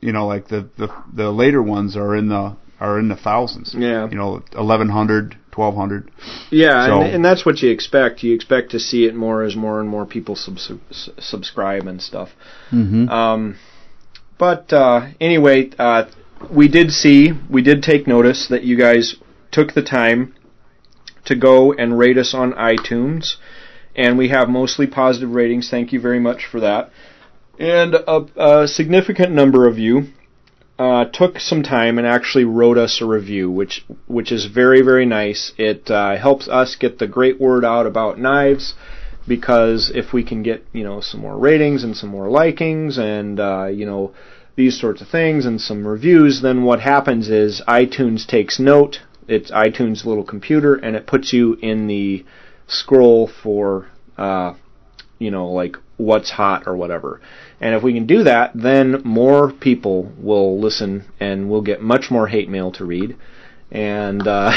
you know, like the the the later ones are in the are in the thousands. Yeah. You know, 1100, 1200. Yeah, So- and, and that's what you expect. You expect to see it more as more and more people subs- subscribe and stuff. Mm-hmm. Um, but uh, anyway, uh, we did see, we did take notice that you guys took the time to go and rate us on iTunes, and we have mostly positive ratings. Thank you very much for that. And a, a significant number of you uh, took some time and actually wrote us a review, which which is very very nice. It uh, helps us get the great word out about knives because if we can get you know some more ratings and some more likings and uh, you know these sorts of things and some reviews, then what happens is iTunes takes note. It's iTunes' little computer and it puts you in the scroll for uh, you know like what's hot or whatever. And if we can do that, then more people will listen and we'll get much more hate mail to read and uh,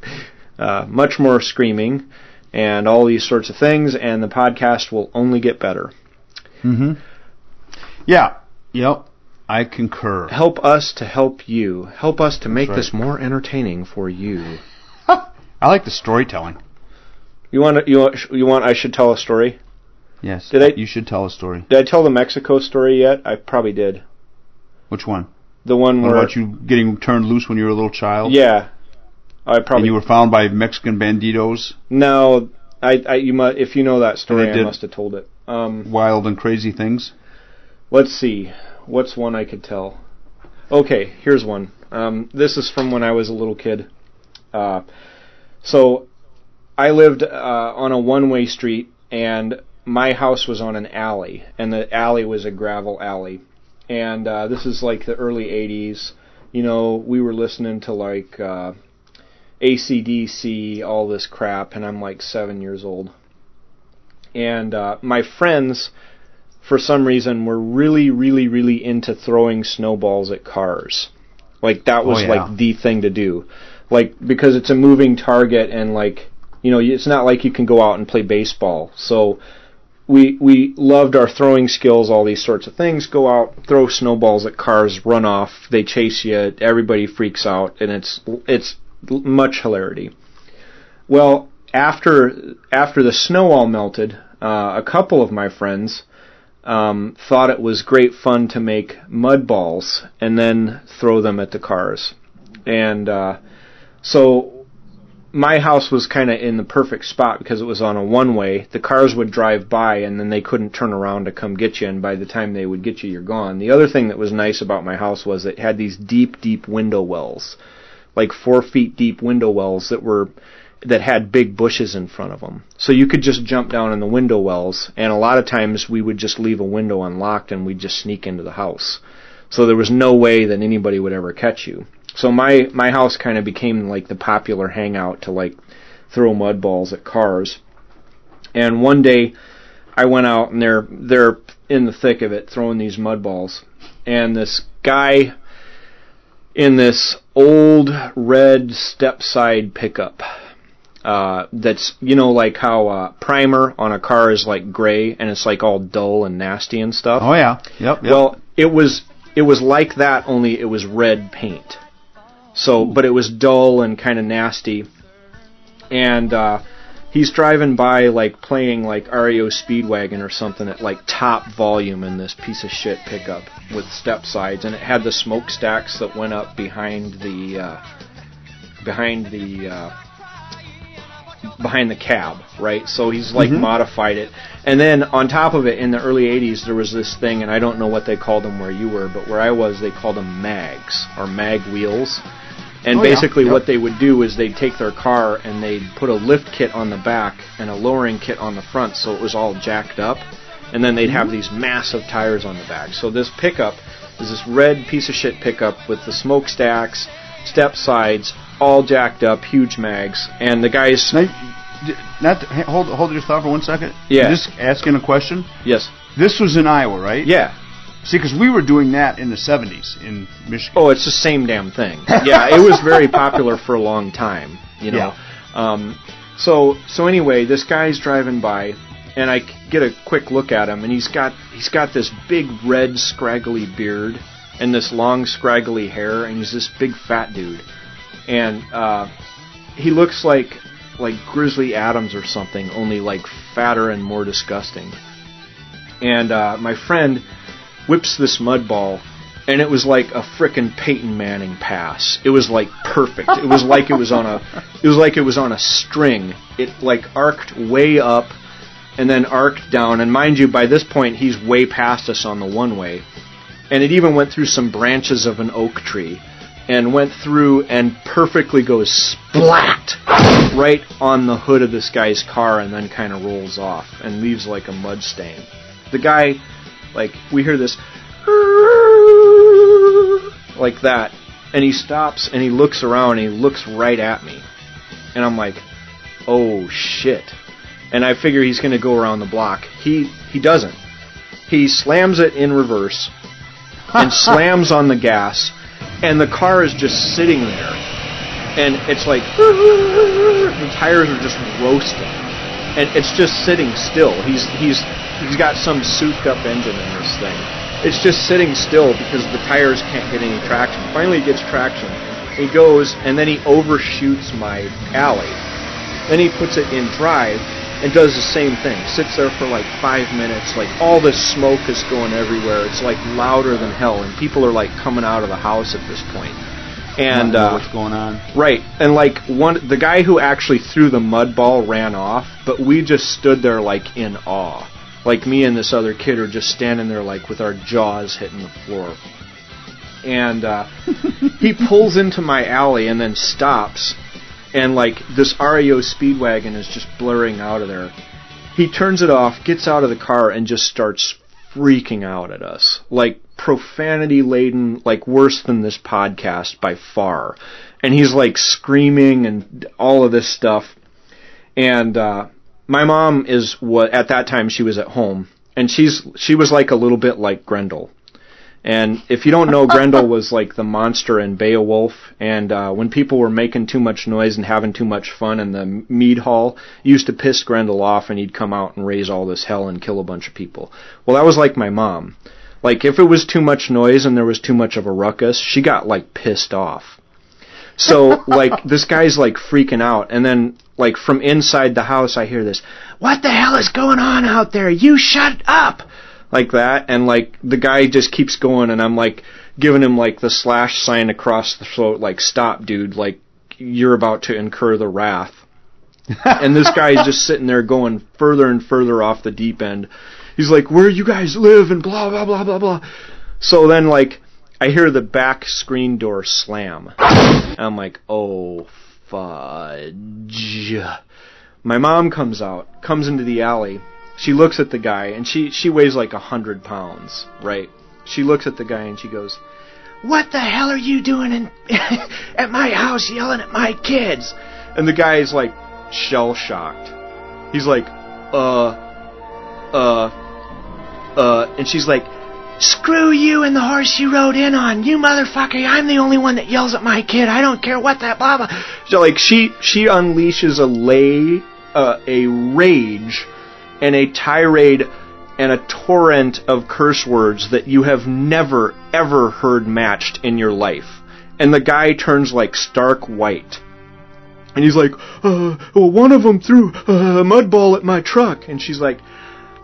uh, much more screaming and all these sorts of things, and the podcast will only get better. Mm-hmm. Yeah. Yep. I concur. Help us to help you. Help us to make right. this more entertaining for you. I like the storytelling. You want you want you want I should tell a story? Yes. Did I- You should tell a story. Did I tell the Mexico story yet? I probably did. Which one? The one What where about you getting turned loose when you were a little child? yeah, I And probably you were found by Mexican banditos, no. I, I you mu if you know that story, I I must have told it. Um, wild and crazy things. Let's see. What's one I could tell? Okay, here's one. Um, this is from when I was a little kid. Uh, so I lived uh, on a one-way street, and my house was on an alley, and the alley was a gravel alley. And uh, this is like the early '80s. You know, we were listening to like uh, ACDC, all this crap, and I'm like seven years old. And uh, my friends for some reason were really, really, really into throwing snowballs at cars. Like that was Oh, yeah. like the thing to do. Like because it's a moving target and like you know it's not like you can go out and play baseball. So we we loved our throwing skills, all these sorts of things. Go out, throw snowballs at cars, run off. They chase you. Everybody freaks out, and it's it's much hilarity. Well, after after the snow all melted, uh, a couple of my friends um, thought it was great fun to make mud balls and then throw them at the cars. And uh, so my house was kind of in the perfect spot because it was on a one way. The cars would drive by and then they couldn't turn around to come get you and by the time they would get you you're gone. The other thing that was nice about my house was it had these deep deep window wells. Like 4 feet deep window wells that were that had big bushes in front of them. So you could just jump down in the window wells and a lot of times we would just leave a window unlocked and we'd just sneak into the house. So there was no way that anybody would ever catch you. So my my house kind of became like the popular hangout to like throw mud balls at cars. And one day I went out and they're they're in the thick of it throwing these mud balls. And this guy in this old red step side pickup uh, that's you know like how uh, primer on a car is like gray and it's like all dull and nasty and stuff. Oh yeah. Yep. yep. Well, it was it was like that only it was red paint. So, but it was dull and kind of nasty. And uh, he's driving by like playing like REO Speedwagon or something at like top volume in this piece of shit pickup with step sides, and it had the smokestacks that went up behind the uh, behind the uh, behind the cab, right? So he's like modified it. And then on top of it, in the early 80s, there was this thing, and I don't know what they called them where you were, but where I was, they called them mags, or mag wheels. And Oh, yeah. basically, Yep. what they would do is they'd take their car and they'd put a lift kit on the back and a lowering kit on the front, so it was all jacked up. And then they'd Mm-hmm. have these massive tires on the back. So this pickup is this red piece of shit pickup with the smokestacks, step sides, all jacked up, huge mags, and the guys. Now, not to, hold hold your thought for one second. Yeah. Just asking a question. Yes. This was in Iowa, right? Yeah. See, because we were doing that in the '70s in Michigan. Oh, it's the same damn thing. Yeah, it was very popular for a long time. You know. Um, so so anyway, this guy's driving by, and I get a quick look at him, and he's got he's got this big red scraggly beard and this long scraggly hair, and he's this big fat dude, and uh, he looks like like Grizzly Adams or something, only like fatter and more disgusting. And uh, my friend whips this mud ball and it was like a frickin' Peyton Manning pass. It was like perfect. It was like it was on a it was like it was on a string. It like arced way up and then arced down and mind you by this point he's way past us on the one way. And it even went through some branches of an oak tree and went through and perfectly goes splat right on the hood of this guy's car and then kind of rolls off and leaves like a mud stain. The guy like we hear this like that and he stops and he looks around and he looks right at me. And i'm like oh shit. And i figure he's going to go around the block. He he doesn't. He slams it in reverse and slams on the gas and the car is just sitting there and it's like the tires are just roasting and it's just sitting still. He's he's he's got some souped up engine in this thing. It's just sitting still because the tires can't get any traction. Finally, he gets traction. He goes and then he overshoots my alley. Then he puts it in drive and does the same thing. Sits there for like five minutes. Like all this smoke is going everywhere. It's like louder than hell, and people are like coming out of the house at this point. And uh, what's going on? Right, and like one, the guy who actually threw the mud ball ran off, but we just stood there like in awe. Like me and this other kid are just standing there like with our jaws hitting the floor. And uh, he pulls into my alley and then stops, and like this REO Speedwagon is just blurring out of there. He turns it off, gets out of the car, and just starts freaking out at us. Like profanity laden, like worse than this podcast by far. And he's like screaming and all of this stuff. And uh my mom is what at that time she was at home and she's she was like a little bit like Grendel. And if you don't know, Grendel was like the monster in Beowulf. And uh, when people were making too much noise and having too much fun in the mead hall, used to piss Grendel off, and he'd come out and raise all this hell and kill a bunch of people. Well, that was like my mom. Like if it was too much noise and there was too much of a ruckus, she got like pissed off. So like this guy's like freaking out, and then like from inside the house, I hear this, "What the hell is going on out there? You shut up!" Like that, and like the guy just keeps going, and I'm like giving him like the slash sign across the throat, like "Stop, dude!" Like you're about to incur the wrath. and this guy's just sitting there going further and further off the deep end. He's like, "Where you guys live?" and blah blah blah blah blah. So then, like, I hear the back screen door slam. I'm like, "Oh fudge!" My mom comes out, comes into the alley. She looks at the guy, and she she weighs like a hundred pounds, right? She looks at the guy and she goes, "What the hell are you doing in at my house, yelling at my kids?" And the guy is like shell shocked. He's like, "Uh, uh, uh," and she's like, "Screw you and the horse you rode in on, you motherfucker! I'm the only one that yells at my kid. I don't care what that blah blah." So like she she unleashes a lay uh, a rage and a tirade and a torrent of curse words that you have never ever heard matched in your life. And the guy turns like stark white. And he's like, uh, well, one of them threw a mud ball at my truck. And she's like,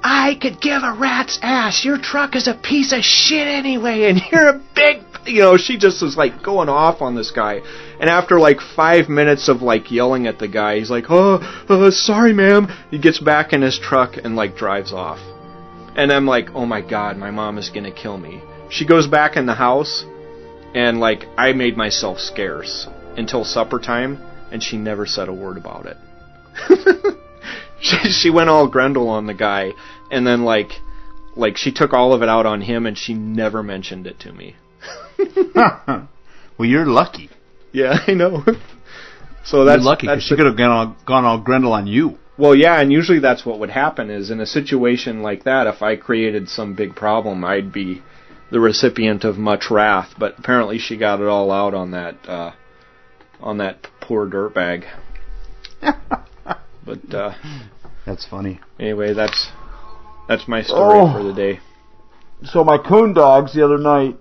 I could give a rat's ass. Your truck is a piece of shit anyway, and you're a big. You know, she just was like going off on this guy. And after like five minutes of like yelling at the guy, he's like, oh, uh, sorry, ma'am. He gets back in his truck and like drives off. And I'm like, oh my god, my mom is gonna kill me. She goes back in the house, and like, I made myself scarce until supper time, and she never said a word about it. she, she went all Grendel on the guy, and then like, like she took all of it out on him, and she never mentioned it to me. well, you're lucky. Yeah, I know. so You're that's lucky because that's she could have gone all, gone all Grendel on you. Well, yeah, and usually that's what would happen is in a situation like that, if I created some big problem, I'd be the recipient of much wrath. But apparently, she got it all out on that uh, on that poor dirtbag. but uh, That's funny. anyway, that's that's my story Oh. for the day. So my coon dogs the other night,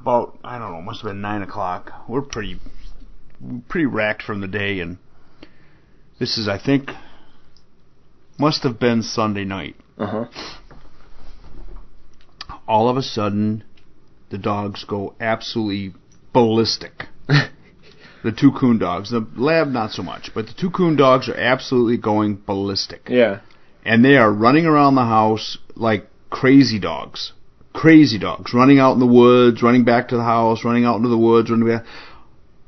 about I don't know, must have been nine o'clock. We're pretty, pretty racked from the day, and this is I think must have been Sunday night. Uh huh. All of a sudden, the dogs go absolutely ballistic. the two coon dogs, the lab not so much, but the two coon dogs are absolutely going ballistic. Yeah. and they are running around the house like crazy dogs. Crazy dogs running out in the woods, running back to the house, running out into the woods, running back.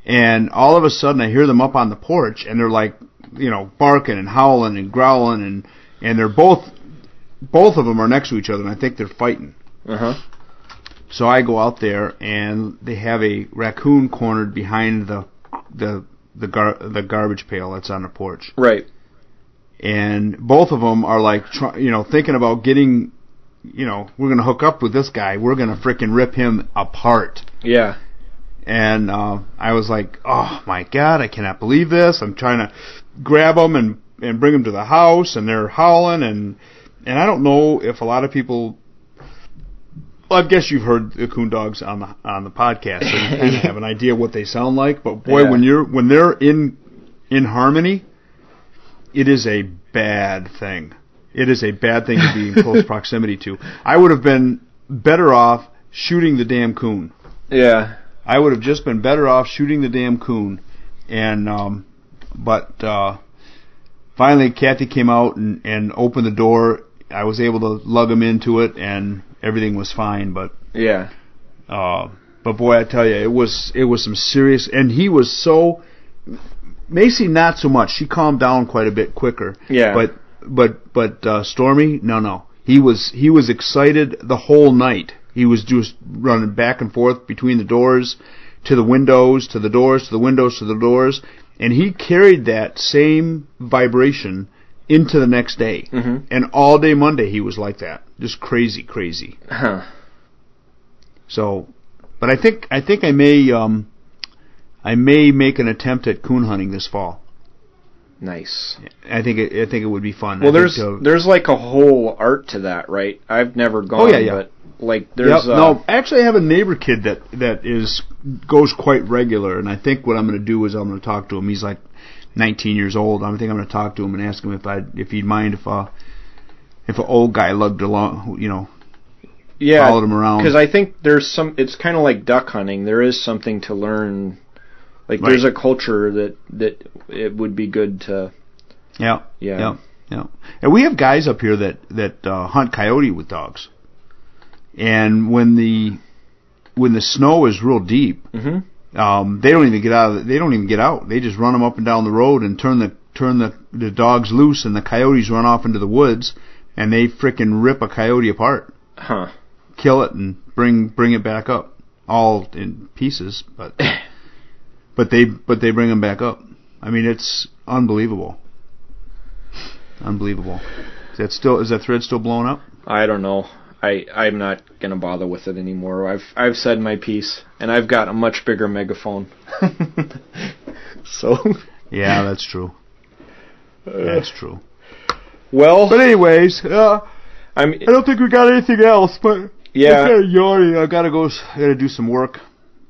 And all of a sudden, I hear them up on the porch, and they're like, you know, barking and howling and growling, and and they're both, both of them are next to each other, and I think they're fighting. Uh huh. So I go out there, and they have a raccoon cornered behind the the the gar- the garbage pail that's on the porch Right. and both of them are like, try, you know, thinking about getting, you know, we're gonna hook up with this guy. We're gonna frickin' rip him apart. Yeah. And uh, I was like, oh my god, I cannot believe this. I'm trying to grab them and and bring them to the house, and they're howling, and and I don't know if a lot of people. Well, I guess you've heard the coon dogs on the on the podcast, so you kind of have an idea what they sound like. But boy, Yeah. when you're when they're in in harmony, it is a bad thing. It is a bad thing to be in close proximity to. I would have been better off shooting the damn coon. Yeah. I would have just been better off shooting the damn coon. And um but uh finally Kathy came out and, and opened the door. I was able to lug him into it and everything was fine, but Yeah. uh but boy I tell you it was it was some serious and he was so Macy not so much. She calmed down quite a bit quicker. Yeah. But but but uh Stormy, no no. He was he was excited the whole night. He was just running back and forth between the doors to the windows, to the doors, to the windows, to the doors, and he carried that same vibration into the next day. Mhm. And all day Monday he was like that. Just crazy, crazy. Huh. So, but I think I think I may um, I may make an attempt at coon hunting this fall. Nice. I think it, I think it would be fun. Well, I there's uh, there's like a whole art to that, right? I've never gone, Oh, yeah, yeah. but like there's Yep, uh, no, actually, I have a neighbor kid that that is goes quite regular, and I think what I'm going to do is I'm going to talk to him. He's like 19 years old. I think I'm going to talk to him and ask him if I if he'd mind if uh if an old guy lugged along, you know, yeah, followed him around. because I think there's some. It's kind of like duck hunting. There is something to learn Like Right. there's a culture that that it would be good to. Yeah. Yeah. Yeah. Yeah. And we have guys up here that that uh, hunt coyote with dogs. And when the when the snow is real deep, Mhm. Um, they don't even get out. Of they don't even get out. They just run them up and down the road and turn the turn the the dogs loose, and the coyotes run off into the woods, and they frickin' rip a coyote apart, Huh. kill it, and bring bring it back up, all in pieces, but but they but they bring them back up. I mean, it's unbelievable. Unbelievable. Is that still is that thread still blowing up? I don't know. I I'm not gonna bother with it anymore. I've I've said my piece, and I've got a much bigger megaphone. so. Yeah, that's true. That's true. Well, But anyways, uh, I'm. I don't think we got anything else. But Yeah. Kinda yawning. I gotta go. I gotta do some work.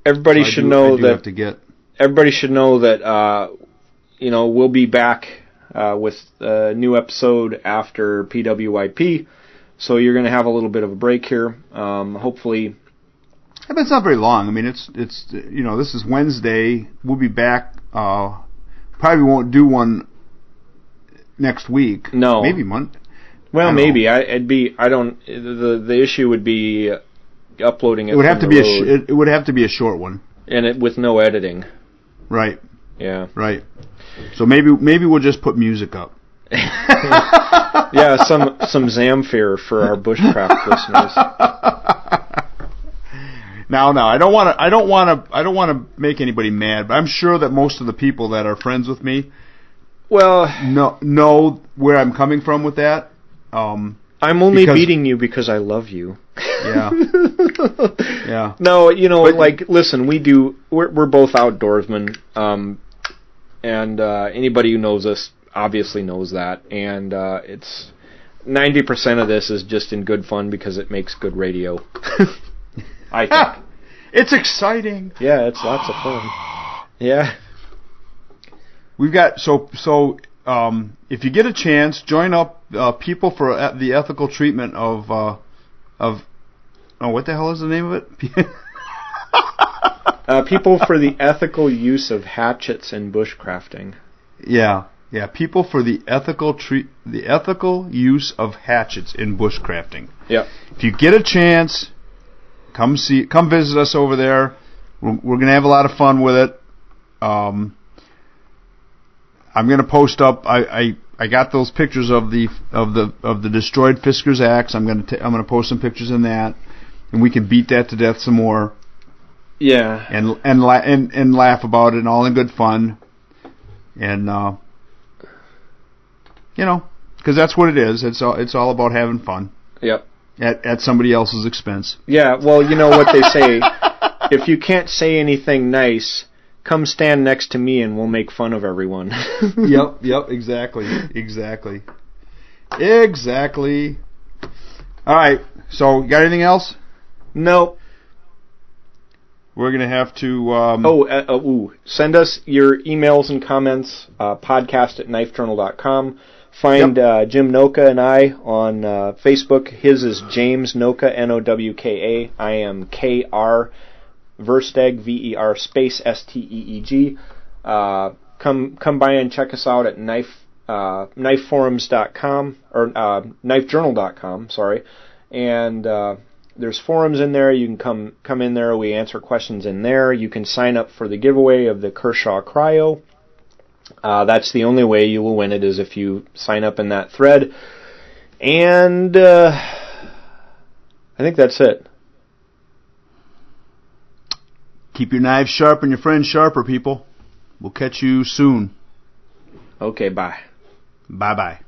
Everybody So I should do- know I that have to get. everybody should know that uh, you know we'll be back uh, with a new episode after PWYP. So you're going to have a little bit of a break here. Um, hopefully, I bet it's not very long. I mean, it's it's you know this is Wednesday. We'll be back. Uh, probably won't do one next week. No. maybe Monday. well, I know. maybe I, it'd be. I don't. The the issue would be uh, uploading it. It would have to be a the sh- road, it, it would have to be a short one. and it with no editing. Right, Yeah. right. So maybe maybe we'll just put music up. yeah, some some Zamfir for our bushcraft listeners. Now, now, I don't want to. I don't want to. I don't want to make anybody mad, but I'm sure that most of the people that are friends with me Well, know know where I'm coming from with that. Um, I'm only Because- beating you because I love you. yeah, yeah. No, you know, But- like, listen, we do. We're we're both outdoorsmen, um, and uh, anybody who knows us obviously knows that. And uh, it's ninety percent of this is just in good fun because it makes good radio. I think. It's exciting. yeah, it's lots of fun. Yeah. We've got so so. Um, if you get a chance, join up uh, people for uh, the ethical treatment of uh, of. Oh, what the hell is the name of it? Uh, people for the ethical use of hatchets and bushcrafting. yeah, yeah. People for the ethical treat the ethical use of hatchets in bushcrafting. Yep. If you get a chance, come see, come visit us over there. We're, we're gonna have a lot of fun with it. Um, I'm gonna post up. I, I I got those pictures of the of the of the destroyed Fiskars axe. I'm gonna i I'm gonna post some pictures in that, and we can beat that to death some more Yeah. and and la- and and laugh about it, and all in good fun. And uh, you know, because that's what it is. It's all it's all about having fun Yep. at at somebody else's expense. Yeah, well, you know what they say. if you can't say anything nice, come stand next to me and we'll make fun of everyone. yep, yep, exactly, exactly, exactly. All right, so you got anything else? No. We're gonna have to. Um, Oh, uh, uh, ooh. Send us your emails and comments, uh, podcast at knifejournal.com. Find uh, Jim Nowka and I on uh, Facebook. His is James Nowka, N-O-W-K-A. I am K-R Ver Steeg, V-E-R space S-T-E-E-G. Uh, come, come by and check us out at knife, uh, knifeforums.com, or uh, knifejournal.com, sorry. And uh, there's forums in there. You can come come in there. We answer questions in there. You can sign up for the giveaway of the Kershaw Cryo. Uh, that's the only way you will win it is if you sign up in that thread. And uh, I think that's it. keep your knives sharp and your friends sharper, people. We'll catch you soon. Okay, bye. Bye bye.